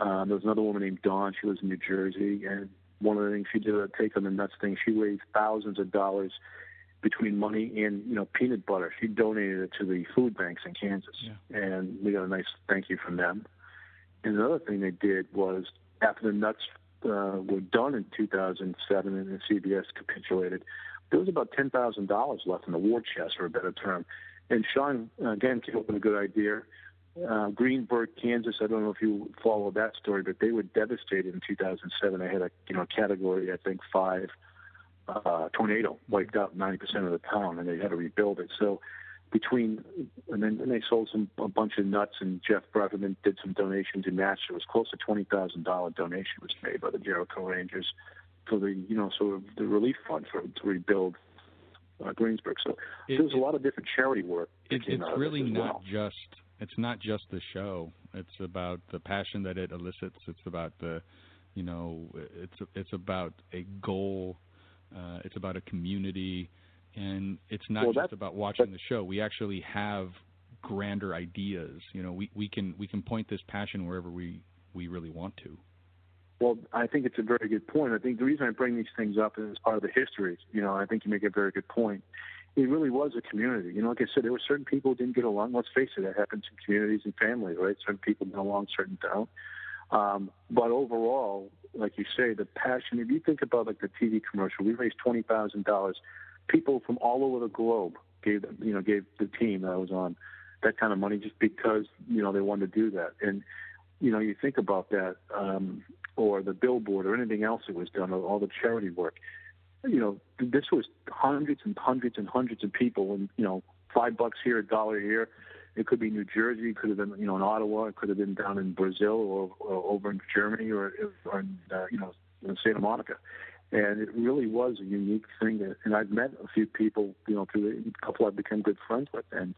Um, there was another woman named Dawn. She lives in New Jersey, and one of the things she did a take on the nuts thing. She raised thousands of dollars between money and you know peanut butter. She donated it to the food banks in Kansas, and we got a nice thank you from them. And another thing they did was after the nuts uh, were done in 2007 and the CBS capitulated, there was about ten thousand dollars left in the war chest, for a better term. And Sean again came up with a good idea. Uh, Greensburg, Kansas. I don't know if you follow that story, but they were devastated in 2007. They had a you know category I think five uh, tornado wiped out 90% of the town, and they had to rebuild it. So between and then and they sold some a bunch of nuts, and Jeff Braverman did some donations in matched. It was close to twenty thousand dollar donation was made by the Jericho Rangers for the you know sort of the relief fund for to rebuild uh, Greensburg. So It- there was a lot of different charity work. It, it's really not well. just it's not just the show. It's about the passion that it elicits. It's about the you know it's it's about a goal. Uh, it's about a community. and it's not Well, just about watching the show. We actually have grander ideas. You know, we we can we can point this passion wherever we we really want to. Well, I think it's a very good point. I think the reason I bring these things up is part of the history. You know, I think you make a very good point. It really was a community. You know, like I said, there were certain people who didn't get along. Let's face it, that happens in communities and families, right? Certain people get along, certain don't. Um, but overall, like you say, the passion. If you think about like the TV commercial, we raised twenty thousand dollars. People from all over the globe gave you know, gave the team that I was on that kind of money just because you know they wanted to do that. And you know, you think about that, um, or the billboard, or anything else that was done, or all the charity work. You know, this was hundreds and hundreds and hundreds of people, and you know, five bucks here, a dollar here. It could be New Jersey, it could have been you know in Ottawa, it could have been down in Brazil, or, or over in Germany, or, or in uh, you know in Santa Monica. And it really was a unique thing. That, and I've met a few people, you know, through a couple I've become good friends with, and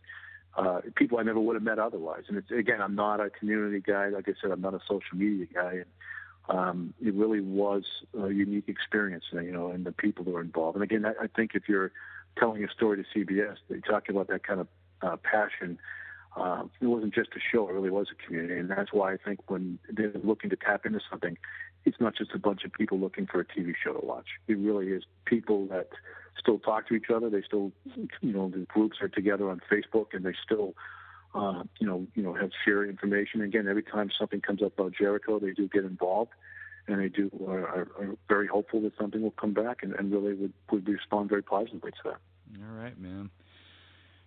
uh, people I never would have met otherwise. And it's, again, I'm not a community guy. Like I said, I'm not a social media guy. And um, it really was a unique experience, you know, and the people that were involved. And again, I, I think if you're telling a story to CBS, they talk about that kind of uh, passion. Uh, it wasn't just a show; it really was a community, and that's why I think when they're looking to tap into something, it's not just a bunch of people looking for a TV show to watch. It really is people that still talk to each other. They still, you know, the groups are together on Facebook, and they still, uh, you know, you know, have share information. Again, every time something comes up about Jericho, they do get involved, and they do are, are, are very hopeful that something will come back, and, and really would would respond very positively to that. All right, man.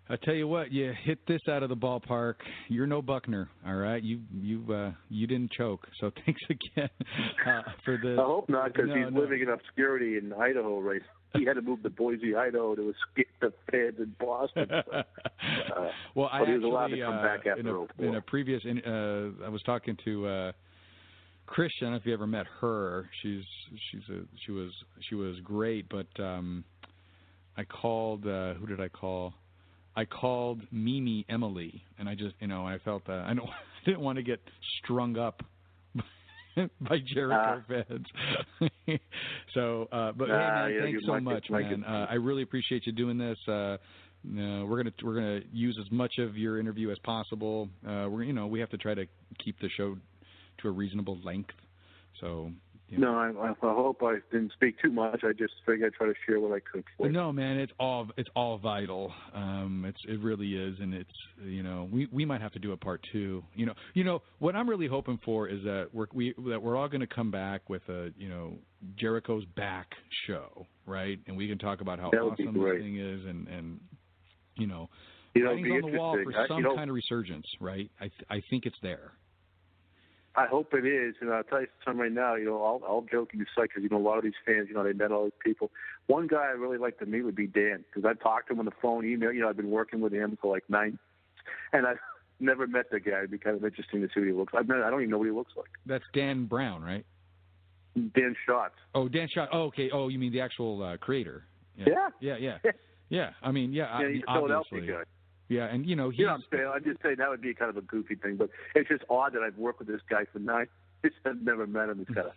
I tell you what, you hit this out of the ballpark. You're no Buckner, all right. You you uh, you didn't choke, so *laughs* thanks again uh, for the. I hope not, because No, he's no. living in obscurity in Idaho right He had to move to Boise, Idaho to escape the feds in Boston. So, *laughs* uh, well, I but he was allowed to come uh, back after in, a, in a previous. In, uh, I was talking to uh, Chris. I don't know if you ever met her. She's she's a she was she was great, but um, I called. Uh, who did I call? I called Mimi Emily, and I just you know I felt that I don't *laughs* I didn't want to get strung up *laughs* by Jericho fans. *laughs* so, uh, but hey, Ah, man, yeah, thanks so much, man. Uh, I really appreciate you doing this. Uh, no, we're gonna we're gonna use as much of your interview as possible. Uh, we're you know we have to try to keep the show to a reasonable length. So No, I, I hope I didn't speak too much. I just figured I'd try to share what I could. But no, man, it's all it's all vital. Um, it's it really is, and it's you know we we might have to do a part two. You know, you know what I'm really hoping for is that we're we that we're all going to come back with a you know Jericho's back show, right? And we can talk about how awesome this thing is, and and you know, You know, writing's on the wall for. I- some kind of resurgence, right? I th- I think it's there. I hope it is, and I'll tell you something right now. You know, all all joking aside, because you know a lot of these fans, you know, they met all these people. One guy I really like to meet would be Dan, because I've talked to him on the phone, email. You know, I've been working with him for like nine, and I've never met the guy. It'd be kind of interesting to see what he looks. I've never, I don't even know what he looks like. That's Dan Brown, right? Dan Shotz. Oh, Dan Shot. Oh, okay. Oh, you mean the actual uh, creator? Yeah. Yeah, yeah, yeah. *laughs* I mean, yeah, I Yeah, mean, he's a Philadelphia guy. Yeah, and you know, he's I'm saying? I'm just saying that would be kind of a goofy thing, but it's just odd that I've worked with this guy for nine. *laughs* I've never met him. It's kind of,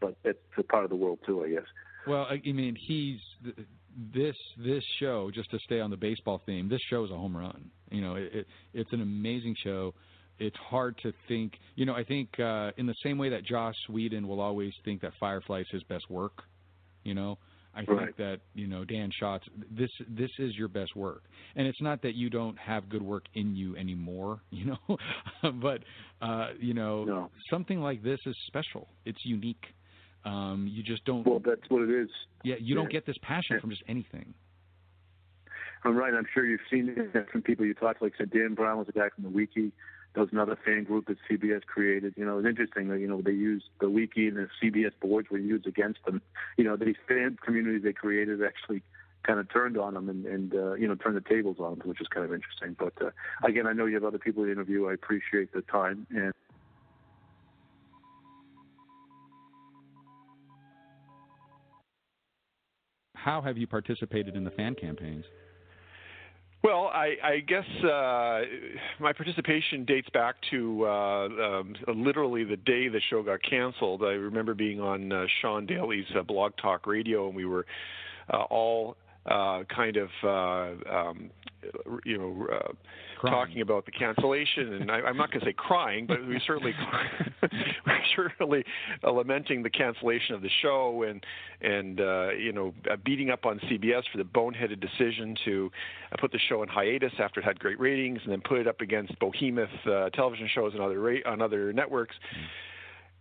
but it's a part of the world too, I guess. well. I I mean, he's this this show. Just to stay on the baseball theme, this show is a home run. You know, it, it it's an amazing show. It's hard to think. You know, I think uh, in the same way that Joss Whedon will always think that Firefly is his best work. You know, I think Right. that you know Dan Shotz. This this is your best work, and it's not that you don't have good work in you anymore. *laughs* You know, but uh, you know something like this is special. It's unique. Um, you just don't. Well, that's what it is. Yeah, you don't get this passion from just anything. I'm right. I'm sure you've seen it from people you talked to. Like I said, Dan Brown was a guy from the Wiki. Was another fan group that CBS created. You know, it's interesting that you know they used the Wiki and the CBS boards were used against them. You know, these fan communities they created actually kind of turned on them and, and uh, you know turned the tables on them, which is kind of interesting. But uh, again, I know you have other people to interview. I appreciate the time and. How have you participated in the fan campaigns? Well, I, I guess uh, my participation dates back to uh, um, literally the day the show got canceled. I remember being on uh, Sean Daly's uh, Blog Talk Radio, and we were uh, all uh, kind of uh, um, you know uh, talking about the cancellation, and I, I'm not going to say crying, but we certainly *laughs* we certainly uh, lamenting the cancellation of the show and and uh, you know uh, beating up on CBS for the boneheaded decision to uh, put the show in hiatus after it had great ratings, and then put it up against behemoth uh, television shows and other ra- on other networks. Mm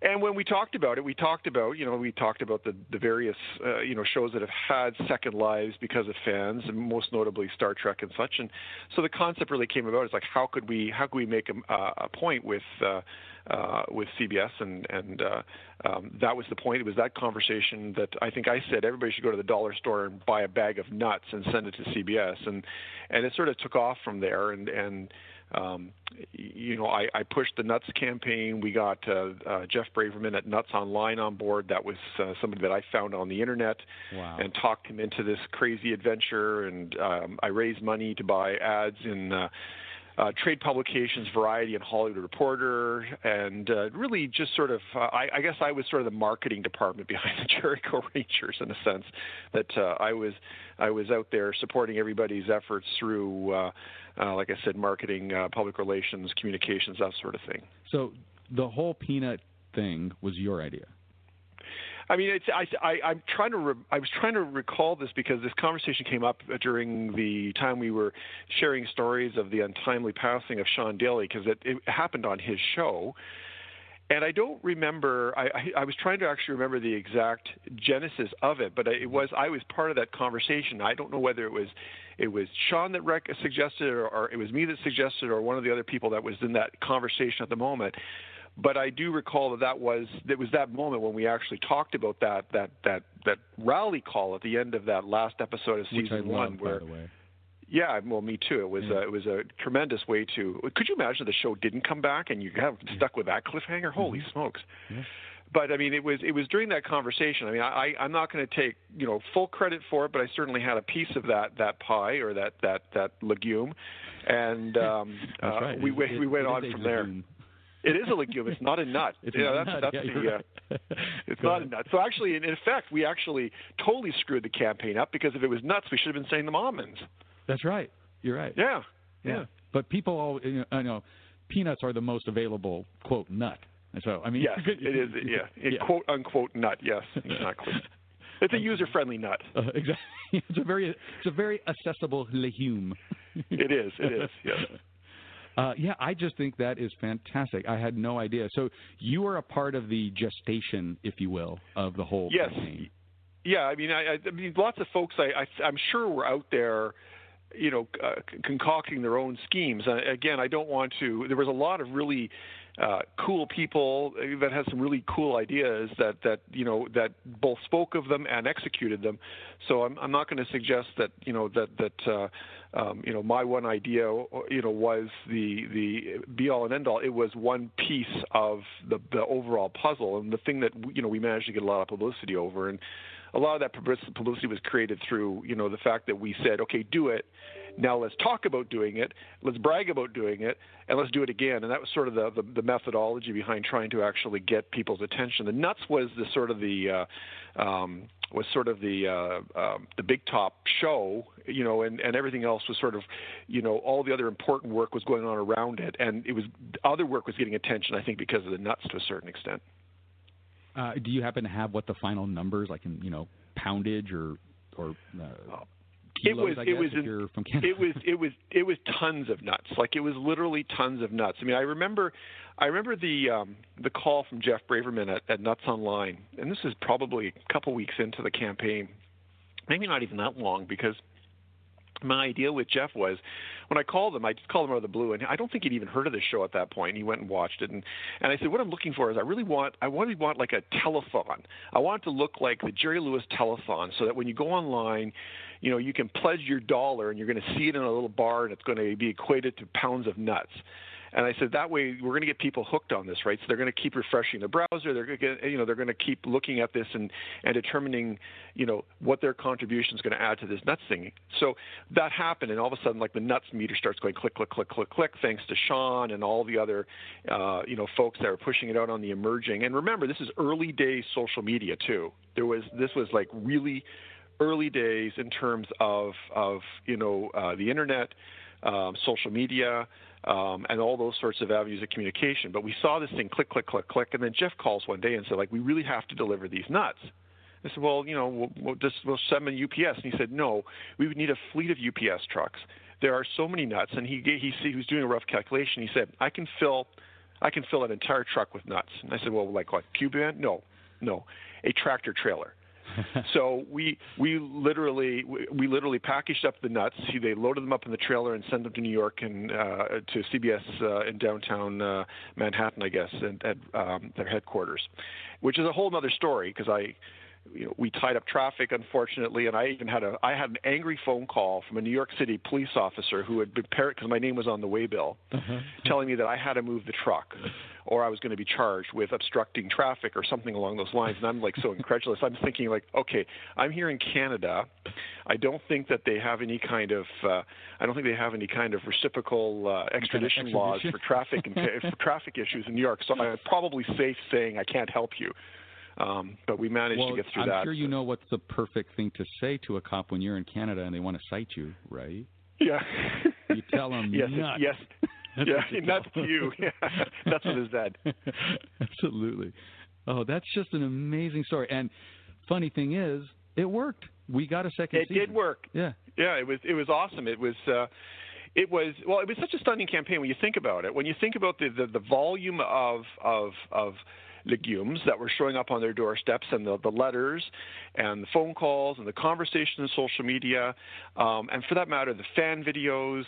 and when we talked about it, we talked about, you know, we talked about the, the various, uh, you know, shows that have had second lives because of fans, and most notably Star Trek and such. And so the concept really came about. It's like, how could we, how could we make a, a point with, uh, uh, with CBS, and and uh, um, that was the point. It was that conversation that I think I said everybody should go to the dollar store and buy a bag of nuts and send it to CBS, and and it sort of took off from there, and and um, you know, I, I pushed the Nuts campaign. We got uh, uh, Jeff Braverman at Nuts Online on board. That was uh, somebody that I found on the internet wow. and talked him into this crazy adventure. And um, I raised money to buy ads in uh, trade publications, Variety and Hollywood Reporter, and uh, really just sort of, uh, I, I guess I was sort of the marketing department *laughs* behind the Jericho Rangers in a sense that uh, I was I was out there supporting everybody's efforts through, uh, uh, like I said, marketing, public relations, communications, that sort of thing. So the whole peanut thing was your idea. I mean, it's I, I I'm trying to re, I was trying to recall this because this conversation came up during the time we were sharing stories of the untimely passing of Sean Daly because it, it happened on his show. And I don't remember. I, I, I was trying to actually remember the exact genesis of it, but it was I was part of that conversation. I don't know whether it was it was Sean that rec- suggested, or, or it was me that suggested, or one of the other people that was in that conversation at the moment but I do recall that that was that was that moment when we actually talked about that that that that rally call at the end of that last episode of Which season I one, loved, where by the way. yeah, well, me too. It was Yeah. uh, it was a tremendous way to. Could you imagine the show didn't come back and you have stuck with that cliffhanger? Holy smokes! Yeah. But I mean, it was it was during that conversation. I mean, I I'm not going to take you know full credit for it, but I certainly had a piece of that that pie or that that that legume, and *laughs* um, uh, right. we It- we went it on from there. legume. It is a legume. It's not a nut. It's yeah, not a that's nut. that's Yeah, the. you're Uh, *laughs* it's Go not ahead. a nut. So actually, in, in effect, we actually totally screwed the campaign up because if it was nuts, we should have been saying them almonds. That's right. You're right. Yeah. Yeah. But people all you know, I know peanuts are the most available quote nut. So I mean Yes, *laughs* it is. Yeah, it quote unquote nut. Yes, *laughs* exactly. It's a user-friendly nut. Uh, exactly. It's a very it's a very accessible legume. It is. It is. Yes. Uh, yeah, I just think that is fantastic. I had no idea. So you are a part of the gestation, if you will, of the whole Yes. campaign. Yeah, I mean, I, I mean, lots of folks I, I I'm sure were out there, you know, uh, concocting their own schemes. Uh, again, I don't want to. There was a lot of really uh, cool people that had some really cool ideas that that you know that both spoke of them and executed them. So I'm I'm not going to suggest that you know that that. Uh, um, you know, my one idea, you know, was the the be all and end all. It was one piece of the the overall puzzle, and the thing that you know we managed to get a lot of publicity over. And a lot of that public- publicity was created through you know the fact that we said, okay, do it. Now let's talk about doing it. Let's brag about doing it, and let's do it again. And that was sort of the the, the methodology behind trying to actually get people's attention. The nuts was the sort of the uh, um, was sort of the uh, um, the big top show, you know, and and everything else was sort of, you know, all the other important work was going on around it, and it was other work was getting attention. I think because of the nuts to a certain extent. Uh, do you happen to have what the final numbers, like in you know poundage or or uh, it kilos, was I it guess, was in- you're from Canada? it was it was it was tons of nuts like it was literally tons of nuts i mean i remember i remember the um the call from jeff braverman at, at nuts online and this is probably a couple weeks into the campaign maybe not even that long because my idea with Jeff was when I called him, I just called him out of the blue, and I don't think he'd even heard of the show at that point. And he went and watched it, and and I said, what I'm looking for is I really want I want to want like a telethon. I want it to look like the Jerry Lewis telethon, so that when you go online, you know you can pledge your dollar, and you're going to see it in a little bar, and it's going to be equated to pounds of nuts. And I said that way we're going to get people hooked on this, right? So they're going to keep refreshing the browser. They're going to you know they're going to keep looking at this and and determining you know what their contribution is going to add to this nuts thing. So that happened, and all of a sudden like the nuts meter starts going click click click click click thanks to Sean and all the other uh, you know folks that are pushing it out on the emerging. And remember, this is early days social media too. There was this was like really early days in terms of of you know uh, the internet, um, social media, um, and all those sorts of avenues of communication. But we saw this thing click, click, click, click, and then Jeff calls one day and said, like, we really have to deliver these nuts. I said, well, you know, we'll, we'll just we'll send them UPS. And he said, no, we would need a fleet of UPS trucks. There are so many nuts, and he he he was doing a rough calculation. He said, I can fill, I can fill an entire truck with nuts. And I said, well, like what? Cube van? No, no, a tractor trailer. *laughs* so we we literally we, we literally packaged up the nuts. They loaded them up in the trailer and sent them to New York and uh, to CBS uh, in downtown uh, Manhattan, I guess, and at um, their headquarters, which is a whole other story because I you know, we tied up traffic, unfortunately, and I even had a I had an angry phone call from a New York City police officer who had been because my name was on the waybill, uh-huh. telling me that I had to move the truck, or I was going to be charged with obstructing traffic or something along those lines. And I'm like so incredulous. I'm thinking like, okay, I'm here in Canada. I don't think that they have any kind of uh, I don't think they have any kind of reciprocal uh, extradition, extradition laws for traffic and *laughs* for traffic issues in New York. So I'm probably safe saying I can't help you. Um, but we managed well, to get through I'm that. I'm sure you know what's the perfect thing to say to a cop when you're in Canada and they want to cite you, right? Yeah. You tell them *laughs* yes, nuts. yes. *laughs* That's yeah, what you *laughs* nuts to you. Yeah, that's what it said. Absolutely. Oh, that's just an amazing story. And funny thing is, it worked. We got a second It season. did work. Yeah. Yeah, it was it was awesome. It was uh it was well, it was such a stunning campaign when you think about it. When you think about the the, the volume of of of legumes that were showing up on their doorsteps and the, the letters and the phone calls and the conversation on social media. Um, and for that matter the fan videos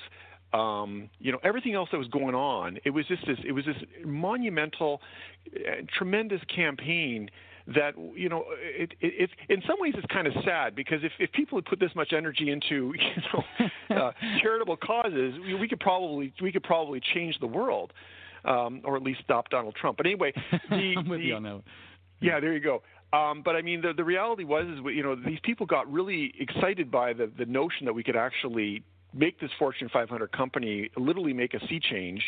um, you know everything else that was going on. It was just this it was this monumental uh, tremendous campaign that you know it, it, it in some ways it's kind of sad because if, if people had put this much energy into *laughs* you know uh, *laughs* charitable causes we, we could probably we could probably change the world um, or at least stop Donald Trump. But anyway, *laughs* the, I'm with the, you on that. One. Yeah, there you go. Um, but I mean, the, the reality was, is you know, these people got really excited by the the notion that we could actually make this Fortune 500 company literally make a sea change,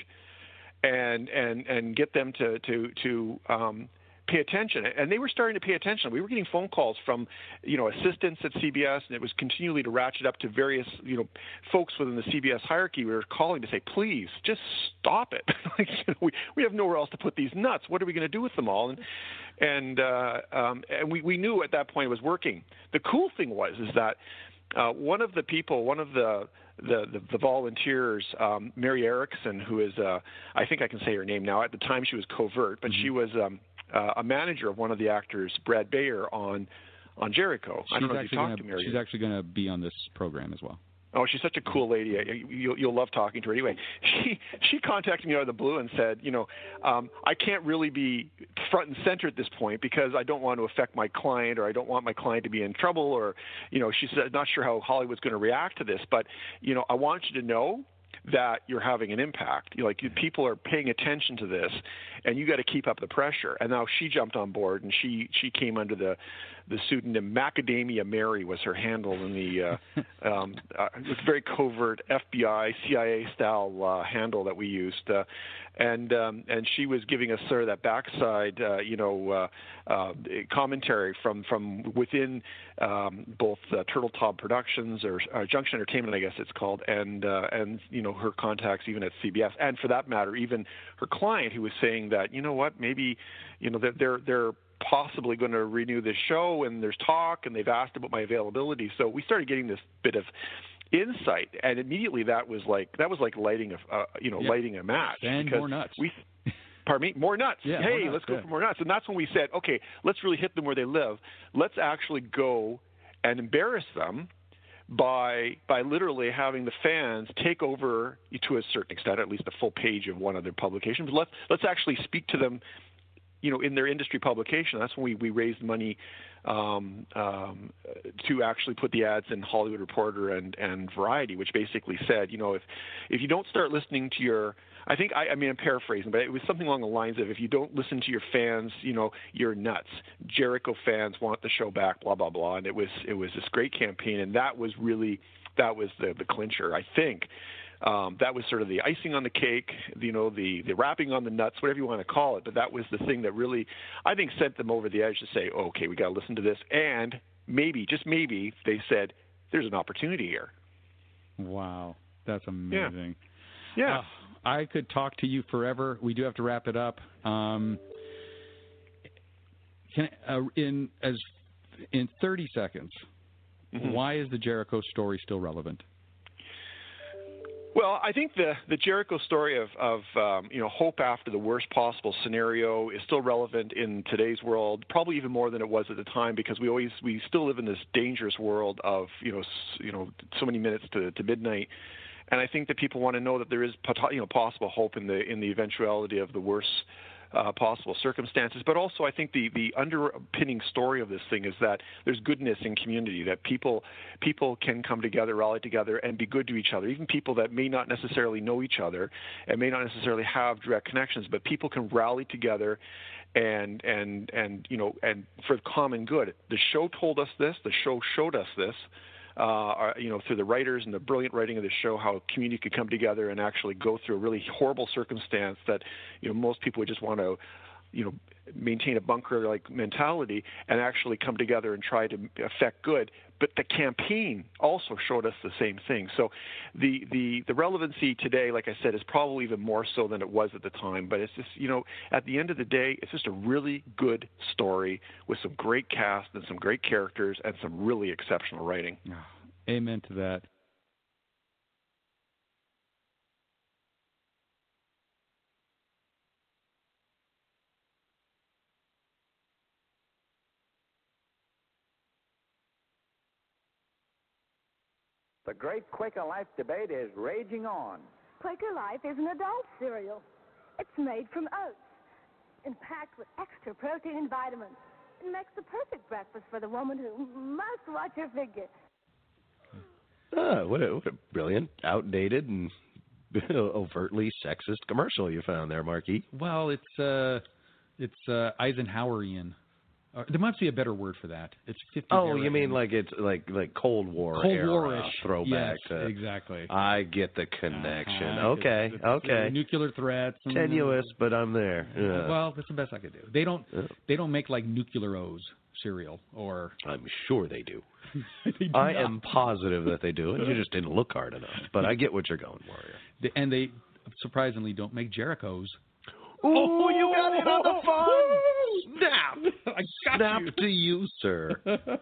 and and and get them to to to um, pay attention. And they were starting to pay attention. We were getting phone calls from you know assistants at CBS and it was continually to ratchet up to various you know folks within the CBS hierarchy. We were calling to say please just stop it. *laughs* Like you know, we we have nowhere else to put these nuts. What are we going to do with them all? And and uh um and we we knew at that point it was working. The cool thing was is that uh one of the people one of the the, the, the volunteers, um, Mary Erickson, who is, uh, I think I can say her name now. At the time, she was covert, but mm-hmm. she was um, uh, a manager of one of the actors, Brad Beyer, on on Jericho. She's I don't know if you talked to Mary. She's actually going to be on this program as well. Oh, she's such a cool lady. You'll, you'll love talking to her. Anyway, she she contacted me out of the blue and said, you know, um, I can't really be front and center at this point because I don't want to affect my client or I don't want my client to be in trouble or, you know, she said not sure how Hollywood's going to react to this, but you know, I want you to know that you're having an impact. you Like people are paying attention to this, and you got to keep up the pressure. And now she jumped on board, and she she came under the the pseudonym Macadamia Mary was her handle in the *laughs* uh, um, uh, it was very covert FBI CIA style uh, handle that we used, uh, and um, and she was giving us sort of that backside uh, you know uh, uh, commentary from from within um, both uh, Turteltaub Productions or uh, Junction Entertainment I guess it's called, and uh, and you know her contacts even at CBS, and for that matter even her client who was saying that you know what? Maybe you know that they're they're possibly going to renew this show and there's talk and they've asked about my availability so we started getting this bit of insight and immediately that was like that was like lighting a uh, you know yeah. lighting a match and more nuts we *laughs* pardon me more nuts yeah, hey more nuts, let's go yeah. for more nuts and that's when we said okay let's really hit them where they live let's actually go and embarrass them by by literally having the fans take over to a certain extent, at least a full page of one of their publications. But let's let's actually speak to them you know, in their industry publication. That's when we, we raised money um, um, to actually put the ads in Hollywood Reporter and, and Variety, which basically said, you know, if if you don't start listening to your I think I, I mean I'm paraphrasing, but it was something along the lines of if you don't listen to your fans, you know, you're nuts. Jericho fans want the show back, blah blah blah. And it was it was this great campaign, and that was really that was the the clincher, I think, um, that was sort of the icing on the cake, you know, the the wrapping on the nuts, whatever you want to call it. But that was the thing that really, I think, sent them over the edge to say, oh, okay, we got to listen to this, and maybe, just maybe, they said there's an opportunity here. Wow, that's amazing. Yeah. Uh, I could talk to you forever. We do have to wrap it up. Um, can uh, in as in 30 seconds, Mhm. why is the Jericho story still relevant? Well, I think the the Jericho story of of um, you know hope after the worst possible scenario is still relevant in today's world, probably even more than it was at the time because we always we still live in this dangerous world of you know you know so many minutes to, to midnight, and I think that people want to know that there is you know possible hope in the in the eventuality of the worst uh, possible circumstances. But also, I think the the underpinning story of this thing is that there's goodness in community. That people people can come together, rally together, and be good to each other. Even people that may not necessarily know each other and may not necessarily have direct connections, but people can rally together. And and and you know and for the common good. The show told us this. The show showed us this. Uh, you know, through the writers and the brilliant writing of the show, how a community could come together and actually go through a really horrible circumstance that, you know, most people would just want to, you know, maintain a bunker-like mentality and actually come together and try to affect good. But the campaign also showed us the same thing. So, the the the relevancy today, like I said, is probably even more so than it was at the time. But it's just, you know, at the end of the day, it's just a really good story with some great cast and some great characters and some really exceptional writing. Amen to that. The great Quaker Life debate is raging on. Quaker Life is an adult cereal. It's made from oats and packed with extra protein and vitamins. It makes the perfect breakfast for the woman who must watch her figure. Ah, what a, what a brilliant, outdated, and *laughs* overtly sexist commercial you found there, Marky. Well, it's uh, it's uh, Eisenhowerian. Uh, there must be a better word for that. It's 50 Oh, you mean like it's like like Cold War Cold era War-ish. throwback Yes, to exactly. I get the connection. Uh-huh. okay, It's- it's, uh, okay. nuclear threats. And, Tenuous, but I'm there. Yeah. Well, that's the best I could do. They don't. They don't make like nuclear O's cereal or. I'm sure they do. *laughs* They do I not. am positive that they do, and you just didn't look hard enough. But I get what you're going for. *laughs* And they surprisingly don't make Jericho's. Oh, you got it on the phone. Snap! I got Snap you. to you, sir. *laughs*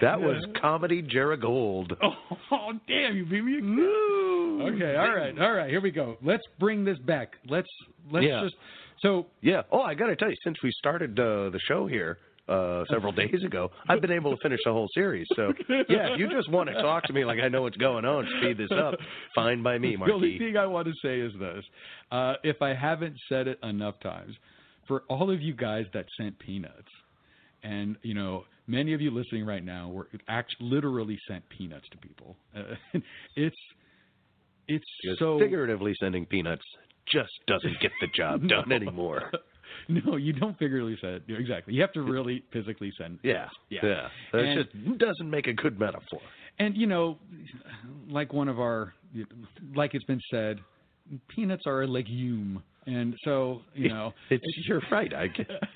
That was comedy Jerigold. *laughs* Oh, damn! You beat me again. Okay, all right, all right. Here we go. Let's bring this back. Let's let's Yeah. just. So Yeah. Oh, I got to tell you, since we started uh, the show here uh, several days ago, I've been able to finish the whole series. So, *laughs* yeah, if you just want to talk to me like I know what's going on, speed this up, fine by me, *laughs* The only thing I want to say is this: uh, if I haven't said it enough times, for all of you guys that sent peanuts, and you know, many of you listening right now were actually literally sent peanuts to people. Uh, *laughs* it's it's Because so figuratively sending peanuts just doesn't get the job done No. anymore. *laughs* no, you don't figuratively send exactly. You have to really physically send. Yeah, yeah. yeah. That And- just doesn't make a good metaphor. And you know, like one of our, like it's been said, peanuts are a legume, and so you know, It's you're right. I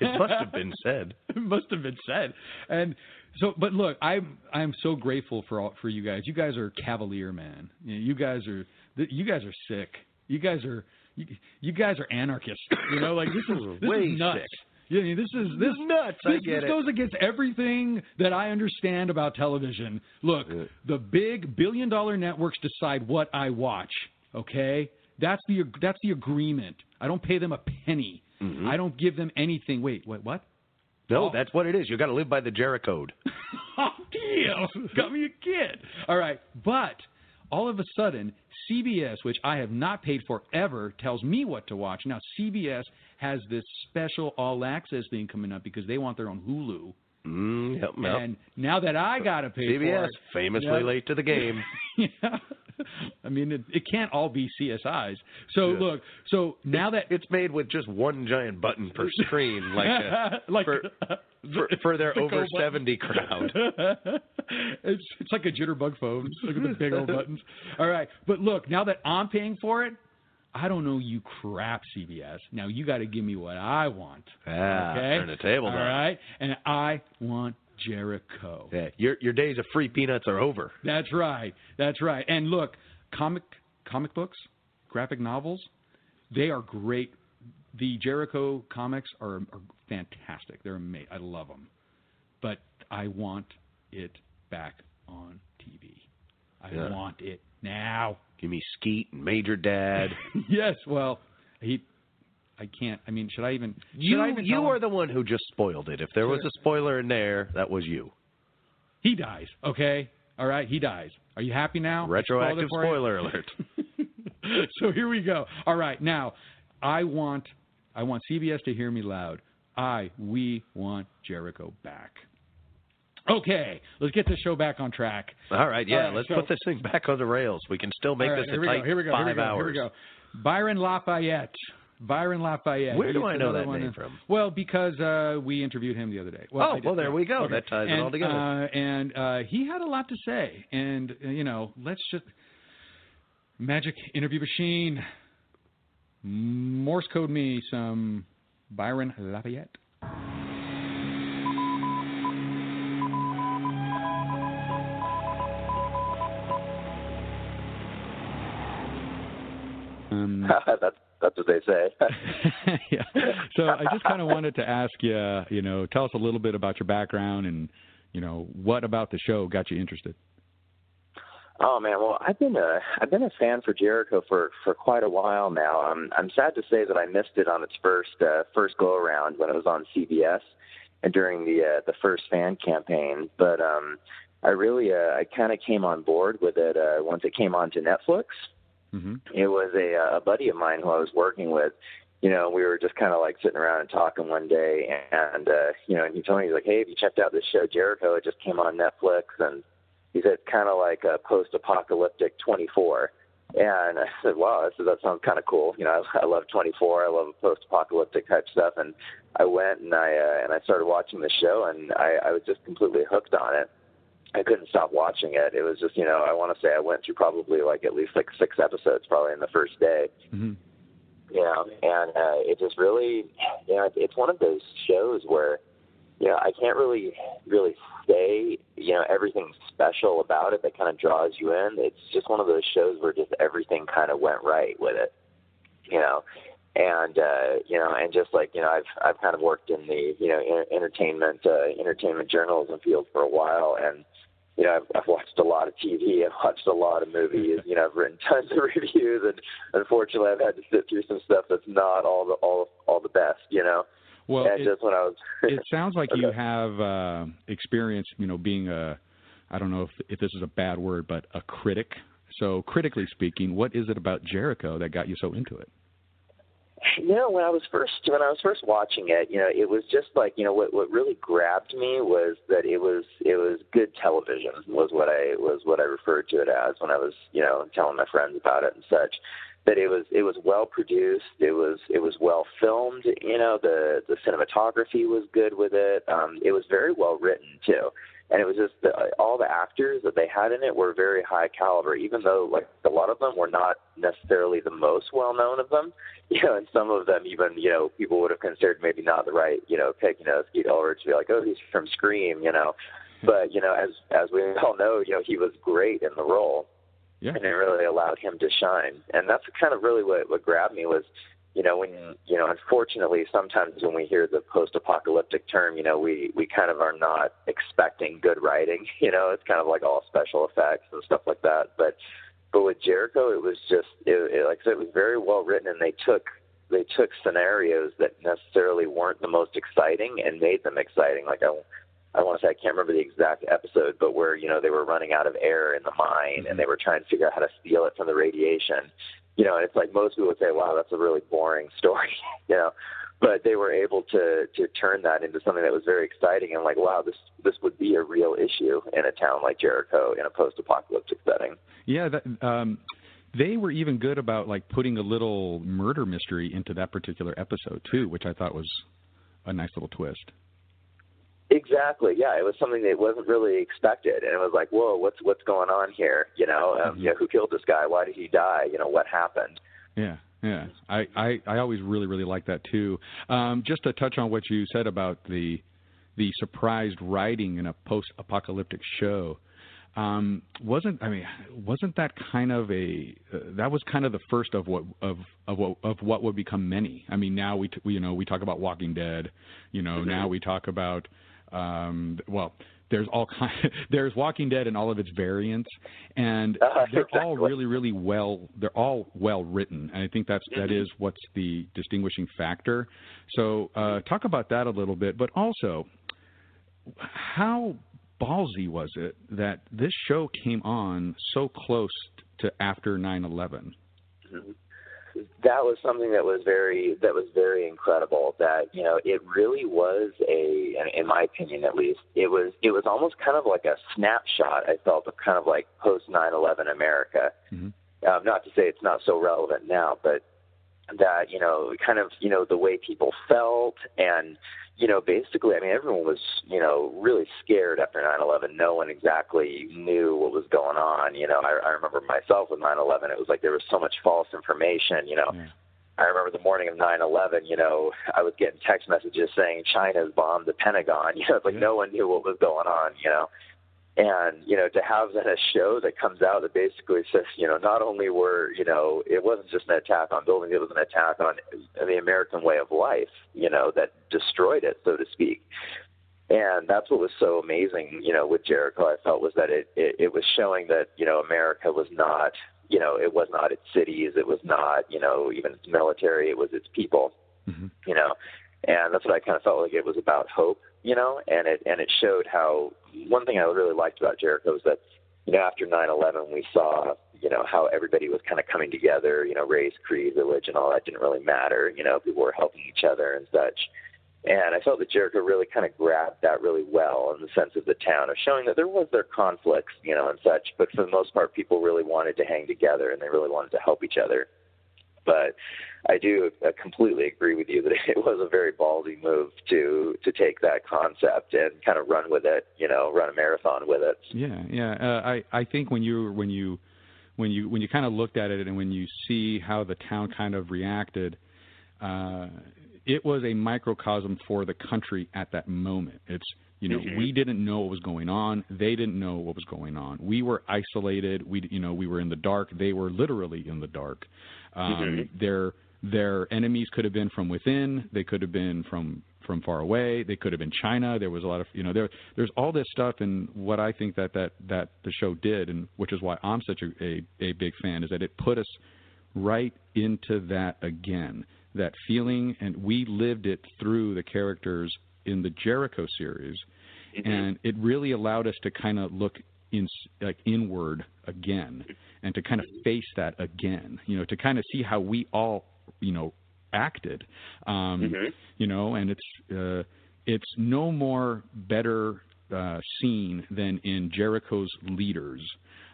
it must have been said. *laughs* it must have been said. And so, but look, I'm I'm so grateful for all for you guys. You guys are cavalier, man. You, know, you guys are you guys are sick. You guys are you, you guys are anarchists. You know, like this is *laughs* this Way is nuts. sick. Yeah, this is this nuts. I This, get this it. goes against everything that I understand about television. Look, the big billion dollar networks decide what I watch. Okay, that's the that's the agreement. I don't pay them a penny. Mm-hmm. I don't give them anything. Wait, wait, what? No, Oh. that's what it is. You got to live by the Jericho. *laughs* Oh, damn! Got me a kid. All right, but all of a sudden, CBS, which I have not paid for ever, tells me what to watch. Now, CBS has this special all access thing coming up because they want their own Hulu. Mm, yep, yep. And now that I gotta pay CBS, for it, famously yeah. late to the game. *laughs* yeah. I mean, it, it can't all be CSIs. So Yeah. look, so now that it's made with just one giant button per screen, like a, *laughs* like for, for, for their over button. seventy crowd. *laughs* it's it's like a jitterbug phone. Look at the big old buttons. All right, but look, now that I'm paying for it, I don't know you crap CBS. Now you got to give me what I want. Ah, okay? turn the table All down. right, and I want Jericho. Yeah, your your days of free peanuts are over. That's right. That's right. And look, comic comic books, graphic novels, they are great. The Jericho comics are, are fantastic. They're amazing. I love them. But I want it back on TV. I Yeah. want it now. Give me Skeet and Major Dad. *laughs* yes. Well, he. I can't. I mean, should I even? You I even you are him? the one who just spoiled it. If there was a spoiler in there, that was you. He dies. Okay. All right. He dies. Are you happy now? I spoiled it Retroactive spoiler alert. *laughs* so here we go. All right, now I want I want CBS to hear me loud. I we want Jericho back. Okay, let's get this show back on track. All right, yeah, All right, let's so- put this thing back on the rails. We can still make right, this here a we tight go. Here we go. five here we go. hours. Here we go. Byron Lafayette. Byron Lafayette. Where do He's I know that name in- from? Well, because uh, we interviewed him the other day. Well, Oh, well, there we go. Okay. That ties it and, all together. Uh, and uh, he had a lot to say. And, uh, you know, let's just. Magic interview machine. Morse code me some Byron Lafayette. Um, *laughs* that's that's what they say. *laughs* *laughs* yeah. So I just kind of wanted to ask you, you know, tell us a little bit about your background and, you know, what about the show got you interested? Oh man, well I've been a I've been a fan for Jericho for for quite a while now. I'm I'm sad to say that I missed it on its first uh, first go around when it was on CBS and during the uh, the first fan campaign. But um, I really uh, I kind of came on board with it uh, once it came onto Netflix. Mm-hmm. It was a uh, a buddy of mine who I was working with. You know, we were just kind of like sitting around and talking one day, and uh, you know, and he told me he's like, "Hey, have you checked out this show Jericho? It just came on Netflix." And he said, "It's kind of like a post-apocalyptic 24." And I said, "Wow, I said, that sounds kind of cool." You know, I, I love 24. I love post-apocalyptic type stuff. And I went and I uh, and I started watching the show, and I, I was just completely hooked on it. I couldn't stop watching it. It was just, you know, I want to say I went through probably like at least like six episodes probably in the first day. Mm-hmm. You know, and uh, it just really, you know, it's one of those shows where, you know, I can't really, really say, you know, everything special about it that kind of draws you in. It's just one of those shows where just everything kind of went right with it. You know, and uh, you know, and just like you know, I've I've kind of worked in the you know en- entertainment uh, entertainment journalism field for a while, and you know, I've, I've watched a lot of TV, I've watched a lot of movies, you know, I've written *laughs* tons of reviews, and unfortunately, I've had to sit through some stuff that's not all the all all the best, you know. Well, and it- just I was, *laughs* it sounds like you have uh, experience, you know, being a, I don't know if if this is a bad word, but a critic. So critically speaking, what is it about Jericho that got you so into it? You know, when I was first when I was first watching it, you know, it was just like you know what what really grabbed me was that it was it was good television was what I was what I referred to it as when I was you know telling my friends about it and such. That it was it was well produced, it was it was well filmed. You know, the the cinematography was good with it. Um, it was very well written too. And it was just the, all the actors that they had in it were very high caliber even though like a lot of them were not necessarily the most well known of them. *laughs* You know and some of them even you know people would have considered maybe not the right you know pick you know Skeet Ulrich to be like oh he's from Scream you know. But you know as as we all know you know he was great in the role Yeah. and it really allowed him to shine. And that's kind of really what what grabbed me was you know when you know unfortunately sometimes when we hear the post apocalyptic term you know we we kind of are not expecting good writing *laughs* you know it's kind of like all special effects and stuff like that. But but with Jericho it was just it, it like I said it was very well written and they took they took scenarios that necessarily weren't the most exciting and made them exciting. Like I I want to say I can't remember the exact episode, but where you know they were running out of air in the mine and they were trying to figure out how to steal it from the radiation. You know, and it's like most people would say, "Wow, that's a really boring *laughs* story," you know, but they were able to to turn that into something that was very exciting and like, wow, this this would be a real issue in a town like Jericho in a post-apocalyptic setting. Yeah, that, um, they were even good about like putting a little murder mystery into that particular episode too, which I thought was a nice little twist. Exactly. Yeah, it was something that wasn't really expected, and it was like, whoa, what's what's going on here? You know, um, you know, who killed this guy? Why did he die? You know, what happened? Yeah, yeah. I, I, I always really, really like that too. Um, just to touch on what you said about the the surprised writing in a post-apocalyptic show um, wasn't I mean wasn't that kind of a uh, that was kind of the first of what of of what of what would become many. I mean now we, t- we you know we talk about Walking Dead, you know mm-hmm. now we talk about um, well there's all kind *laughs* there's Walking Dead and all of its variants, and *laughs* uh, they're exactly. all really really well they're all well written, and I think that's mm-hmm. that is what's the distinguishing factor. So uh, talk about that a little bit, but also how ballsy was it that this show came on so close to after 9/11? That was something that was very that was very incredible. That you know, it really was a, in my opinion at least, it was it was almost kind of like a snapshot. I felt of kind of like post 9/11 America. Mm-hmm. Um, not to say it's not so relevant now, but that you know, kind of you know the way people felt and you know, basically, I mean, everyone was, you know, really scared after 9/11. No one exactly knew what was going on. You know, I, I remember myself with 9/11. It was like there was so much false information. You know. I remember the morning of 9/11. You know, I was getting text messages saying China's bombed the Pentagon. *laughs* You know, it's like no one knew what was going on. You know, and you know to have then a show that comes out that basically says you know not only were you know it wasn't just an attack on buildings it was an attack on the american way of life you know that destroyed it so to speak. And that's what was so amazing you know with jericho i felt was that it it, it was showing that you know america was not you know it was not its cities it was not you know even its military it was its people mm-hmm. you know. And that's what i kind of felt like it was about hope you know, and it and it showed how one thing I really liked about Jericho was that you know after 9/11 we saw you know how everybody was kind of coming together, you know, race, creed, religion, all that didn't really matter, you know, people were helping each other and such. And I felt that Jericho really kind of grabbed that really well in the sense of the town of showing that there was their conflicts, you know, and such, but for the most part, people really wanted to hang together and they really wanted to help each other. But I do uh, completely agree with you that *laughs* it was a very ballsy move to to take that concept and kind of run with it, you know, run a marathon with it. Yeah, yeah. Uh, I I think when you when you when you when you kind of looked at it and when you see how the town kind of reacted, uh, it was a microcosm for the country at that moment. It's you know mm-hmm. we didn't know what was going on. They didn't know what was going on. We were isolated. We you know we were in the dark. They were literally in the dark. Um, mm-hmm. Their their enemies could have been from within. They could have been from from far away. They could have been China. There was a lot of you know there there's all this stuff and what I think that that that the show did and which is why I'm such a a, a big fan is that it put us right into that again that feeling and we lived it through the characters in the Jericho series mm-hmm. and it really allowed us to kind of look in like inward again and to kind of face that again you know to kind of see how we all you know acted um mm-hmm. you know and it's uh it's no more better uh seen than in Jericho's leaders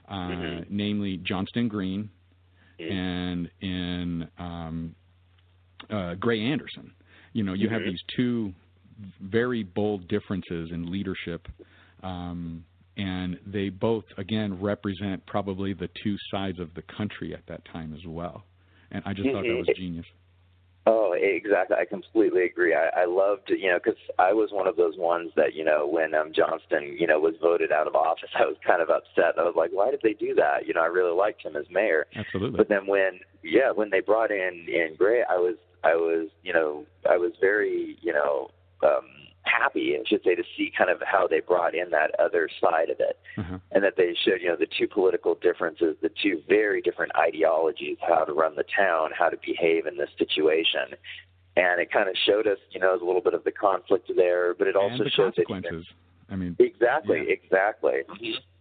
uh mm-hmm. namely Johnston Green mm-hmm. and in um uh Gray Anderson you know you have Mhm. these two very bold differences in leadership um and they both again represent probably the two sides of the country at that time as well and i just thought that was Mhm. genius Oh, exactly. I completely agree. I, I loved, you know, because I was one of those ones that, you know, when um, Johnston, you know, was voted out of office, *laughs* I was kind of upset. I was like, why did they do that? You know, I really liked him as mayor. absolutely But then when, yeah, when they brought in in Gray, I was, I was, you know, I was very, you know, um, happy, I should say, to see kind of how they brought in that other side of it, uh-huh. and that they showed, you know, the two political differences, the two very different ideologies, how to run the town, how to behave in this situation. And it kind of showed us, you know, a little bit of the conflict there, but it also and the showed that consequences i mean Exactly, exactly.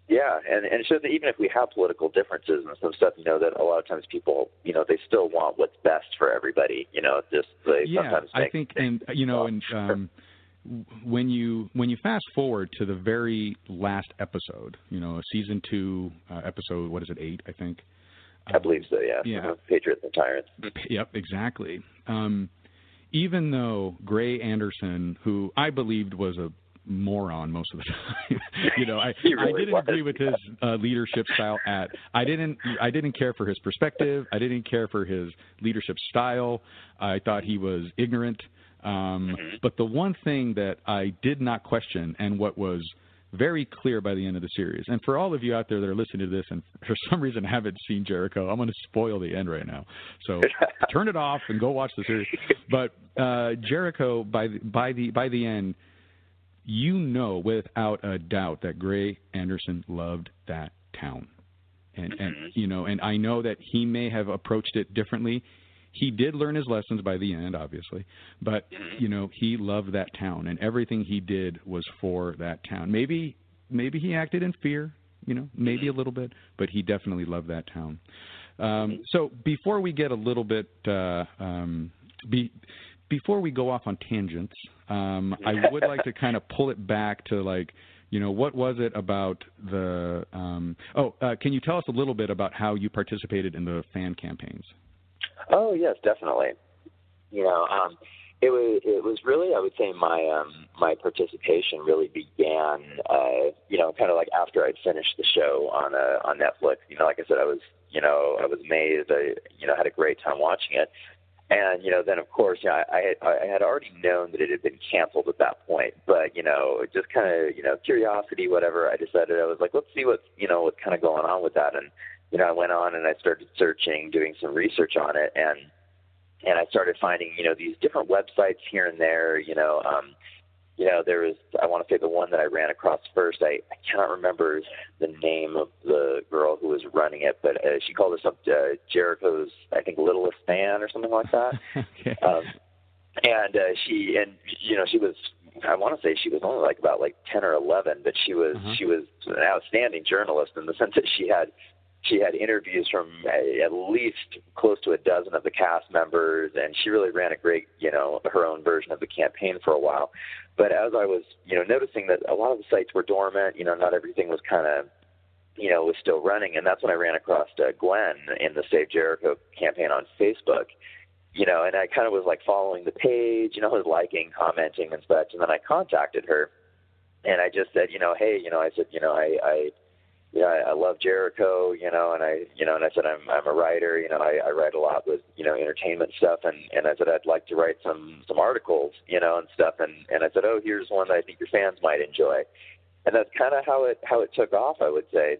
Yeah, and and it shows that even if we have political differences and some stuff, you know, that a lot of times people, you know, they still want what's best for everybody. You know, just they yeah sometimes i think and you know and um when you when you fast forward to the very last episode you know season two uh, episode what is it eight i think I believe so. Yeah. Yeah. Uh-huh. Patriots and tyrants. Yep, exactly. Um, even though Gray Anderson, who I believed was a moron most of the *laughs* time, *laughs* you know, I, He I didn't was. agree with his uh, leadership style. At I didn't I didn't care for his perspective. I didn't care for his leadership style. I thought he was ignorant. Um, But the one thing that I did not question, and what was very clear by the end of the series, and for all of you out there that are listening to this and for some reason haven't seen Jericho, I'm going to spoil the end right now. So *laughs* turn it off and go watch the series. But uh, Jericho, by the, by the by the end, you know without a doubt that Gray Anderson loved that town, and and you know, and I know that he may have approached it differently. He did learn his lessons by the end, obviously, but you know he loved that town, and everything he did was for that town. Maybe maybe he acted in fear, you know, maybe a little bit, but he definitely loved that town. Um, so before we get a little bit uh, um, be, before we go off on tangents, um, I *laughs* would like to kind of pull it back to like, you know, what was it about the? Um, oh, uh, can you tell us a little bit about how you participated in the fan campaigns? Oh yes, definitely. You know, um, it was it was really I would say my um, my participation really began uh, you know kind of like after I'd finished the show on uh, on Netflix. You know, like I said, I was you know I was amazed. I you know had a great time watching it. And you know, then of course, you know, I, I had already known that it had been canceled at that point. But you know, just kind of you know curiosity, whatever. I decided I was like, let's see what's you know what's kind of going on with that. And you know, I went on and I started searching, doing some research on it, and and I started finding you know these different websites here and there. You know, um, you know, there was I want to say the one that I ran across first. I, I cannot remember the name of the girl who was running it, but uh, she called herself uh, Jericho's I think littlest fan or something like that. *laughs* okay. um, and uh, she and you know she was I want to say she was only like about like ten or eleven, but she was Uh-huh. she was an outstanding journalist in the sense that she had she had interviews from uh, at least close to a dozen of the cast members, and she really ran a great you know her own version of the campaign for a while. But as I was you know noticing that a lot of the sites were dormant, you know not everything was kind of you know was still running, and that's when I ran across uh, Gwen in the Save Jericho campaign on Facebook you know, and I kind of was like following the page, you know, *laughs* was liking, commenting and such. And then I contacted her and I just said, you know, hey, you know, I said, you know, I, I, you know, I, I love Jericho, you know, and I, you know, and I said, I'm, I'm a writer, you know, I, I write a lot with, you know, entertainment stuff. And, and I said, I'd like to write some, some articles, you know, and stuff. And, and I said, oh, here's one that I think your fans might enjoy. And that's kind of how it, how it took off, I would say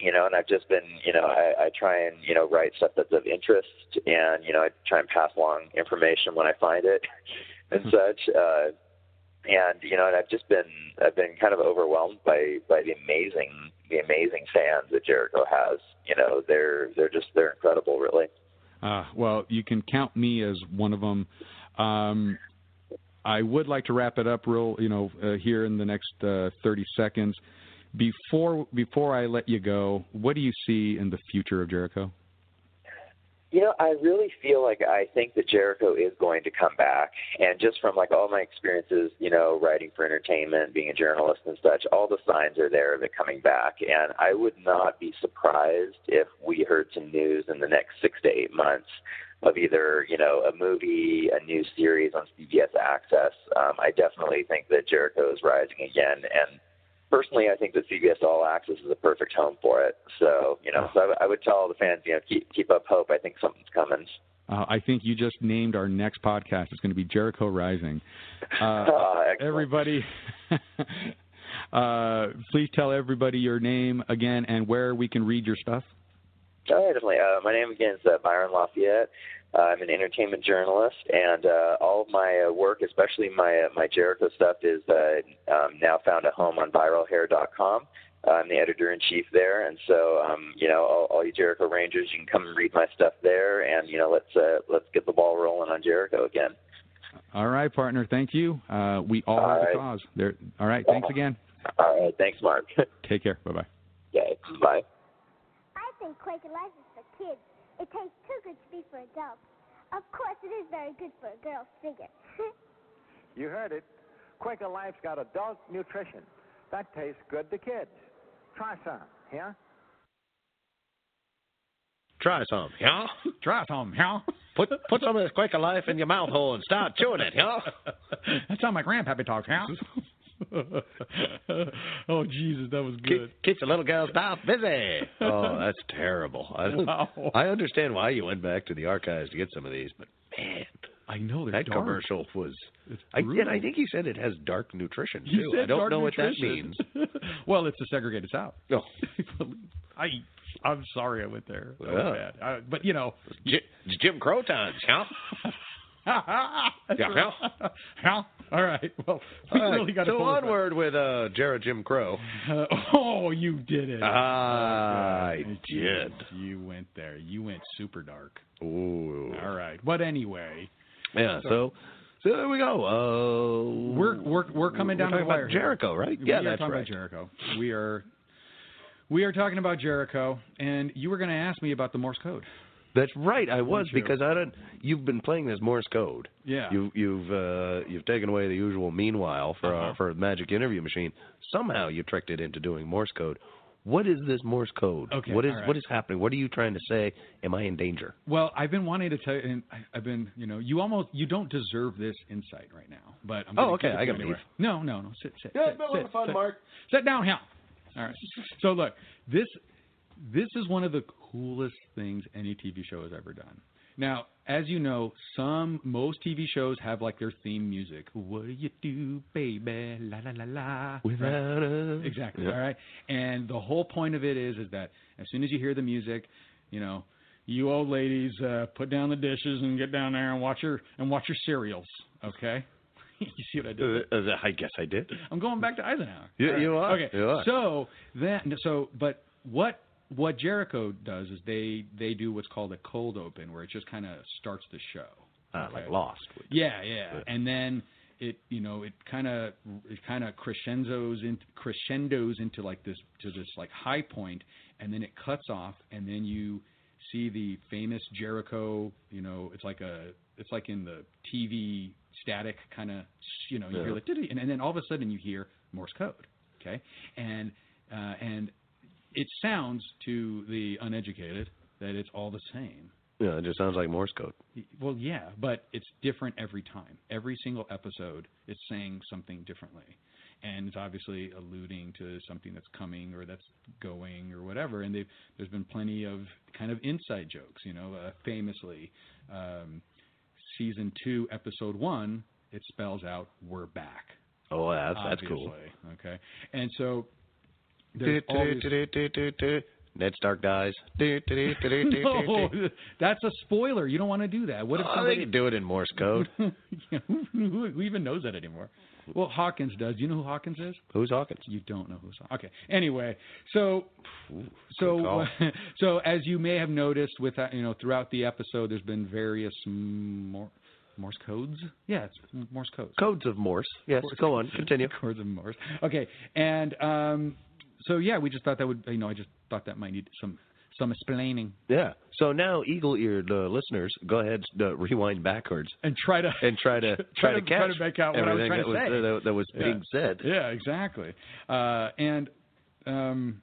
you know, and I've just been, you know, I, I try and, you know, write stuff that's of interest and, you know, I try and pass along information when I find it *laughs* and such. Uh, and, you know, and I've just been, I've been kind of overwhelmed by, by the amazing, the amazing fans that Jericho has. You know, they're, they're just, they're incredible, really. Uh, well, you can count me as one of them. Um, I would like to wrap it up real, you know, uh, here in the next uh, 30 seconds. Before before I let you go, what do you see in the future of Jericho? You know, I really feel like I think that Jericho is going to come back, and just from like all my experiences, you know, writing for entertainment, being a journalist and such, all the signs are there of it coming back. And I would not be surprised if we heard some news in the next six to eight months of either you know a movie, a new series on CBS Access. Um, I definitely think that Jericho is rising again, and personally, I think that CBS All Access is a perfect home for it. So, you know, so I, I would tell all the fans, you know, keep keep up hope. I think something's coming. Uh, I think you just named our next podcast. It's going to be Jericho Rising. *laughs* Uh, Ah, everybody, *laughs* uh, please tell everybody your name again and where we can read your stuff. Oh, yeah, definitely. Uh, my name again is uh, Byron Lafayette. Uh, I'm an entertainment journalist, and uh, all of my uh, work, especially my uh, my Jericho stuff, is uh, um, now found a home on viralhair.com. Uh, I'm the editor in chief there, and so um, you know, all, all you Jericho Rangers, you can come and read my stuff there, and you know, let's uh, let's get the ball rolling on Jericho again. All right, partner. Thank you. Uh, we all All have right. the cause. There. All right. Thanks again. All right, thanks, Mark. *laughs* Take care. Bye bye. okay, bye. I Quaker Life is for kids. It tastes too good to be for adults. Of course, it is very good for a girl's figure. *laughs* You heard it. Quaker Life's got adult nutrition. That tastes good to kids. Try some, yeah? Try some, yeah? *laughs* Try some, yeah? Put put some of this Quaker Life in your mouth hole and start chewing it, yeah? *laughs* That's how my grandpappy talks, yeah? *laughs* oh Jesus, that was good. Keep, keeps the little girl's mouth busy. *laughs* Oh, that's terrible. I don't, Wow. I understand why you went back to the archives to get some of these, but man, I know that dark. commercial was. I, and I think he said it has dark nutrition He too. I don't know nutrition. what that means. *laughs* well, it's a segregated South. No. I I'm sorry I went there. That was bad. Uh, but you know, Jim, Jim Crow times, huh? Yeah? *laughs* All right. Well, we All right, really got to so onward with uh, Jared Jim Crow. Uh, *laughs* oh, you did it. I Okay. did. You went there. You went super dark. Ooh. All right. But anyway, Yeah. So, so there we go. Uh, we're we're we're coming down we're to the wire. Jericho, right? We Yeah, are that's talking right. about Jericho. We are we are talking about Jericho, and you were going to ask me about the Morse code. That's right. I was you? because I don't. You've been playing this Morse code. Yeah. You, you've uh, you've taken away the usual meanwhile for Uh-huh. uh, for Magic Interview Machine. Somehow you tricked it into doing Morse code. What is this Morse code? Okay, What is all right. what is happening? What are you trying to say? Am I in danger? Well, I've been wanting to tell you, and I- I've been, you know, you almost you don't deserve this insight right now, but I'm. Oh, okay, I gotta you anyway. leave. No, no, no. Sit, sit. Yeah, sit, no, sit, it's fun, sit. Mark. Sit down here. All right. So look, this this is one of the coolest things any TV show has ever done. Now, as you know, some most TV shows have like their theme music. What do you do, baby? La la la la. Without us. Exactly. Yeah. All right. And the whole point of it is is that as soon as you hear the music, you know, you old ladies uh, put down the dishes and get down there and watch your and watch your cereals. Okay. *laughs* you see what I did? Uh, uh, I guess I did. I'm going back to Eisenhower. Yeah, right. you are. Okay. You are. So then, so but what what Jericho does is they they do what's called a cold open, where it just kind of starts the show. Uh, like Okay. Lost. Yeah, yeah, and then it you know it kind of it kind of crescendos in crescendos into like this to this like high point, and then it cuts off, and then you see the famous Jericho. You know, it's like a it's like in the TV static kind of you know you Yeah. hear like and, and then all of a sudden you hear Morse code. Okay, and uh, and it sounds to the uneducated that it's all the same. Yeah, it just sounds like Morse code. Well, yeah, but it's different every time. Every single episode, it's saying something differently, and it's obviously alluding to something that's coming or that's going or whatever. And they've, there's been plenty of kind of inside jokes. You know, uh, famously, um, season two, episode one, it spells out "We're back." Oh, that's that's cool. Okay, and so Ned Stark dies. no, that's a spoiler. You don't want to do that. What if Oh, somebody they can do it in Morse code. *laughs* Yeah, who, who, who even knows that anymore? Well, Hawkins does. You know who Hawkins is? Who's Hawkins? You don't know who's Hawkins. Okay. Anyway, so so call. *laughs* so as you may have noticed, with that, you know, throughout the episode, there's been various Mor- Morse codes. Yeah, it's Morse codes. Codes of Morse. Yes, Morse go on. *laughs* Continue. Codes of Morse. Okay, and um, so yeah, we just thought that would, you know, I just thought that might need some some explaining Yeah. So now, eagle-eared uh, listeners, go ahead, uh, rewind backwards and try to and try to *laughs* try try, to- catch try to make out what I was trying to was say. that, that was Yeah. being said. Yeah, exactly. Uh, and um,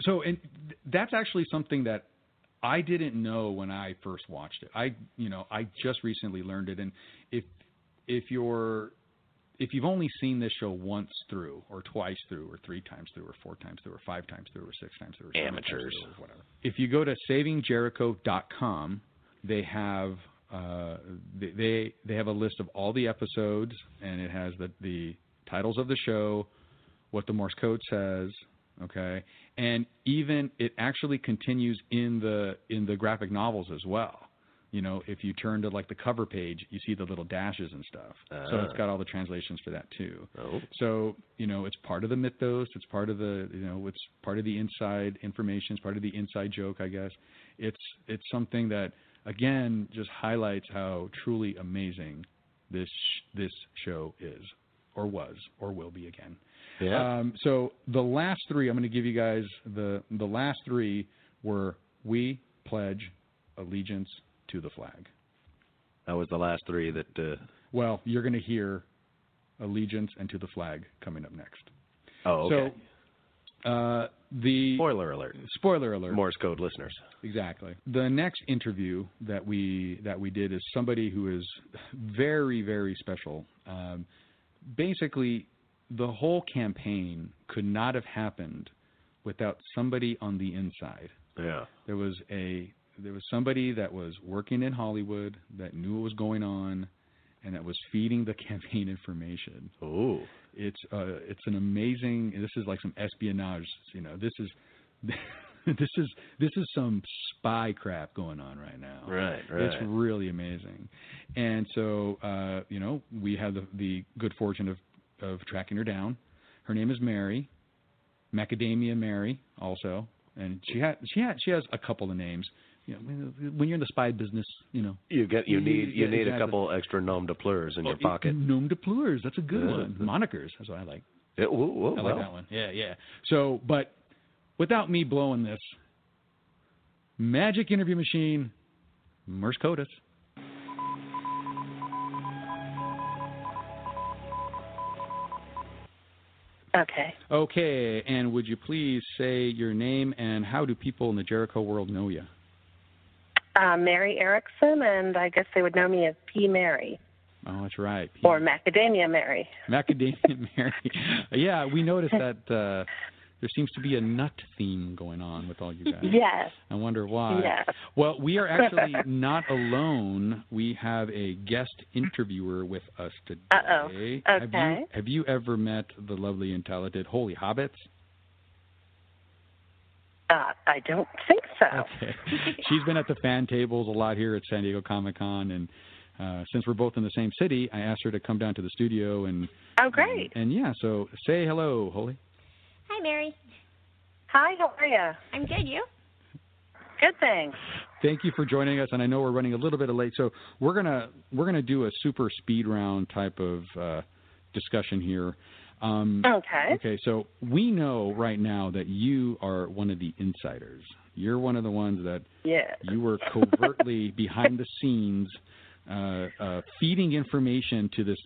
so, and th- that's actually something that I didn't know when I first watched it. I, you know, I just recently learned it. And if if you're if you've only seen this show once through, or twice through, or three times through, or four times through, or five times through, or six times through, or seven times Amateurs. through, or whatever. If you go to savingjericho.com, they have uh, they- they they have a list of all the episodes, and it has the the titles of the show, what the Morse code says, okay, and even it actually continues in the in the graphic novels as well. You know, if you turn to like the cover page, you see the little dashes and stuff. So it's got all the translations for that too. Oh. So you know, it's part of the mythos. It's part of the you know, it's part of the inside information. It's part of the inside joke, I guess. It's it's something that again just highlights how truly amazing this this show is, or was, or will be again. Yeah. Um, so the last three, I'm going to give you guys the the last three were we pledge allegiance to the flag. That was the last three that. Uh, Well, you're going to hear allegiance and to the flag coming up next. oh, okay. So uh, the Spoiler alert. spoiler alert. Morse code listeners. Exactly. The next interview that we that we did is somebody who is very very special. Um, basically, the whole campaign could not have happened without somebody on the inside. Yeah. There was a there was somebody that was working in Hollywood that knew what was going on, and that was feeding the *laughs* campaign information. Oh, it's uh, it's an amazing. This is like some espionage. You know, this is. *laughs* this is this is some spy crap going on right now. Right, right. It's really amazing, and so uh, you know we have the the good fortune of of tracking her down. Her name is Mary, Macadamia Mary, also, and she had she had she has a couple of names. You know, when you're in the spy business, you know You get you need you yeah, need a couple extra nom de pleurs in your Oh, pocket. Nom de pleurs. That's a good Yeah. one. Monikers. That's what I like. Yeah, whoa, whoa, I like well. that one. Yeah, yeah. So, but without me blowing this, magic interview machine, Merce Codis. Okay. Okay, and would you please say your name and how do people in the Jericho world know you? Uh, Mary Erickson, and I guess they would know me as P. Mary Oh, that's right. or Macadamia Mary. Macadamia *laughs* Mary. yeah, we noticed that uh, there seems to be a nut theme going on with all you guys. Yes. I wonder why. Yes. Well, we are actually *laughs* not alone. We have a guest interviewer with us today. Uh-oh. Have Okay. you, have you ever met the lovely and talented Holy Hobbits? Uh, I don't think so. Okay. She's been at the fan tables a lot here at San Diego Comic Con, and uh, since we're both in the same city, I asked her to come down to the studio and Oh, great. and yeah. So say hello, Holly. Hi, Mary. Hi, how are you? I'm good. You? Good, thanks. Thank you for joining us, and I know we're running a little bit late, so we're gonna we're gonna do a super speed round type of uh, discussion here. Um, Okay. Okay, so we know right now that you are one of the insiders. You're one of the ones that Yes. you were covertly *laughs* behind the scenes, uh, uh, feeding information to this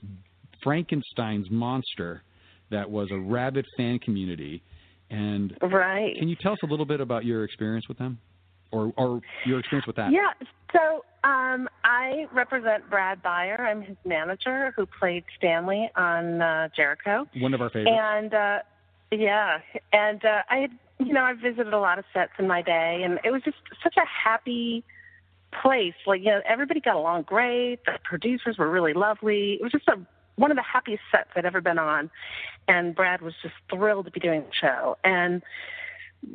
Frankenstein's monster that was a rabid fan community. And Right. can you tell us a little bit about your experience with them, or or your experience with that? Yeah. So um, I represent Brad Beyer. I'm his manager who played Stanley on uh, Jericho. One of our favorites. And uh, yeah, and uh, I had, you know, I visited a lot of sets in my day, and it was just such a happy place. Like, you know, everybody got along great. The producers were really lovely. It was just a one of the happiest sets I'd ever been on, and Brad was just thrilled to be doing the show. And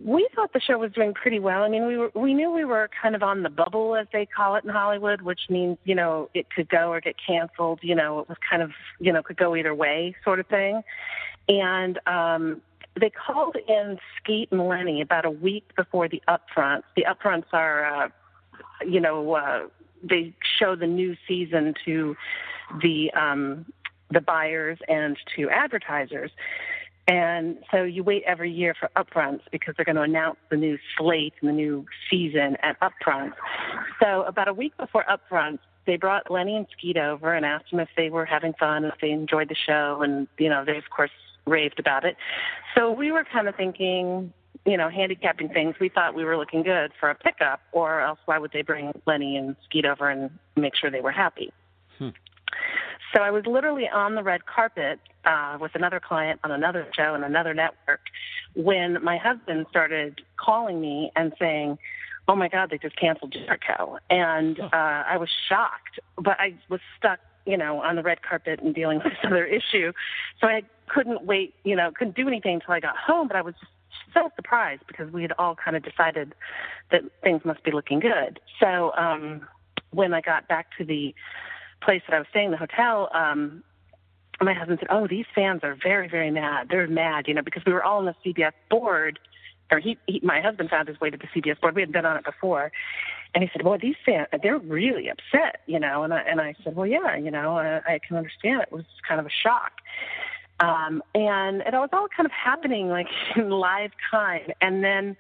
we thought the show was doing pretty well. I mean, we were we knew we were kind of on the bubble, as they call it in Hollywood, which means you know it could go or get canceled. You know, it was kind of you know could go either way, sort of thing. And um, they called in Skeet and Lennie about a week before the upfronts. The upfronts are, uh, you know, uh, they show the new season to the um, the buyers and to advertisers. And so you wait every year for upfronts because they're going to announce the new slate and the new season at upfronts. So about a week before upfronts, they brought Lennie and Skeet over and asked them if they were having fun, and if they enjoyed the show, and you know they of course raved about it. So we were kind of thinking, you know, handicapping things. We thought we were looking good for a pickup, or else why would they bring Lennie and Skeet over and make sure they were happy? Hmm. So I was literally on the red carpet uh, with another client on another show and another network when my husband started calling me and saying, "Oh my God, they just canceled Jericho," and uh, I was shocked, but I was stuck, you know, on the red carpet and dealing with this *laughs* other issue, so I couldn't wait, you know, couldn't do anything until I got home. But I was just so surprised because we had all kind of decided that things must be looking good. So um, when I got back to the place that I was staying, the hotel, um, my husband said, "Oh, these fans are very, very mad. They're mad, you know, because we were all on the CBS board." Or he, he, my husband found his way to the CBS board. We had been on it before, and he said, "Well, these fans, they're really upset, you know." And I and I said, "Well, yeah, you know, I, I can understand. It was kind of a shock." Um, and it was all kind of happening like *laughs* in live time, and then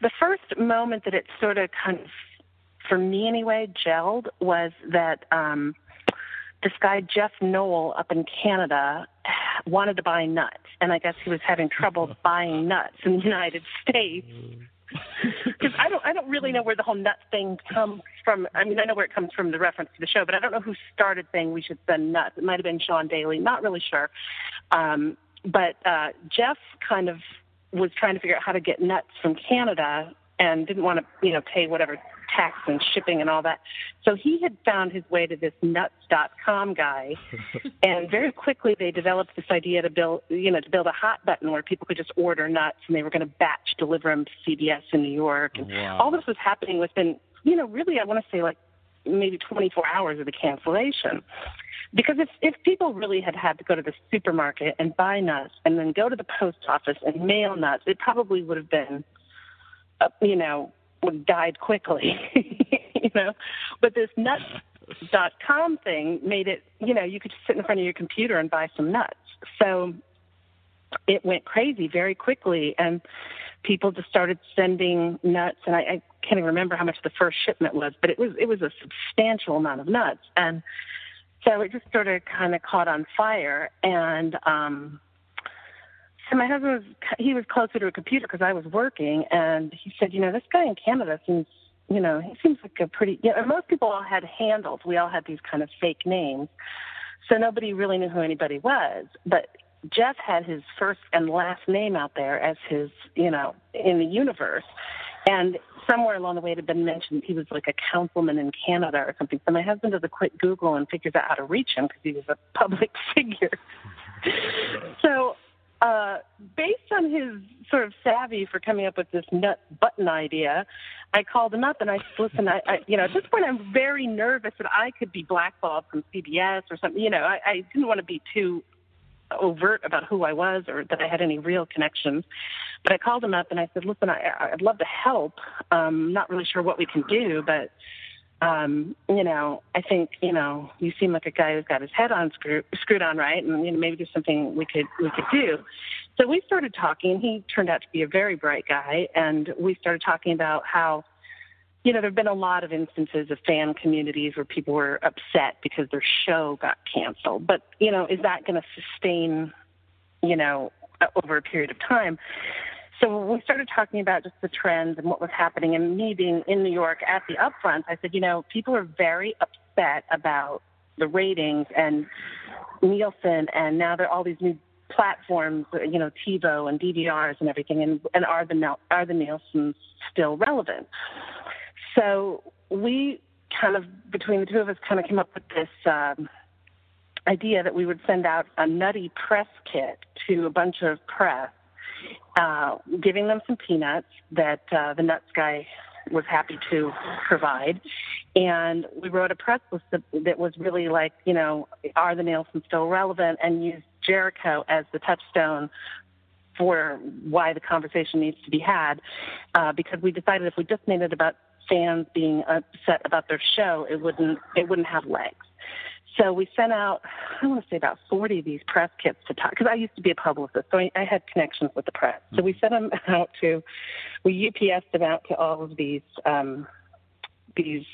the first moment that it sort of kind of for me anyway, gelled was that um, this guy Jeff Noel, up in Canada wanted to buy nuts, and I guess he was having trouble *laughs* buying nuts in the United States. Because I don't, I don't really know where the whole nut thing comes from. I mean, I know where it comes from, the reference to the show, but I don't know who started saying we should send nuts. It might have been Sean Daly. Not really sure. Um, but uh, Jeff kind of was trying to figure out how to get nuts from Canada and didn't want to, you know, pay whatever tax and shipping and all that. So he had found his way to this nuts.com guy, *laughs* and very quickly they developed this idea to build, you know, to build a hot button where people could just order nuts, and they were going to batch deliver them to CBS in New York. And Wow. all this was happening within, you know, really I want to say like maybe 24 hours of the cancellation. Because if if people really had had to go to the supermarket and buy nuts and then go to the post office and mail nuts, it probably would have been, uh, you know, died quickly, *laughs* you know. But this nuts *laughs* dot com thing made it, you know, you could just sit in front of your computer and buy some nuts. So it went crazy very quickly, and people just started sending nuts. And I, I can't even remember how much the first shipment was, but it was it was a substantial amount of nuts, and so it just sort of kind of caught on fire. And um, so my husband was he was closer to a computer because I was working, and he said, you know, this guy in Canada seems. You know, he seems like a pretty. You know, most people all had handles. We all had these kind of fake names, so nobody really knew who anybody was. But Jeff had his first and last name out there as his, you know, in the universe. And somewhere along the way it had been mentioned he was like a councilman in Canada or something. So my husband does a quick Google and figures out how to reach him because he was a *laughs* public figure. so, uh, based on his sort of savvy for coming up with this nut button idea, I called him up and I said, listen, I, I you know, at this point I'm very nervous that I could be blackballed from CBS or something. You know, I, I didn't want to be too overt about who I was or that I had any real connections. But I called him up and I said, listen, I, I'd love to help. Um, not really sure what we can do, but um, you know, I think, you know, you seem like a guy who's got his head on screw, screwed on right, and you know, maybe there's something we could we could do. So we started talking. He turned out to be a very bright guy, and we started talking about how, you know, there've been a lot of instances of fan communities where people were upset because their show got canceled. But you know, is that going to sustain, you know, over a period of time? So we started talking about just the trends and what was happening, and me being in New York at the upfront, I said, you know, people are very upset about the ratings and Nielsen, and now there are all these new platforms, you know, TiVo and DVRs and everything, and, and are the are the Nielsen's still relevant? So we kind of between the two of us kind of came up with this um, idea that we would send out a nutty press kit to a bunch of press uh, giving them some peanuts that uh, the nuts guy was happy to provide. And we wrote a press list that, was really like, you know, are the Nielsen still relevant? And used Jericho as the touchstone for why the conversation needs to be had. Uh, because we decided if we just made it about fans being upset about their show, it wouldn't it wouldn't have legs. So we sent out, I want to say about 40 of these press kits to talk, because I used to be a publicist, so I, I had connections with the press. So we sent them *laughs* out to, we UPSed them out to all of these, um, these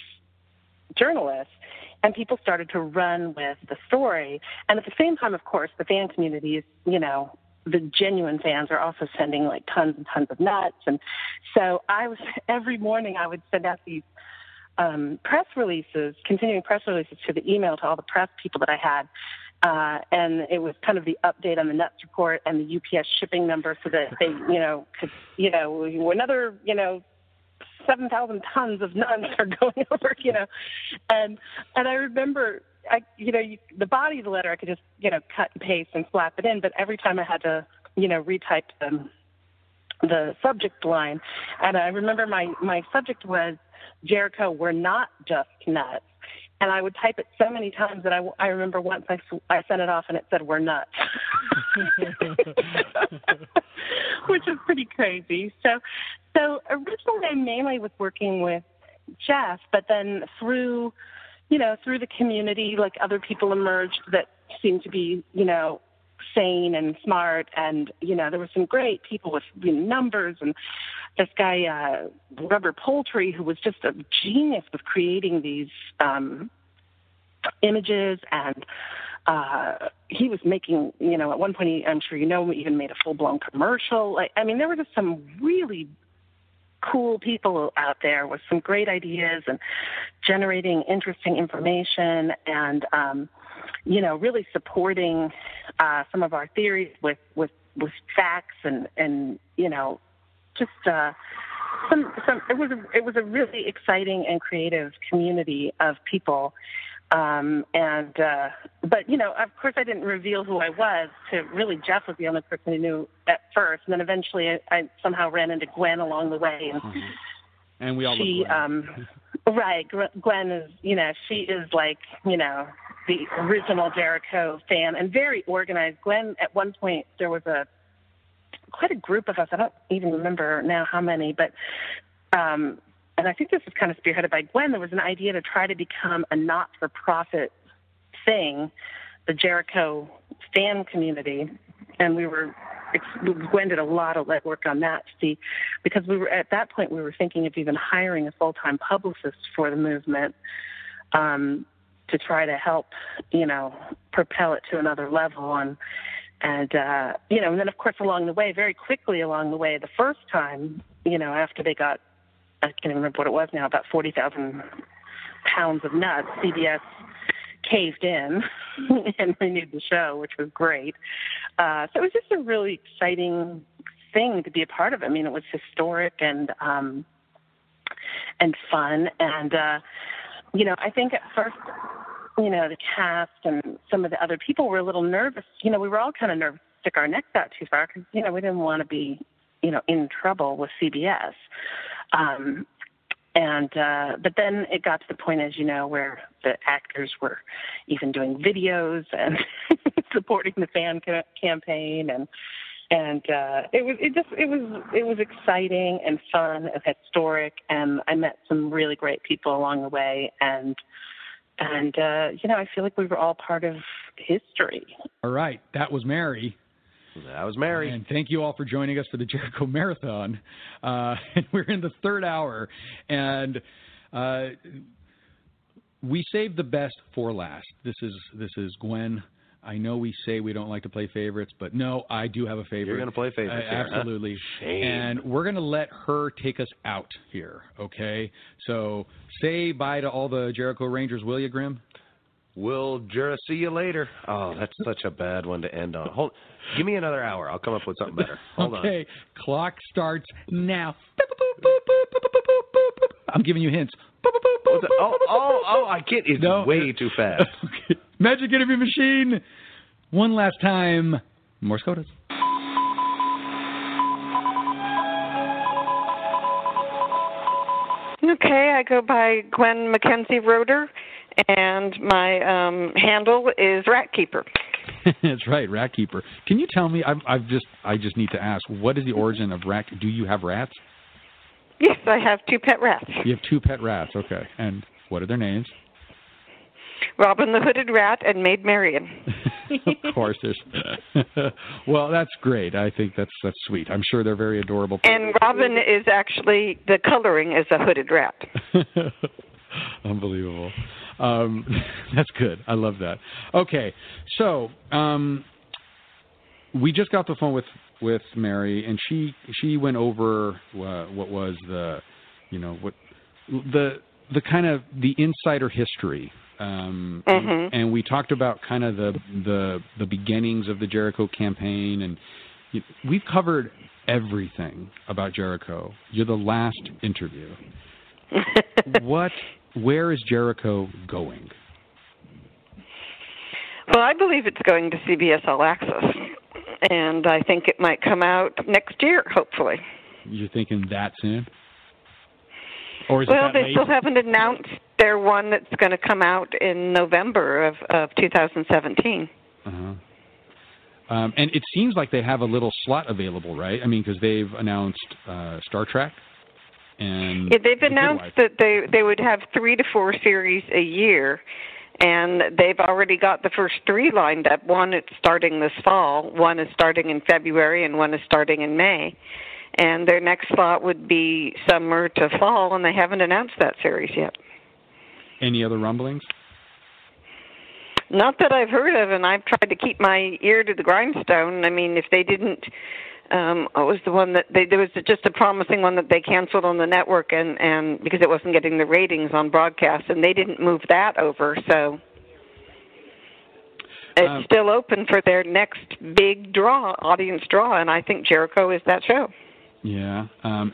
journalists, and people started to run with the story. And at the same time, of course, the fan community is, you know, the genuine fans are also sending like tons and tons of nuts. And so I was, *laughs* every morning I would send out these um, press releases, continuing press releases to the email to all the press people that I had. Uh, and it was kind of the update on the nuts report and the UPS shipping number so that they, you know, could, you know, another, you know, 7,000 tons of nuts are *laughs* going over, you know. And, and I remember, I, you know, you, the body of the letter I could just, you know, cut and paste and slap it in. But every time I had to, you know, retype the, the subject line. And I remember my, my subject was, Jericho We're not just nuts. And I would type it so many times that I, I remember once I, I sent it off and it said we're nuts, *laughs* which is pretty crazy. So, so originally I mainly was working with Jeff, but then through, you know, through the community, like other people emerged that seemed to be, you know, sane and smart. And you know there were some great people with you know, numbers and this guy uh rubber poultry who was just a genius with creating these um images. And uh he was making you know at one point he, i'm sure you know even made a full blown commercial. Like i mean there were just some really cool people out there with some great ideas and generating interesting information. And um you know, really supporting uh, some of our theories with with with facts and and you know, just uh, some some it was a, it was a really exciting and creative community of people. Um and uh but you know of course i didn't reveal who i was to really jeff was the only person who knew at first. And then eventually i, I somehow ran into gwen along the way. And Mm-hmm. And we all she um *laughs* right gwen is you know she is like you know the original jericho fan and very organized. Gwen at one point there was a quite a group of us. I don't even remember now how many but um and i think this was kind of spearheaded by gwen there was an idea to try to become a not for profit thing the jericho fan community. And we were Gwen did a lot of legwork on that see, because we were at that point we were thinking of even hiring a full-time publicist for the movement. Um, to try to help, you know, propel it to another level and and uh, you know, and then of course along the way, very quickly along the way, the first time, you know, after they got, I can't even remember what it was now, about forty thousand pounds of nuts, CBS caved in *laughs* and renewed the show, which was great. Uh, so it was just a really exciting thing to be a part of. I mean, it was historic and um, and fun, and uh, you know, I think at first, you know, the cast and some of the other people were a little nervous. You know, we were all kind of nervous to stick our necks out too far because you know we didn't want to be, you know, in trouble with CBS. Um, and uh but then it got to the point as you know where the actors were even doing videos and *laughs* supporting the fan ca- campaign and and uh it was it just it was it was exciting and fun and historic and i met some really great people along the way and and uh you know i feel like we were all part of history All right, that was Mary. That was Mary. And thank you all for joining us for the Jericho *laughs* Marathon. Uh, *laughs* we're in the third hour, and uh, we saved the best for last. This is this is Gwen. I know we say we don't like to play favorites, but no, I do have a favorite. You're gonna play favorites Uh, here, absolutely. Shame. And we're going to let her take us out here, okay? So say bye to all the Jericho Rangers, will you, Grim? We'll Jura see you later. Oh, that's such a bad one to end on. Hold, give me another hour. I'll come up with something better. Hold on. okay, clock starts now. I'm giving you hints. Oh, oh, oh! I get it's No. way too fast. Magic interview machine. One last time. Morse code. it. Okay, I go by Gwen Mackenzie Roeder, and my um, handle is Ratkeeper. *laughs* That's right, rat keeper. Can you tell me? I've, I've just, I just need to ask. What is the origin of rat? Do you have rats? Yes, I have two pet rats. You have two pet rats. Okay, and what are their names? Robin the Hooded Rat and Maid Marian. *laughs* of course, there's. *laughs* well, that's great. I think that's that's sweet. I'm sure they're very adorable. And Robin is actually the coloring is a hooded rat. *laughs* Unbelievable. Um, that's good. I love that. Okay, so um, we just got the phone with with Mary, and she she went over uh, what was the, you know, what the the kind of the insider history. Um, Mhm. and we talked about kind of the the the beginnings of the Jericho campaign, and you, we've covered everything about Jericho. You're the last interview. *laughs* what? Where is Jericho going? Well, I believe it's going to CBS All Access, and I think it might come out next year, hopefully. You're thinking that soon? Or is well, they late? still haven't announced their one that's going to come out in November of, of 2017. Uh-huh. Um, and it seems like they have a little slot available, right? I mean, because they've announced uh, Star Trek, and Yeah, they've The announced that they they would have three to four series a year, and they've already got the first three lined up. One is starting this fall, one is starting in February, and one is starting in May. And their next slot would be summer to fall, and they haven't announced that series yet. Any other rumblings? Not that I've heard of, and I've tried to keep my ear to the grindstone. I mean, if they didn't, um, what was the one that they there was just a promising one that they canceled on the network, and and because it wasn't getting the ratings on broadcast, and they didn't move that over, so it's Um, still open for their next big draw, audience draw, and I think Jericho is that show. Yeah. Um,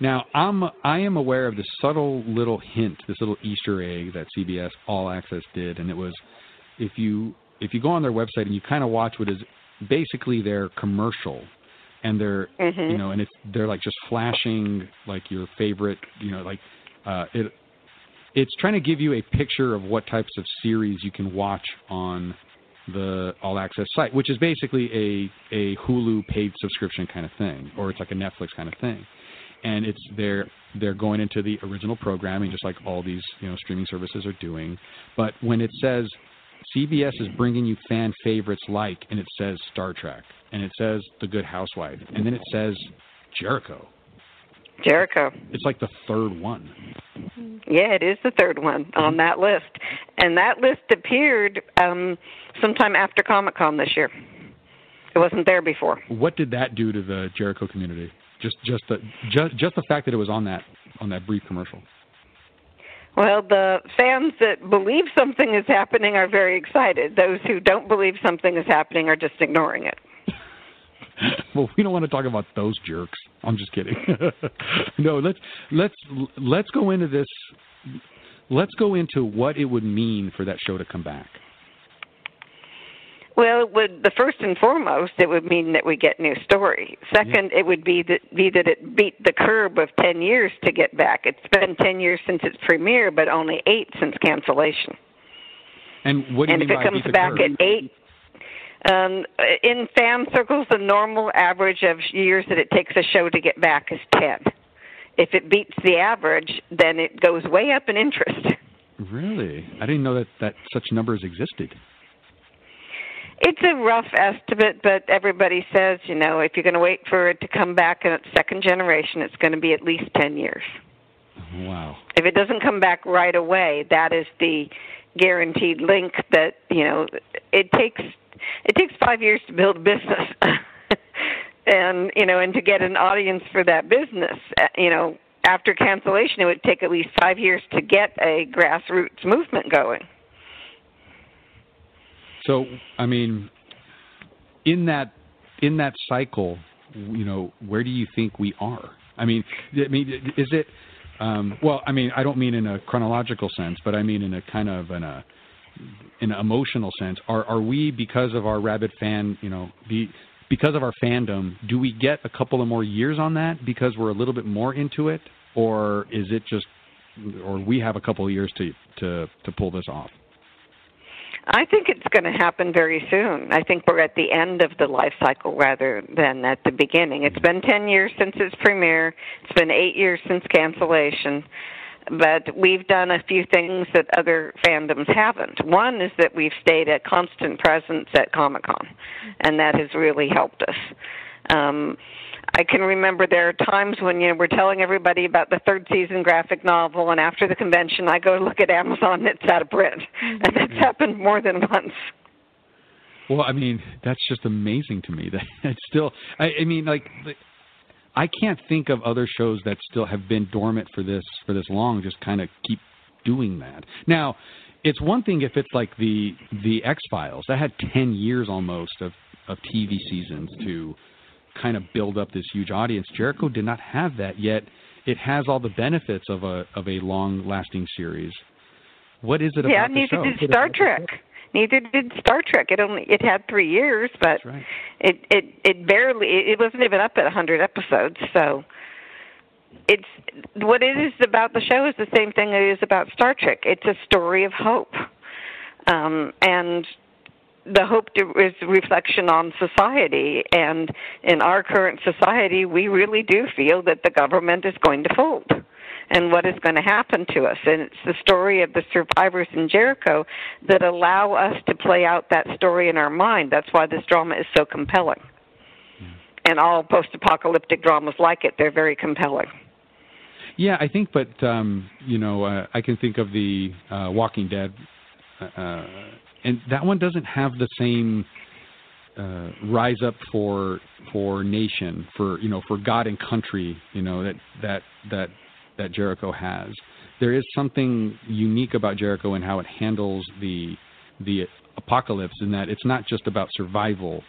Now, I'm I am aware of this subtle little hint, this little Easter egg that CBS All Access did, and it was if you if you go on their website and you kind of watch what is basically their commercial, and they're Mhm. you know, and it's they're like just flashing like your favorite, you know, like uh, it it's trying to give you a picture of what types of series you can watch on the all access site, which is basically a a Hulu paid subscription kind of thing, or it's like a Netflix kind of thing. And it's they're they're going into the original programming, just like all these you know streaming services are doing. But when it says CBS is bringing you fan favorites like, and it says Star Trek, and it says The Good Housewife, and then it says Jericho. Jericho. It's like the third one. Yeah, it is the third one on that list, and that list appeared um, sometime after Comic Con this year. It wasn't there before. What did that do to the Jericho community? Just just the just just the fact that it was on that on that brief commercial. Well, the fans that believe something is happening are very excited. Those who don't believe something is happening are just ignoring it. *laughs* well, we don't want to talk about those jerks. I'm just kidding. *laughs* no, let's let's let's go into this. Let's go into what it would mean for that show to come back. Well, it would the first and foremost, it would mean that we get new story. Second, it would be that be that it beat the curb of ten years to get back. It's been ten years since its premiere, but only eight since cancellation. And what do and you if it comes back at eight, um, in fan circles, the normal average of years that it takes a show to get back is ten. If it beats the average, then it goes way up in interest. Really, I didn't know that that such numbers existed. It's a rough estimate, but everybody says, you know, if you're going to wait for it to come back in its second generation, it's going to be at least 10 years. Wow. If it doesn't come back right away, that is the guaranteed link that, you know, it takes it takes 5 years to build a business. *laughs* and, you know, and to get an audience for that business, uh, you know, after cancellation it would take at least 5 years to get a grassroots movement going. So, I mean, in that in that cycle, you know, where do you think we are? I mean, I mean, is it? Um, well, I mean, I don't mean in a chronological sense, but I mean in a kind of in a in an emotional sense. Are are we because of our rabid fan, you know, be because of our fandom, do we get a couple of more years on that because we're a little bit more into it, or is it just, or we have a couple of years to to to pull this off? I think it's going to happen very soon. I think we're at the end of the life cycle rather than at the beginning. It's been 10 years since its premiere. It's been 8 years since cancellation. But we've done a few things that other fandoms haven't. One is that we've stayed a constant presence at Comic Con, and that has really helped us. Um, I can remember there are times when you know we're telling everybody about the third season graphic novel, and after the convention, I go look at Amazon, and it's out of print, mm-hmm. and that's happened more than once. Well, I mean, that's just amazing to me. That *laughs* it's still. I, I mean, like, like, I can't think of other shows that still have been dormant for this for this long. Just kind of keep doing that. Now, it's one thing if it's like the the X Files that had ten years almost of of TV seasons to kind of build up this huge audience. Jericho did not have that yet. It has all the benefits of a of a long lasting series. What is it yeah, about the show? neither did Star Trek. Neither did Star Trek. It only it had three years, but it it it barely it wasn't even up at a hundred episodes. So it's what it is about the show is the same thing it is about Star Trek. It's a story of hope, um, and the hope to, is reflection on society. And in our current society, we really do feel that the government is going to fold and what is going to happen to us. And it's the story of the survivors in Jericho that allow us to play out that story in our mind. That's why this drama is so compelling. And all post apocalyptic dramas like it, they're very compelling. Yeah, I think, but um, you know, uh, I can think of the uh, Walking Dead, uh, and that one doesn't have the same uh, rise up for for nation, for you know, for God and country, you know, that that that that Jericho has. There is something unique about Jericho and how it handles the the apocalypse, in that it's not just about survival;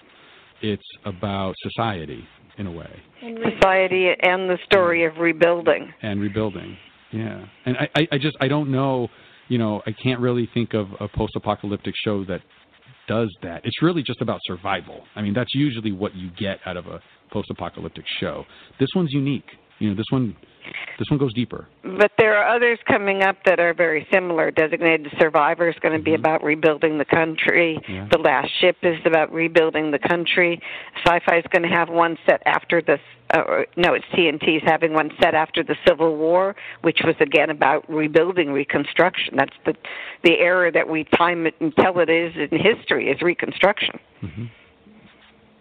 it's about society. in a way. Society and the story of rebuilding. And rebuilding. Yeah. And I, I, I just I don't know, you know, I can't really think of a post apocalyptic show that does that. It's really just about survival. I mean, that's usually what you get out of a post-apocalyptic show. This one's unique. You know, this one this one goes deeper. But there are others coming up that are very similar. Designated Survivor is going to be about rebuilding the country. Yeah. The Last Ship is about rebuilding the country. Sci-Fi is going to have one set after the uh, no, it's TNT is having one set after the Civil War, which was again about rebuilding, reconstruction. That's the the era that we time it and tell it is in history is reconstruction. Mm-hmm.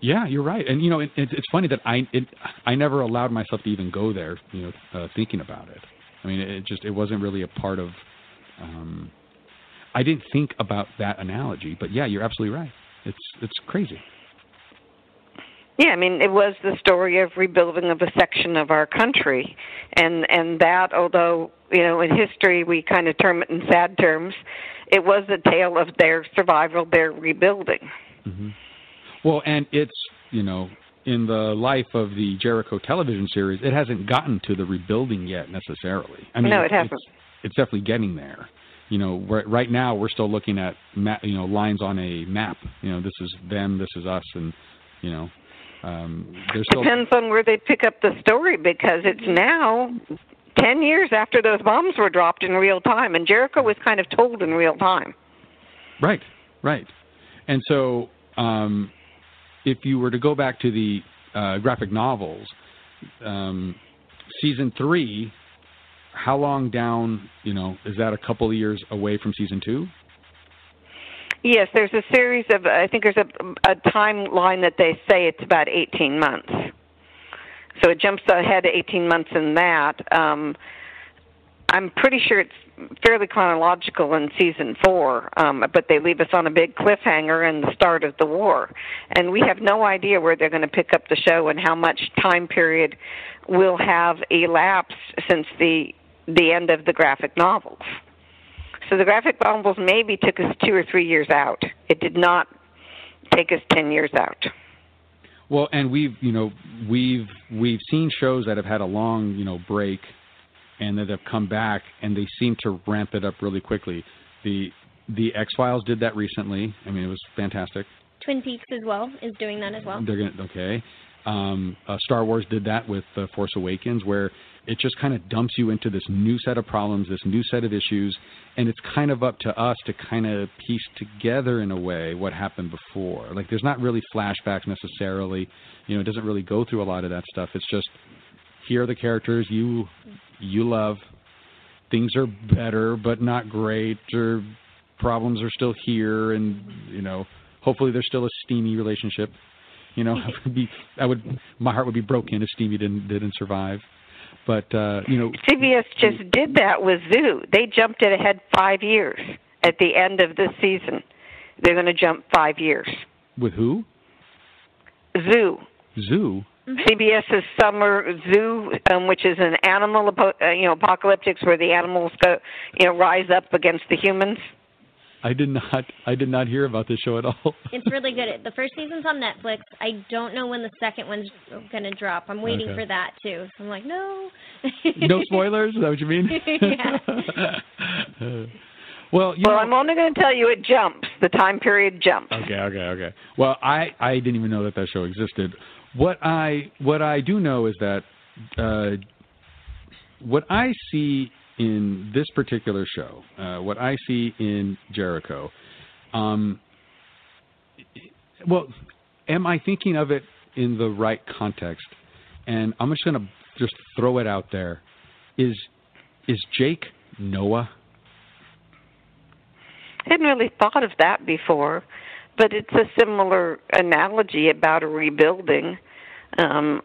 Yeah, you're right, and you know it, it, it's funny that I it, I never allowed myself to even go there, you know, uh, thinking about it. I mean, it just it wasn't really a part of. Um, I didn't think about that analogy, but yeah, you're absolutely right. It's it's crazy. Yeah, I mean, it was the story of rebuilding of a section of our country, and and that, although you know, in history we kind of term it in sad terms, it was a tale of their survival, their rebuilding. Mm-hmm. Well, and it's you know in the life of the Jericho television series, it hasn't gotten to the rebuilding yet necessarily. I mean, no, it hasn't. It's, it's definitely getting there. You know, right now we're still looking at ma- you know lines on a map. You know, this is them, this is us, and you know, um, there's still depends on where they pick up the story because it's now ten years after those bombs were dropped in real time, and Jericho was kind of told in real time. Right, right, and so um, if you were to go back to the uh, graphic novels, um, season three, how long down? You know, is that a couple of years away from season two? Yes, there's a series of. I think there's a, a timeline that they say it's about 18 months. So it jumps ahead 18 months in that. Um, I'm pretty sure it's fairly chronological in season four, um, but they leave us on a big cliffhanger in the start of the war, and we have no idea where they're going to pick up the show and how much time period will have elapsed since the the end of the graphic novels. So the graphic novels maybe took us two or three years out. It did not take us ten years out. Well, and we've you know we've we've seen shows that have had a long you know break and that have come back and they seem to ramp it up really quickly. The the X Files did that recently. I mean, it was fantastic. Twin Peaks as well is doing that as well. They're gonna okay. Um, uh, Star Wars did that with uh, Force Awakens, where it just kind of dumps you into this new set of problems, this new set of issues, and it's kind of up to us to kind of piece together in a way what happened before. Like, there's not really flashbacks necessarily. You know, it doesn't really go through a lot of that stuff. It's just here are the characters you you love. Things are better, but not great, or problems are still here, and you know, hopefully there's still a steamy relationship. You know, *laughs* I would be, I would, my heart would be broken if Steamy didn't didn't survive. But uh, you know, CBS just did that with Zoo. They jumped it ahead five years at the end of this season. They're going to jump five years. With who? Zoo. Zoo. CBS's Summer Zoo, um, which is an animal, uh, you know, apocalyptics where the animals go, you know, rise up against the humans. I did not. I did not hear about this show at all. *laughs* it's really good. The first season's on Netflix. I don't know when the second one's going to drop. I'm waiting Okay. for that too. So I'm like, no. *laughs* no spoilers. Is that what you mean? *laughs* yeah. well, you well, know, I'm only going to tell you it jumps. The time period jumps. Okay, okay, okay. Well, I I didn't even know that that show existed. What I what I do know is that uh, what I see in this particular show, uh, what I see in Jericho, um, well, am I thinking of it in the right context? And I'm just going to just throw it out there. Is is Jake Noah? I hadn't really thought of that before, but it's a similar analogy about a rebuilding. Um,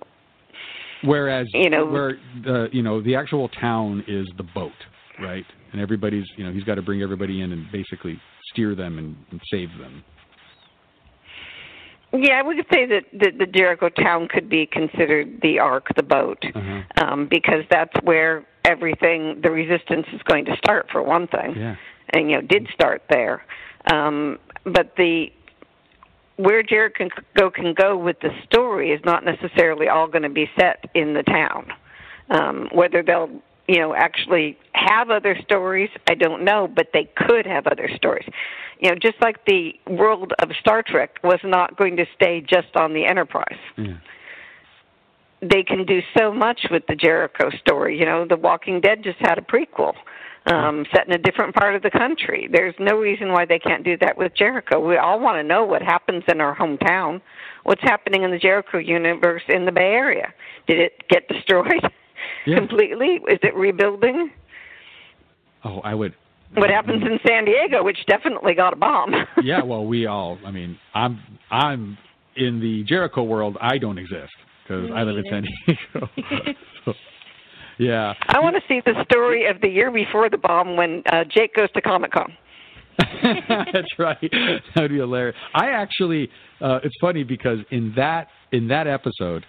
Whereas You know- where the you know the actual town is the boat, right? And everybody's you know he's got to bring everybody in and basically steer them and, and save them. yeah, I would say that the, the Jericho town could be considered the Ark, the boat, Uh-huh. um, because that's where everything, the resistance is going to start for one thing. Yeah. and you know did start there. Um, but the where Jericho can go with the story is not necessarily all going to be set in the town. Um, whether they'll you know actually have other stories, I don't know, but they could have other stories. You know, just like the world of Star Trek was not going to stay just on the Enterprise. Yeah. They can do so much with the Jericho story. You know, The Walking Dead just had a prequel um, set in a different part of the country. There's no reason why they can't do that with Jericho. We all want to know what happens in our hometown. What's happening in the Jericho universe in the Bay Area? Did it get *laughs* destroyed Yeah. completely? Is it rebuilding? Oh, I would. What happens in San Diego, which definitely got a bomb? *laughs* yeah, well, we all. I mean, I'm I'm in the Jericho world. I don't exist because I live in San *laughs* Diego. so, yeah. I want to see the story of the year before the bomb when uh, Jake goes to Comic Con. *laughs* That's right. That would be hilarious. I actually, uh, it's funny because in that in that episode,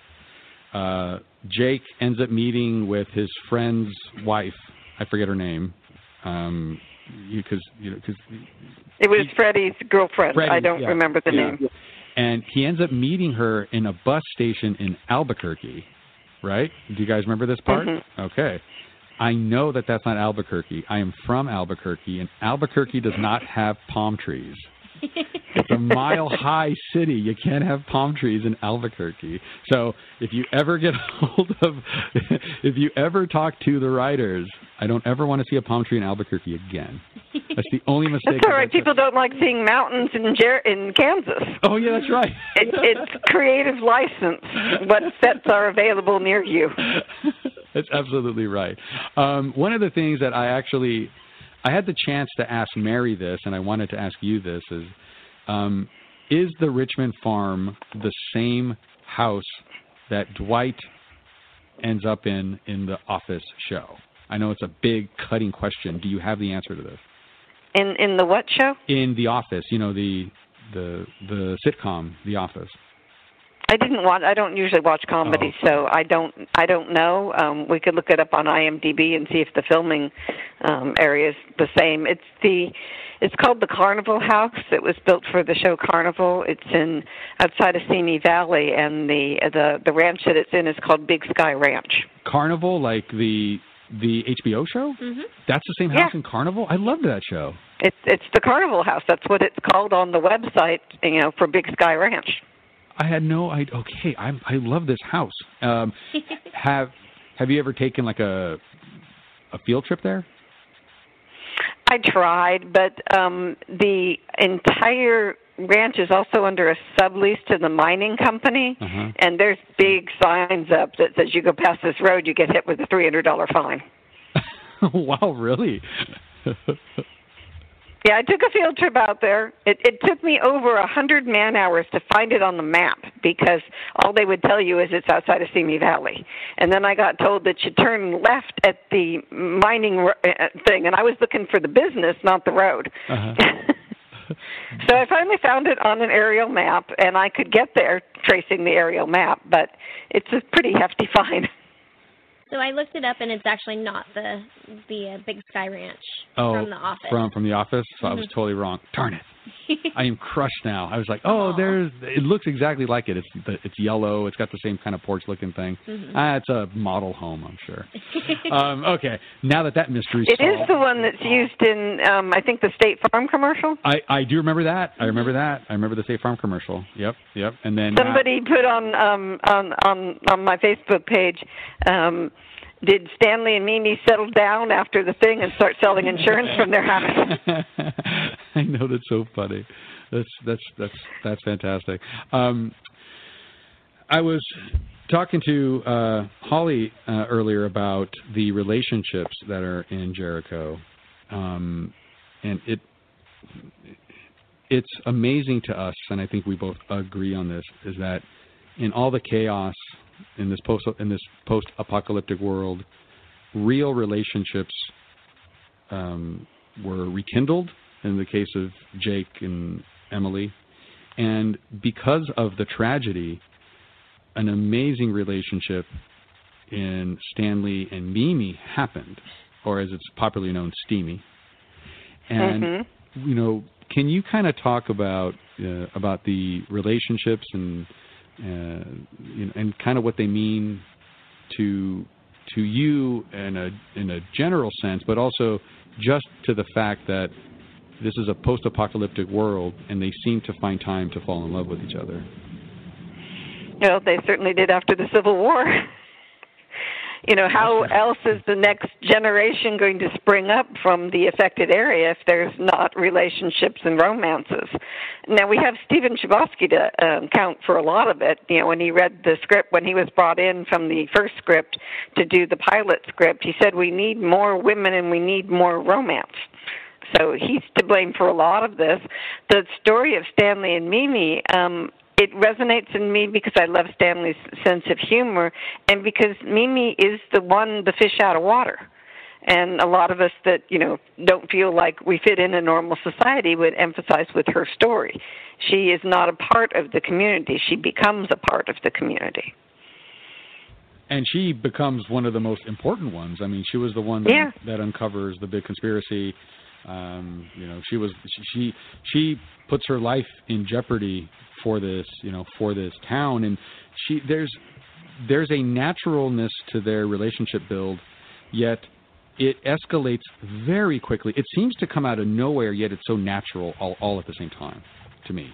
uh, Jake ends up meeting with his friend's wife. I forget her name. Um, because you know, because It was Freddie's girlfriend. I don't yeah, remember the yeah. name. and he ends up meeting her in a bus station in Albuquerque. Right? Do you guys remember this part? Mhm. Okay. I know that that's not Albuquerque. I am from Albuquerque, and Albuquerque does not have palm trees. It's a mile high city. You can't have palm trees in Albuquerque. So if you ever get hold of, if you ever talk to the writers, I don't ever want to see a palm tree in Albuquerque again. That's the only mistake. That's all right. People don't like seeing mountains in Jer- in Kansas. Oh yeah, that's right. It, it's creative license. What sets are available near you? That's absolutely right. Um, one of the things that I actually, I had the chance to ask Mary this, and I wanted to ask you this: is um, is the Richmond farm the same house that Dwight ends up in in the Office show? I know it's a big cutting question. Do you have the answer to this? In in the what show? In the Office, you know the the the sitcom, The Office. I didn't watch. I don't usually watch comedy, Oh. so I don't. I don't know. Um, we could look it up on IMDb and see if the filming um, area is the same. It's the. It's called the Carnival House. It was built for the show Carnivàle. It's in outside of Simi Valley, and the the the ranch that it's in is called Big Sky Ranch. Carnivàle, like the the HBO show. Mm-hmm. That's the same house in Carnivàle. I loved that show. It's it's the Carnival House. That's what it's called on the website. You know, for Big Sky Ranch. I had no idea. Okay, I I love this house. Um, *laughs* have Have you ever taken like a a field trip there? I tried, but um the entire ranch is also under a sublease to the mining company, Uh-huh. and there's big signs up that says you go past this road, you get hit with a three hundred dollar fine. *laughs* wow, really? *laughs* Yeah, I took a field trip out there. It, it took me over a hundred man hours to find it on the map because all they would tell you is it's outside of Simi Valley, and then I got told that you turn left at the mining ro- uh, thing, and I was looking for the business, not the road. Uh-huh. *laughs* *laughs* So I finally found it on an aerial map, and I could get there tracing the aerial map, but it's a pretty hefty *laughs* fine. So I looked it up, and it's actually not the the uh, Big Sky Ranch Oh, from the office. From from the office. So I was Mhm. totally wrong. Darn it. I am crushed now. I was like, oh, there's. It looks exactly like it. It's the, it's yellow. It's got the same kind of porch looking thing. Mhm. Ah, it's a model home, I'm sure. um, okay, now that that mystery's It is solved, the one that's used in, um, I think, the State Farm commercial. I I do remember that. I remember that. I remember the State Farm commercial. Yep, yep. And then uh, Somebody put on um, on on on my Facebook page. Um, did Stanley and Mimi settle down after the thing and start selling insurance from their house? *laughs* I know that's so funny. That's that's that's that's fantastic. Um, I was talking to uh, Holly uh, earlier about the relationships that are in Jericho, um, and it it's amazing to us, and I think we both agree on this, is that in all the chaos in this post in this post apocalyptic world, real relationships um, were rekindled in the case of Jake and Emily, and because of the tragedy, an amazing relationship in Stanley and Mimi happened, or as it's popularly known, Steamy. And Mhm. you know, can you kind of talk about uh, about the relationships and Uh, you know, and kind of what they mean to to you in a in a general sense, but also just to the fact that this is a post-apocalyptic world, and they seem to find time to fall in love with each other. Well, they certainly did after the Civil War. *laughs* you know, how else is the next generation going to spring up from the affected area if there's not relationships and romances? Now we have Stephen Chbosky to um, count for a lot of it. You know, when he read the script, when he was brought in from the first script to do the pilot script, he said we need more women and we need more romance. So he's to blame for a lot of this. The story of Stanley and Mimi, um, it resonates in me because I love Stanley's sense of humor and because Mimi is the one the fish out of water. And a lot of us that, you know, don't feel like we fit in a normal society would emphasize with her story. She is not a part of the community. She becomes a part of the community. And she becomes one of the most important ones. I mean, she was the one that, yeah. that uncovers the big conspiracy um, you know, she was she she puts her life in jeopardy for this, you know, for this town, and she there's there's a naturalness to their relationship build, yet it escalates very quickly. It seems to come out of nowhere, yet it's so natural all, all at the same time, to me.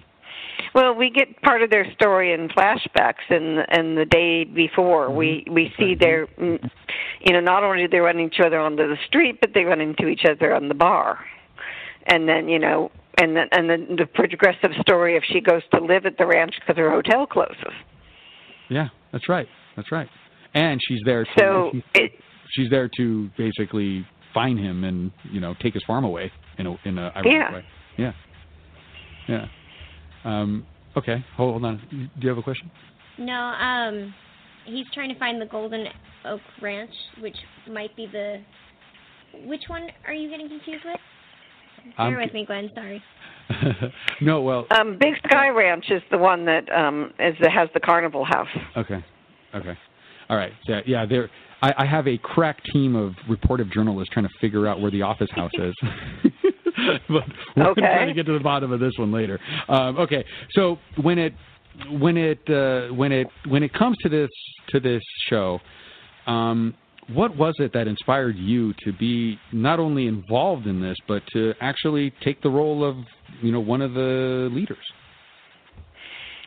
Well, we get part of their story in flashbacks, and and the day before mm-hmm. we we see their, mm, you know, not only do they run each other onto the street, but they run into each other on the bar, and then you know, and then and then the progressive story if she goes to live at the ranch because her hotel closes. Yeah, that's right. That's right. And she's there. To, so she's, it, she's there to basically find him and you know take his farm away in a in a ironic yeah. way. Yeah. Yeah. Um, okay, hold on. Do you have a question? No. Um, he's trying to find the Golden Oak Ranch, which might be the. Which one are you getting confused with? Bear Um, with me, Gwen. Sorry. *laughs* no, well. Um, Big Sky Ranch is the one that um, is that has the carnival house. Okay. Okay. All right. Yeah. Yeah. There. I, I have a crack team of reportive journalists trying to figure out where the office house is. *laughs* but we're Okay. trying to get to the bottom of this one later. Um, okay. So when it when it uh, when it when it comes to this to this show, um, what was it that inspired you to be not only involved in this, but to actually take the role of you know one of the leaders?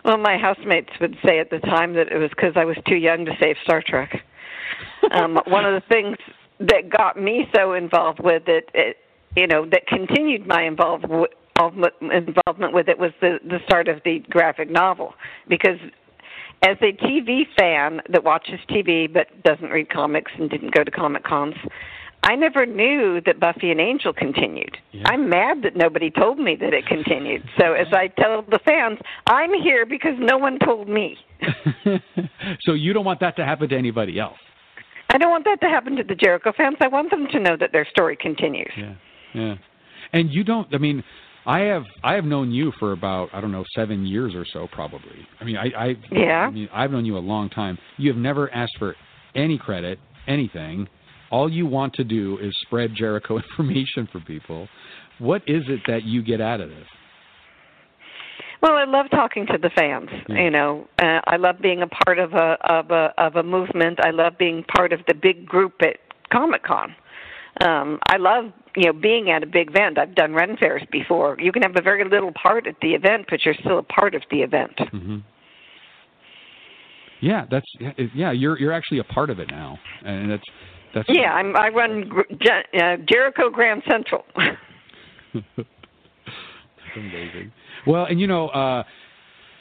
Well, my housemates would say at the time that it was because I was too young to save Star Trek. *laughs* um, one of the things that got me so involved with it, it you know, that continued my involvement involvement with it was the the start of the graphic novel because as a TV fan that watches TV but doesn't read comics and didn't go to comic cons, I never knew that Buffy and Angel continued. I'm mad that nobody told me that it continued. So as I tell the fans, I'm here because no one told me. *laughs* so you don't want that to happen to anybody else. I don't want that to happen to the Jericho fans. I want them to know that their story continues. Yeah. Yeah. And you don't I mean I have I have known you for about I don't know seven years or so probably. I mean I I Yeah. I mean I've known you a long time. You have never asked for any credit, anything. All you want to do is spread Jericho *laughs* information for people. What is it that you get out of this? Well, I love talking to the fans. You know, uh, I love being a part of a of a of a movement. I love being part of the big group at Comic Con. Um, I love you know being at a big event. I've done ren fairs before. You can have a very little part at the event, but you're still a part of the event. hmm Yeah, that's yeah. You're you're actually a part of it now, and that's that's Yeah, I'm, I run uh, Jericho Grand Central. *laughs* That's amazing. Well, and you know, uh,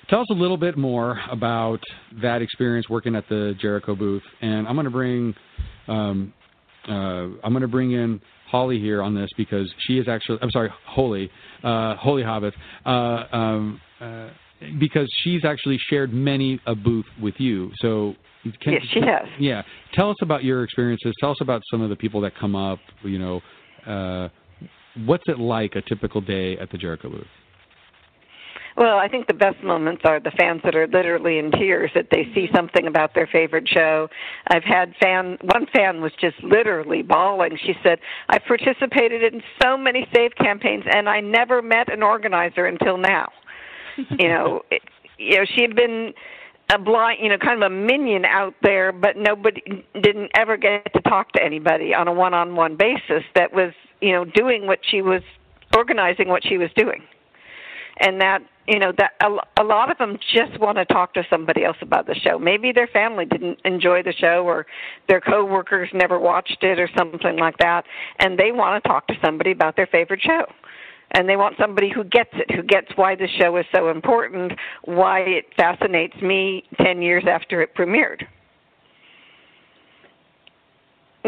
tell us a little bit more about that experience working at the Jericho booth. And I'm going to bring, um, uh, I'm going to bring in Holly here on this because she is actually, I'm sorry, Holy, uh, Holy Hobbit, uh, um, uh, because she's actually shared many a booth with you. So. Can, Yes, she has. Yeah. Tell us about your experiences. Tell us about some of the people that come up. You know, uh, what's it like a typical day at the Jericho booth? Well, I think the best moments are the fans that are literally in tears that they see something about their favorite show. I've had fan one fan was just literally bawling. She said, "I've participated in so many save campaigns and I never met an organizer until now." *laughs* you know, it, you know, she had been a blind, you know, kind of a minion out there, but nobody didn't ever get to talk to anybody on a one-on-one basis that was, you know, doing what she was organizing what she was doing. And that, you know, that a, a lot of them just want to talk to somebody else about the show. Maybe their family didn't enjoy the show or their coworkers never watched it or something like that, and they want to talk to somebody about their favorite show and they want somebody who gets it, who gets why the show is so important, why it fascinates me 10 years after it premiered.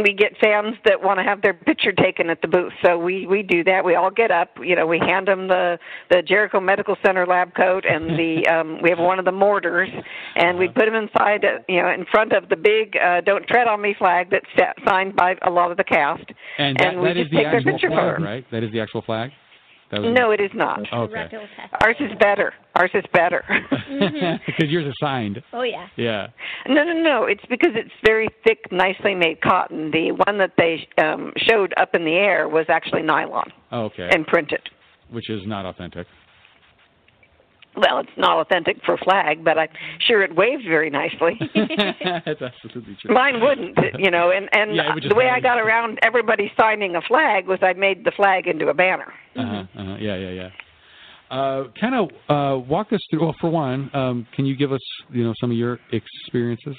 We get fans that want to have their picture taken at the booth, so we we do that. We all get up, you know, we hand them the the Jericho Medical Center lab coat, and *laughs* the um, we have one of the mortars, and we put them inside, uh, you know, in front of the big uh, "Don't Tread on Me" flag that's signed by a lot of the cast, And that, and we that is just the take their actual picture flag, right? That is the actual flag. That was No, it is not. Okay. Ours is better. Ours is better. *laughs* Because yours is signed. Oh yeah. Yeah. No, no, no. It's because it's very thick, nicely made cotton. The one that they um, showed up in the air was actually nylon Oh, okay. and printed. Which is not authentic. Well, it's not authentic for flag, but I'm sure it waves very nicely. *laughs* *laughs* That's absolutely true. Mine wouldn't, you know. And and Yeah, the way I got around everybody signing a flag was I made the flag into a banner. Uh-huh, uh-huh. Yeah, yeah, yeah. Uh, kind of uh, walk us through. Well, for one, um, can you give us, you know, some of your experiences?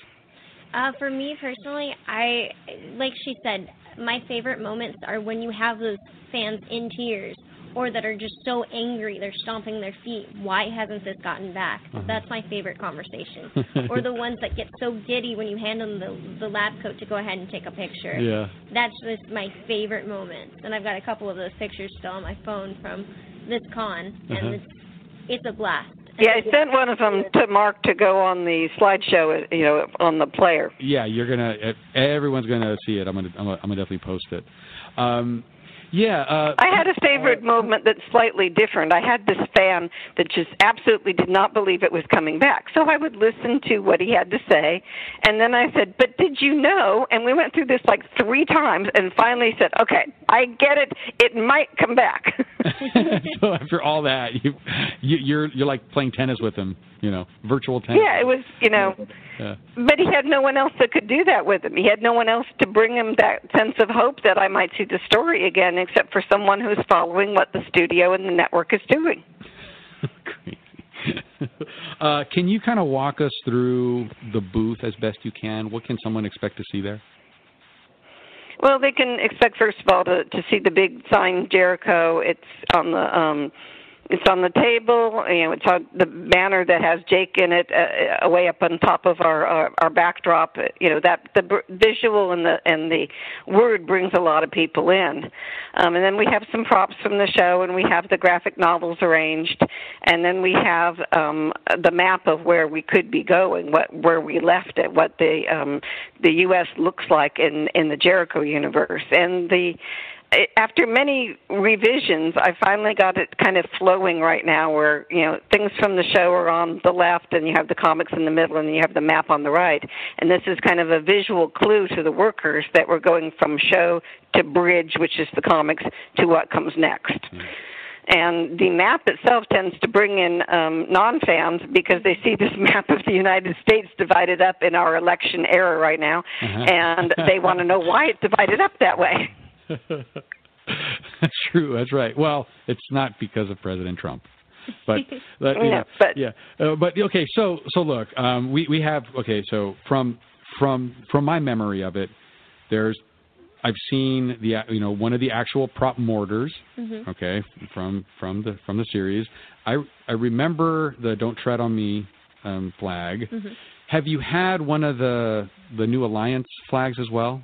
Uh, for me personally, I like she said, my favorite moments are when you have those fans in tears or that are just so angry they're stomping their feet. Why hasn't this gotten back? Uh-huh. That's my favorite conversation. *laughs* or the ones that get so giddy when you hand them the the lab coat to go ahead and take a picture. Yeah. That's just my favorite moments. And I've got a couple of those pictures still on my phone from this con, and Uh-huh. it's it's a blast. Yeah, I sent one of them to Mark to go on the slideshow, you know, on the player. Yeah, you're gonna. Everyone's gonna see it. I'm gonna. I'm gonna, I'm gonna definitely post it. Um, yeah. Uh, I had a favorite moment that's slightly different. I had this fan that just absolutely did not believe it was coming back. So I would listen to what he had to say, and then I said, "But did you know?" And we went through this like three times, and finally said, "Okay, I get it. It might come back." *laughs* so after all that, you, you you're you're like playing tennis with him. You know, virtual tennis. yeah, it was, you know. Yeah. But he had no one else that could do that with him. He had no one else to bring him that sense of hope that I might see the story again, except for someone who's following what the studio and the network is doing. *laughs* Uh, can you kind of walk us through the booth as best you can? What can someone expect to see there? Well, they can expect first of all to to see the big sign Jericho. It's on the um it's on the table. You know, it's on the banner that has Jake in it, uh, uh, way up on top of our our, our backdrop. You know that the visual and the and the word brings a lot of people in. Um, and then we have some props from the show, and we have the graphic novels arranged, and then we have um, the map of where we could be going, what where we left it, what the um, the U.S. looks like in in the Jericho universe, and the after many revisions, I finally got it kind of flowing right now where, you know, things from the show are on the left and you have the comics in the middle and you have the map on the right. And this is kind of a visual clue to the workers that we're going from show to bridge, which is the comics, to what comes next. And the map itself tends to bring in um, non fans because they see this *laughs* map of the United States divided up in our election era right now, Uh-huh. and they want to know why it's divided up that way. That's *laughs* true. That's right. Well, it's not because of President Trump, but, *laughs* but Yeah, but- yeah. Uh, but okay. So so look, um, we we have okay. So from from from my memory of it, there's I've seen the you know one of the actual prop mortars. Mhm. Okay, from from the from the series. I I remember the "Don't Tread on Me" um, flag. Mhm. Have you had one of the the New Alliance flags as well,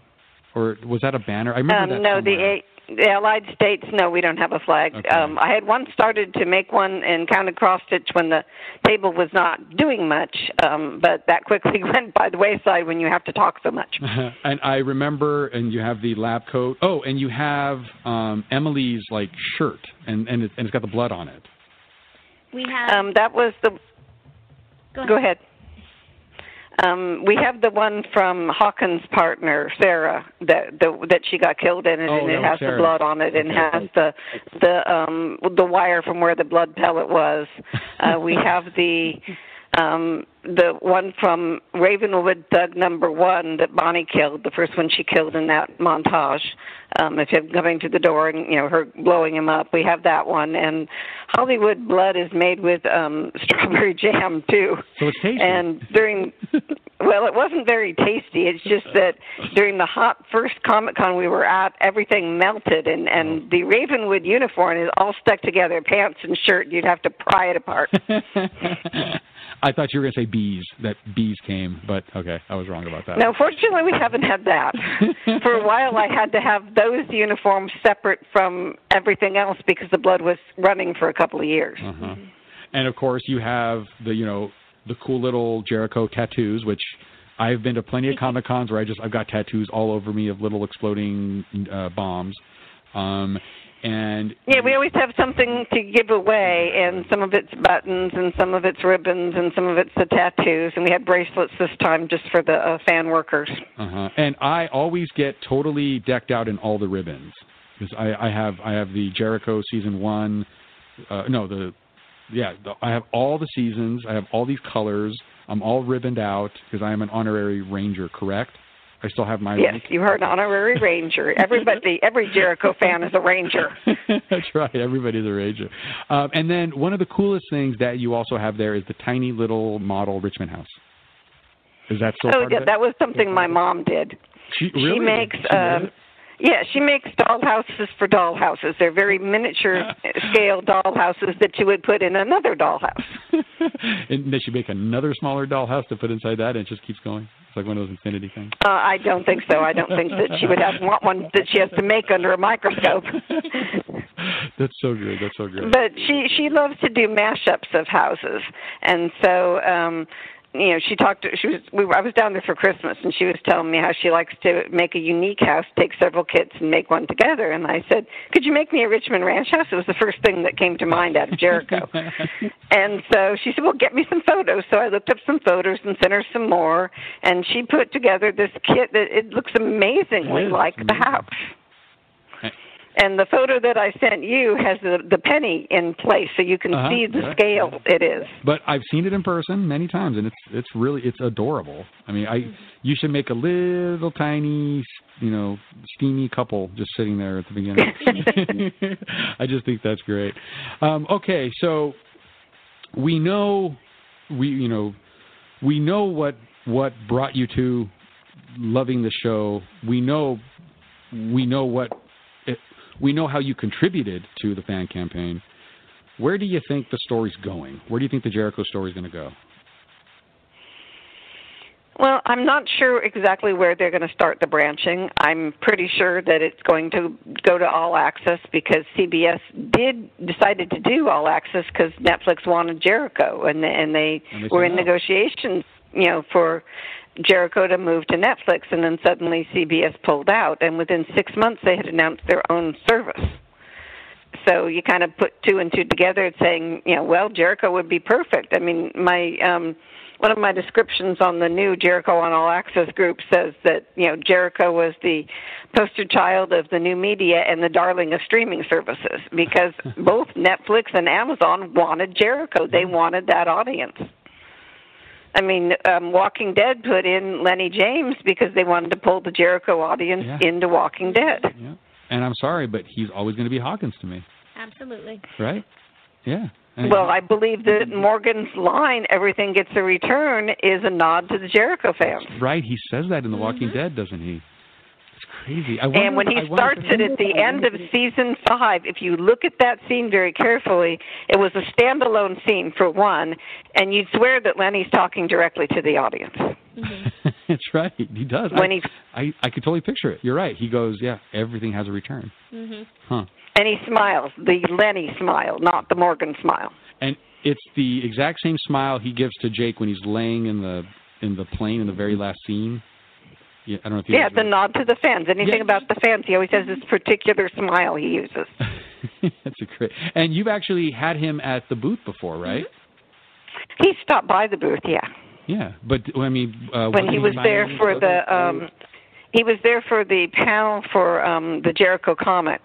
or was that a banner? I remember Um, that. no, somewhere. the A- the Allied States. No, we don't have a flag. Okay. Um, I had once started to make one in Counted Cross Stitch when the table was not doing much, um, but that quickly *laughs* went by the wayside when you have to talk so much. *laughs* and I remember, and you have the lab coat. Oh, and you have um, Emily's like shirt, and and, it, and it's got the blood on it. We have. Um, that was the. Go ahead. Go ahead. Um, we have the one from Hawkins' partner, Sarah, that the, that she got killed in, it, Oh, and that it has Sarah. the blood on it, and Okay. has the the um the wire from where the blood pellet was. *laughs* Uh, we have the um the one from Ravenwood Thug Number One that Bonnie killed, the first one she killed in that montage. Um, of him coming to the door and you know her blowing him up. We have that one, and Hollywood Blood is made with um *laughs* strawberry jam too. So it's tasty. And during, well, it wasn't very tasty. It's just that during the hot first Comic Con we were at, everything melted, and and the Ravenwood uniform is all stuck together, pants and shirt. You'd have to pry it apart. *laughs* I thought you were going to say bees. That bees came, but okay, I was wrong about that. No, fortunately, we haven't had that. *laughs* For a while, I had to have those uniforms separate from everything else because the blood was running for a couple of years. Uh-huh. And of course, you have the you know the cool little Jericho tattoos, which I've been to plenty of comic cons where I just I've got tattoos all over me of little exploding uh, bombs. Um, and Yeah, we always have something to give away, and some of it's buttons, and some of it's ribbons, and some of it's the tattoos. And we had bracelets this time just for the uh, fan workers. Uh-huh. And I always get totally decked out in all the ribbons because I, I have I have the Jericho season one, uh, no the yeah the, I have all the seasons. I have all these colors. I'm all ribboned out because I am an honorary ranger. Correct? I still have my Yes, rank. you heard an honorary *laughs* ranger. Everybody, every Jericho fan is a ranger. *laughs* That's right. Everybody's a ranger. Um, and then one of the coolest things that you also have there is the tiny little model Richmond house. Is that still oh, yeah, that was something my mom did. She, She makes She um? Yeah, she makes doll houses for doll houses. They're very miniature *laughs* scale doll houses that you would put in another doll house. *laughs* and then she make another smaller doll house to put inside that, and it just keeps going. It's like one of those infinity things. Uh, I don't think so. I don't think that she would have want one that she has to make under a microscope. *laughs* That's so good. That's so great. But she she loves to do mashups of houses, and so um you know she talked to she was we were, I was down there for Christmas and she was telling me how she likes to make a unique house, take several kits and make one together. And I said, "Could you make me a Richmond Ranch house?" It was the first thing that came to mind out of Jericho. *laughs* and so she said, "Well, get me some photos." So I looked up some photos and sent her some more, and she put together this kit that it looks amazingly It like the house. And the photo that I sent you has the the penny in place, so you can Uh-huh, see the scale it is. But I've seen it in person many times, and it's it's really it's adorable. I mean, I you should make a little tiny, you know, steamy couple just sitting there at the beginning. *laughs* I just think that's great. Um, okay, so we know we you know we know what what brought you to loving the show. We know we know what we know how you contributed to the fan campaign. Where do you think the story's going? Where do you think the Jericho story is going to go? Well, I'm not sure exactly where they're going to start the branching. I'm pretty sure that it's going to go to all access because CBS did decided to do all access because Netflix wanted Jericho, and and they, And they were in no. negotiations, you know, for Jericho to move to Netflix, and then suddenly CBS pulled out, and within six months they had announced their own service. So you kind of put two and two together, saying, you know, well, Jericho would be perfect. I mean, my um, one of my descriptions on the new Jericho on All Access group says that you know Jericho was the poster child of the new media and the darling of streaming services because *laughs* both Netflix and Amazon wanted Jericho. They wanted that audience. I mean, um, Walking Dead put in Lennie James because they wanted to pull the Jericho audience Yeah. into Walking Dead. Yeah. And I'm sorry, but he's always going to be Hawkins to me, Absolutely. right? Yeah. And- Well, I believe that Morgan's line, everything gets a return, is a nod to the Jericho fans. right. He says that in The Walking Dead, doesn't he? It's crazy. I wonder, And when he I starts if- it at the end of season five, if you look at that scene very carefully, it was a standalone scene for one, and you'd swear that Lennie's talking directly to the audience. *laughs* That's right. He does. When I, he- I I could totally picture it. You're right. He goes, yeah, everything has a return. Mm-hmm. Huh. And he smiles, the Lennie smile, not the Morgan smile. And it's the exact same smile he gives to Jake when he's laying in the in the plane in the very last scene. Yeah, I don't know if you Yeah, the nod to the fans. Anything about the fans, he always has this particular smile he uses. *laughs* That's a great. And you've actually had him at the booth before, right? He stopped by the booth, yeah. Yeah, but I mean, uh, when he was there for the um he was there for the panel for um the Jericho comic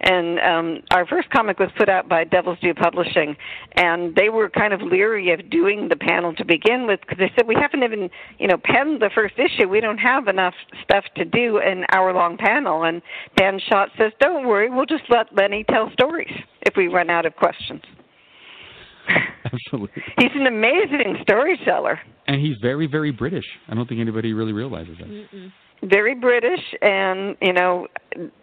and um our first comic was put out by Devil's Due Publishing and they were kind of leery of doing the panel to begin with because they said we haven't even you know penned the first issue we don't have enough stuff to do an hour long panel and Dan Shotz says don't worry we'll just let Lennie tell stories if we run out of questions *laughs* Absolutely. He's an amazing storyteller. And he's very, very British. I don't think anybody really realizes that. Mm-mm. Very British, and you know,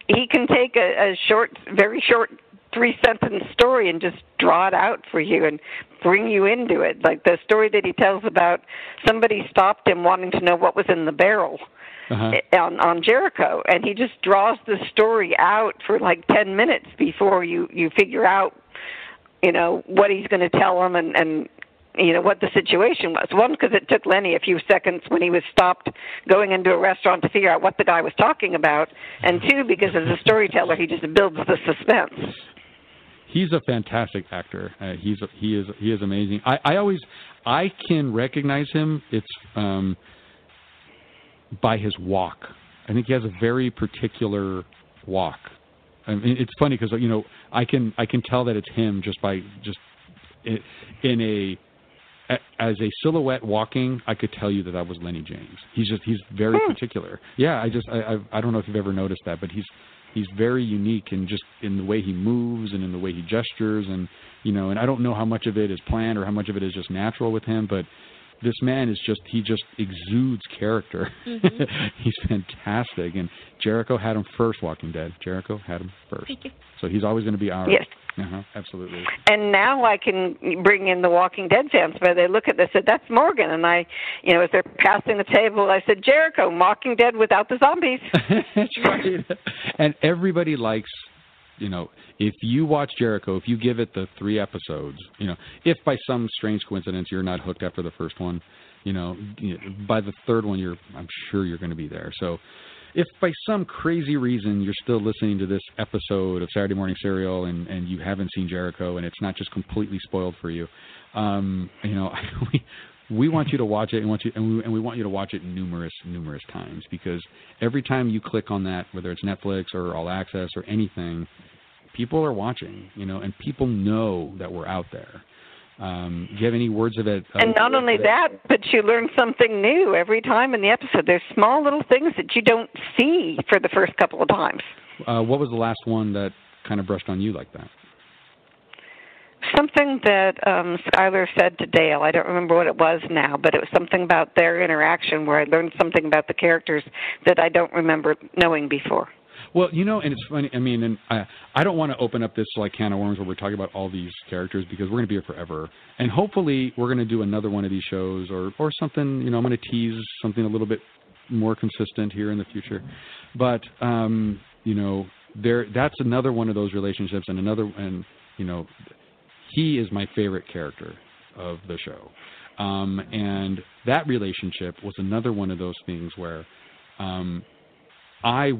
he can take a, a short, very short three sentence story and just draw it out for you and bring you into it. Like the story that he tells about somebody stopped him wanting to know what was in the barrel. Uh-huh. on on Jericho and he just draws the story out for like 10 minutes before you you figure out you know what he's going to tell them and and you know what the situation was. One because it took Lennie a few seconds when he was stopped going into a restaurant to figure out what the guy was talking about. And two because as a storyteller he just builds the suspense. He's a fantastic actor. Uh, he's he is he is amazing. I i always i can recognize him. It's um by his walk. I think he has a very particular walk. I mean, it's funny because you know I can I can tell that it's him just by just in a as a silhouette walking. I could tell you that that was Lennie James. He's just he's very Hmm. particular. Yeah, I just I I've, I don't know if you've ever noticed that, but he's he's very unique in just in the way he moves and in the way he gestures and you know and I don't know how much of it is planned or how much of it is just natural with him, but this man is just he just exudes character. Mhm. *laughs* he's fantastic, and Jericho had him first. Walking Dead. Jericho had him first, so he's always going to be ours. Yes. Uh-huh, absolutely. and now I can bring in the Walking Dead fans, but they look at this and said, "That's Morgan," and I, you know, as they're passing the table, I said, "Jericho, Walking Dead without the zombies." *laughs* That's right. And everybody likes, you know, if you watch Jericho, if you give it the three episodes, you know, if by some strange coincidence you're not hooked after the first one, you know, by the third one you're, I'm sure you're going to be there. So, if by some crazy reason you're still listening to this episode of Saturday Morning Cereal and and you haven't seen Jericho and it's not just completely spoiled for you, um, you know, *laughs* we we want you to watch it and want you and we, and we want you to watch it numerous numerous times because every time you click on that whether it's Netflix or All Access or anything people are watching you know and people know that we're out there um do you have any words of it uh, And not only that, but you learn something new every time in the episode. There's small little things that you don't see for the first couple of times. uh what was the last one that kind of brushed on you like that Something that um Skylar said to Dale, I don't remember what it was now, but it was something about their interaction where I learned something about the characters that I don't remember knowing before. Well, you know, and it's funny. I mean, and I I don't want to open up this like can of worms where we're talking about all these characters because we're going to be here forever. And hopefully, we're going to do another one of these shows or or something. You know, I'm going to tease something a little bit more consistent here in the future. But um, you know, there that's another one of those relationships, and another, and you know, he is my favorite character of the show. Um, and that relationship was another one of those things where um, I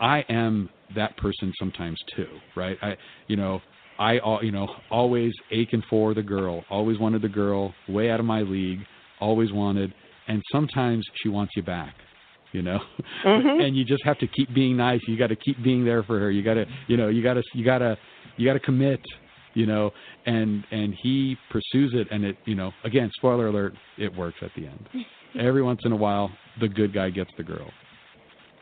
I am that person sometimes too, right? I you know I al- you know always aching for the girl, always wanted the girl, way out of my league, always wanted, and sometimes she wants you back, you know, Mhm. *laughs* and you just have to keep being nice. You got to keep being there for her. You got to you know you got to you got to you got to commit, you know, and and he pursues it, and it you know again spoiler alert, it works at the end. *laughs* Every once in a while, the good guy gets the girl.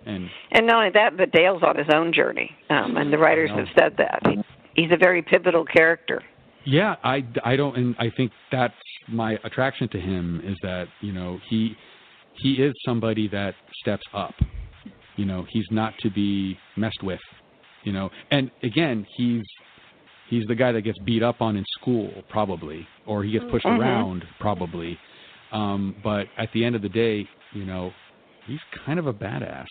And And not only that, but Dale's on his own journey, um, and the writers have said that he, he's a very pivotal character. Yeah, I, I don't, and I think that's my attraction to him is that you know he he is somebody that steps up. You know, he's not to be messed with. You know, and again, he's he's the guy that gets beat up on in school probably, or he gets pushed Mhm. around probably. Um, but at the end of the day, you know, he's kind of a badass.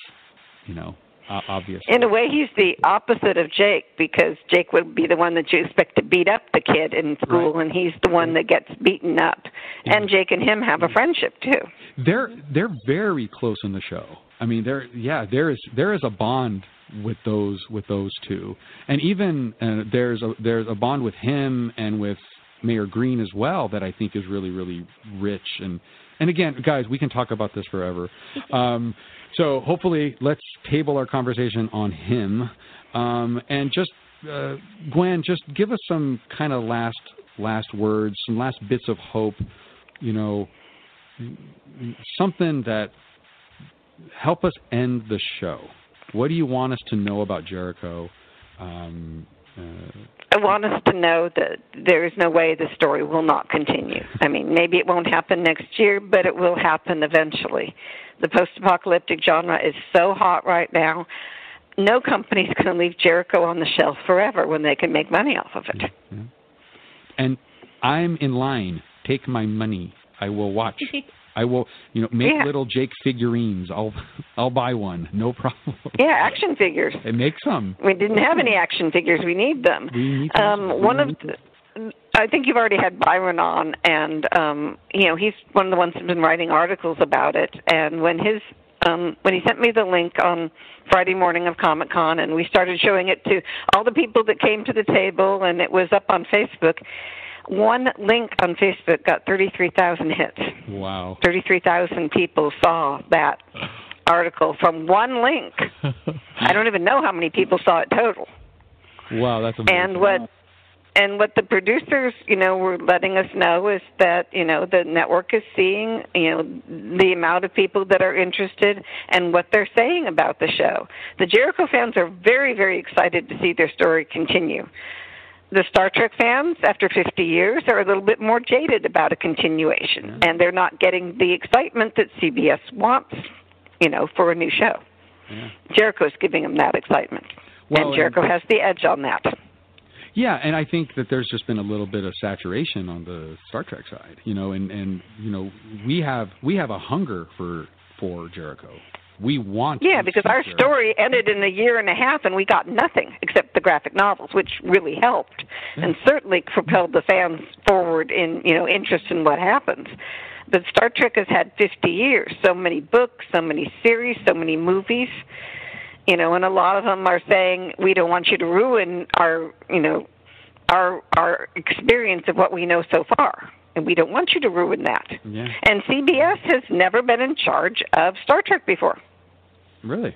You know, uh, obviously. In a way, he's the opposite of Jake because Jake would be the one that you expect to beat up the kid in school, Right. and he's the one that gets beaten up. And Jake and him have a friendship too. They're they're very close in the show. I mean, there yeah, there is there is a bond with those with those two, and even uh, there's a there's a bond with him and with Mayor Green as well that I think is really really rich and and again, guys, we can talk about this forever. Um, so hopefully, let's table our conversation on him, um, and just uh, Gwen, just give us some kind of last last words, some last bits of hope. You know, something that help us end the show. What do you want us to know about Jericho? Um, Uh, I want us to know that there is no way the story will not continue. I mean, maybe it won't happen next year, but it will happen eventually. The post apocalyptic genre is so hot right now. No company's *laughs* going to leave Jericho on the shelf forever when they can make money off of it. Mm-hmm. and I'm in line. Take my money. I will watch. *laughs* I will, you know, make Yeah. little Jake figurines. I'll, I'll buy one. No problem. Yeah, action figures. And make some. We didn't have any action figures. We need them. We need Um, one of the, I think you've already had Byron on, and um, you know he's one of the ones who's been writing articles about it. And when his um, when he sent me the link on Friday morning of Comic Con, and we started showing it to all the people that came to the table, and it was up on Facebook. One link on Facebook got 33,000 hits. Wow. 33,000 people saw that *laughs* article from one link. I don't even know how many people saw it total. Wow, that's amazing. And what and what the producers, you know, were letting us know is that, you know, the network is seeing, you know, the amount of people that are interested and what they're saying about the show. The Jericho fans are very, very excited to see their story continue. The Star Trek fans, after 50 years, are a little bit more jaded about a continuation, and they're not getting the excitement that CBS wants, you know, for a new show. Yeah. Jericho's giving them that excitement, Well, and Jericho has the edge on that. Yeah, and I think that there's just been a little bit of saturation on the Star Trek side, you know, and and you know we have we have a hunger for for Jericho. We want Yeah, because our story ended in a year and a half, and we got nothing except the graphic novels, which really helped and certainly propelled the fans forward in you know interest in what happens. But Star Trek has had 50 years, so many books, so many series, so many movies, you know, and a lot of them are saying we don't want you to ruin our you know our our experience of what we know so far, and we don't want you to ruin that. Yeah, And CBS has never been in charge of Star Trek before. Really.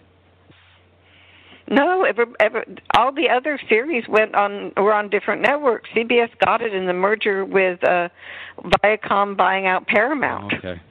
No, ever, ever, all the other series went on were on different networks. CBS got it in the merger with uh, Viacom buying out Paramount. Okay.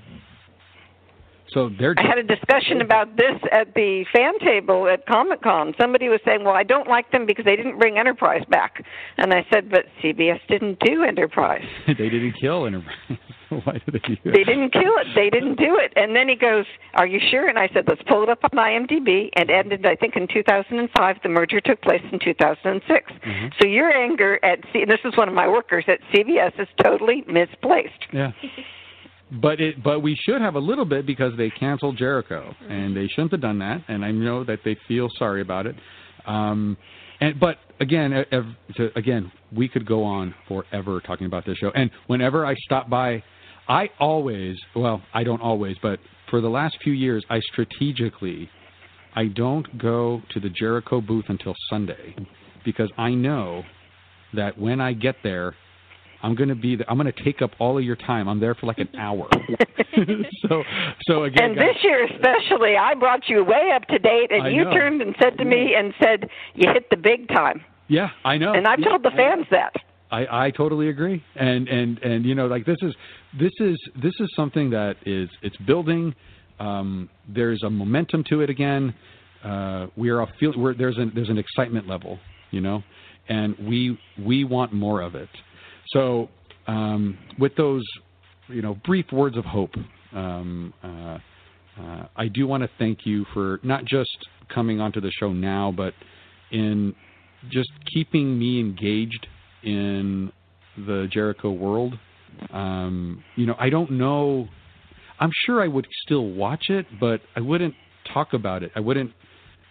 So they're I had a discussion about this at the fan table at Comic Con. Somebody was saying, "Well, I don't like them because they didn't bring Enterprise back," and I said, "But CBS didn't do Enterprise. *laughs* they didn't kill Enterprise. *laughs* Why did they do that? They didn't kill it. They didn't do it." And then he goes, "Are you sure?" And I said, "Let's pull it up on IMDb." And ended, I think, in 2005. The merger took place in 2006. Mm-hmm. So your anger at C- and this is one of my workers at CVS, is totally misplaced. Yeah. But it, but we should have a little bit because they canceled Jericho, and they shouldn't have done that. And I know that they feel sorry about it. Um, and but again, ev- to, again, we could go on forever talking about this show. And whenever I stop by, I always, well, I don't always, but for the last few years, I strategically, I don't go to the Jericho booth until Sunday because I know that when I get there, I'm going to be. I'm going to take up all of your time. I'm there for like an *laughs* hour. *laughs* so, so again, And guys, this year especially, I brought you way up to date, and I you know. turned and said to me and said you hit the big time. yeah, I know. And I've Yeah, told the fans that. I, I totally agree. And and and you know, like this is this is this is something that is it's building. Um, there's a momentum to it again. Uh, we are feel. We're, there's an there's an excitement level, you know, and we we want more of it. So um, with those, you know, brief words of hope, um, uh, uh, I do want to thank you for not just coming onto the show now, but in just keeping me engaged in the Jericho world. Um, you know, I don't know. I'm sure I would still watch it, but I wouldn't talk about it. I wouldn't.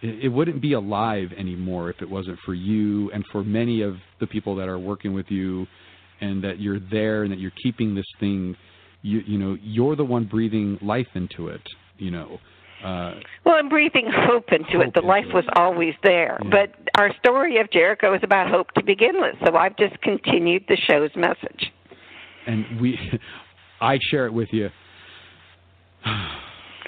it, wouldn't be alive anymore if it wasn't for you and for many of the people that are working with you, and that you're there and that you're keeping this thing. You you know you're the one breathing life into it. You know. Uh, Well, I'm breathing hope into it. The life was always there. But our story of Jericho is about hope to begin with. So I've just continued the show's message. and we, *laughs* I share it with you.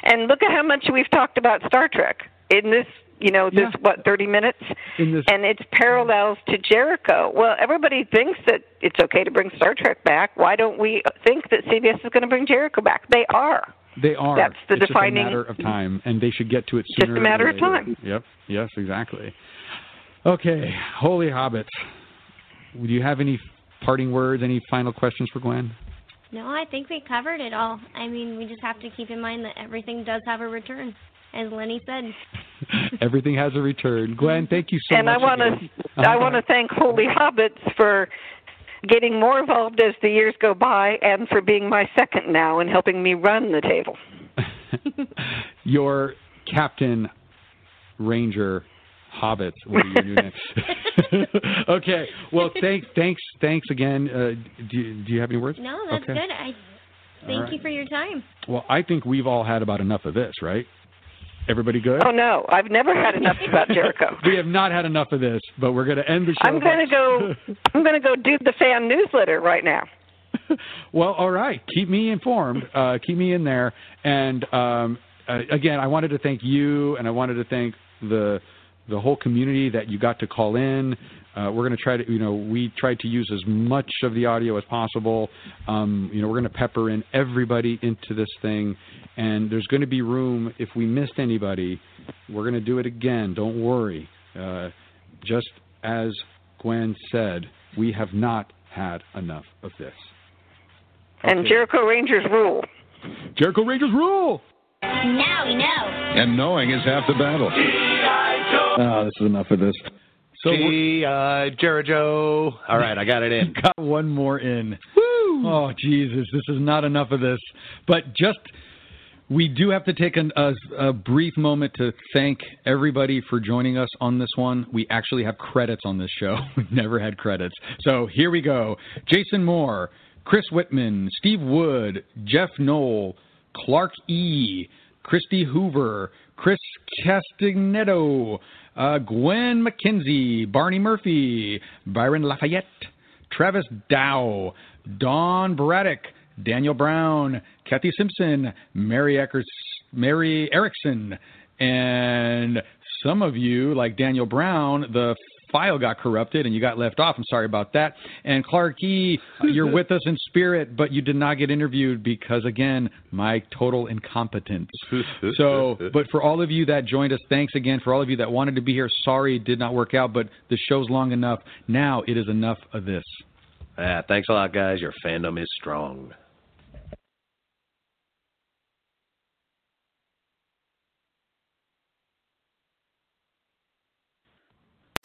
And look at how much we've talked about Star Trek in this, you know, this what 30 minutes in this and its parallels to Jericho. Well, everybody thinks that it's okay to bring Star Trek back. Why don't we think that CBS is going to bring Jericho back? They are. They are. That's the it's defining- just a matter of time, and they should get to it sooner. Just a sooner. matter than of time. Yep. Yes. Exactly. Okay, holy hobbits. Do you have any parting words? Any final questions for Gwen? No, I think we covered it all. I mean, we just have to keep in mind that everything does have a return, as Lennie said. *laughs* Everything has a return. Gwen, thank you so and much. And I want to I want to thank Holy Hobbits for getting more involved as the years go by and for being my second now and helping me run the table. *laughs* your captain, ranger, hobbits. What are your new names? okay. Well, thanks, thanks, thanks again. Uh, do you, do you have any words? No, that's okay. good. I thank right. you for your time. Well, I think we've all had about enough of this, right? Everybody good? Oh no, I've never had enough about Jericho. *laughs* We have not had enough of this, but we're going to end the show. I'm going to go *laughs* I'm going to go do the fan newsletter right now. *laughs* Well, all right. Keep me informed. Uh, keep me in there. And um, uh, again, I wanted to thank you, and I wanted to thank the the whole community that you got to call in. Uh, we're going to try to, you know, we tried to use as much of the audio as possible. Um, you know, we're going to pepper in everybody into this thing, and there's going to be room if we missed anybody. We're going to do it again. Don't worry. Uh, just as Gwen said, we have not had enough of this. And Jericho Rangers rule. Jericho Rangers rule. Now we know. And knowing is half the battle. Oh, this is enough of this. So G.I. Uh, Jericho. All right, I got it in. *laughs* got one more in. Oh Jesus, this is not enough of this. But just we do have to take an, a, a brief moment to thank everybody for joining us on this one. We actually have credits on this show. *laughs* We've never had credits. So here we go. Jason Moore, Chris Whitman, Steve Wood, Jeff Knoll, Clark E, Christy Hoover, Chris Castagnetto, uh, Gwen McKenzie, Barney Murphy, Byron Lafayette, Travis Dow, Don Braddock, Daniel Brown, Kathy Simpson, Mary, Eckers, Mary Erickson, and some of you, like Daniel Brown, the file got corrupted and you got left off. I'm sorry about that. And Clark E, *laughs* you're with us in spirit, but you did not get interviewed because, again, my total incompetence. *laughs* So, but for all of you that joined us, thanks again. For all of you that wanted to be here, sorry it did not work out, but the show's long enough. Now it is enough of this. Yeah, thanks a lot, guys. Your fandom is strong.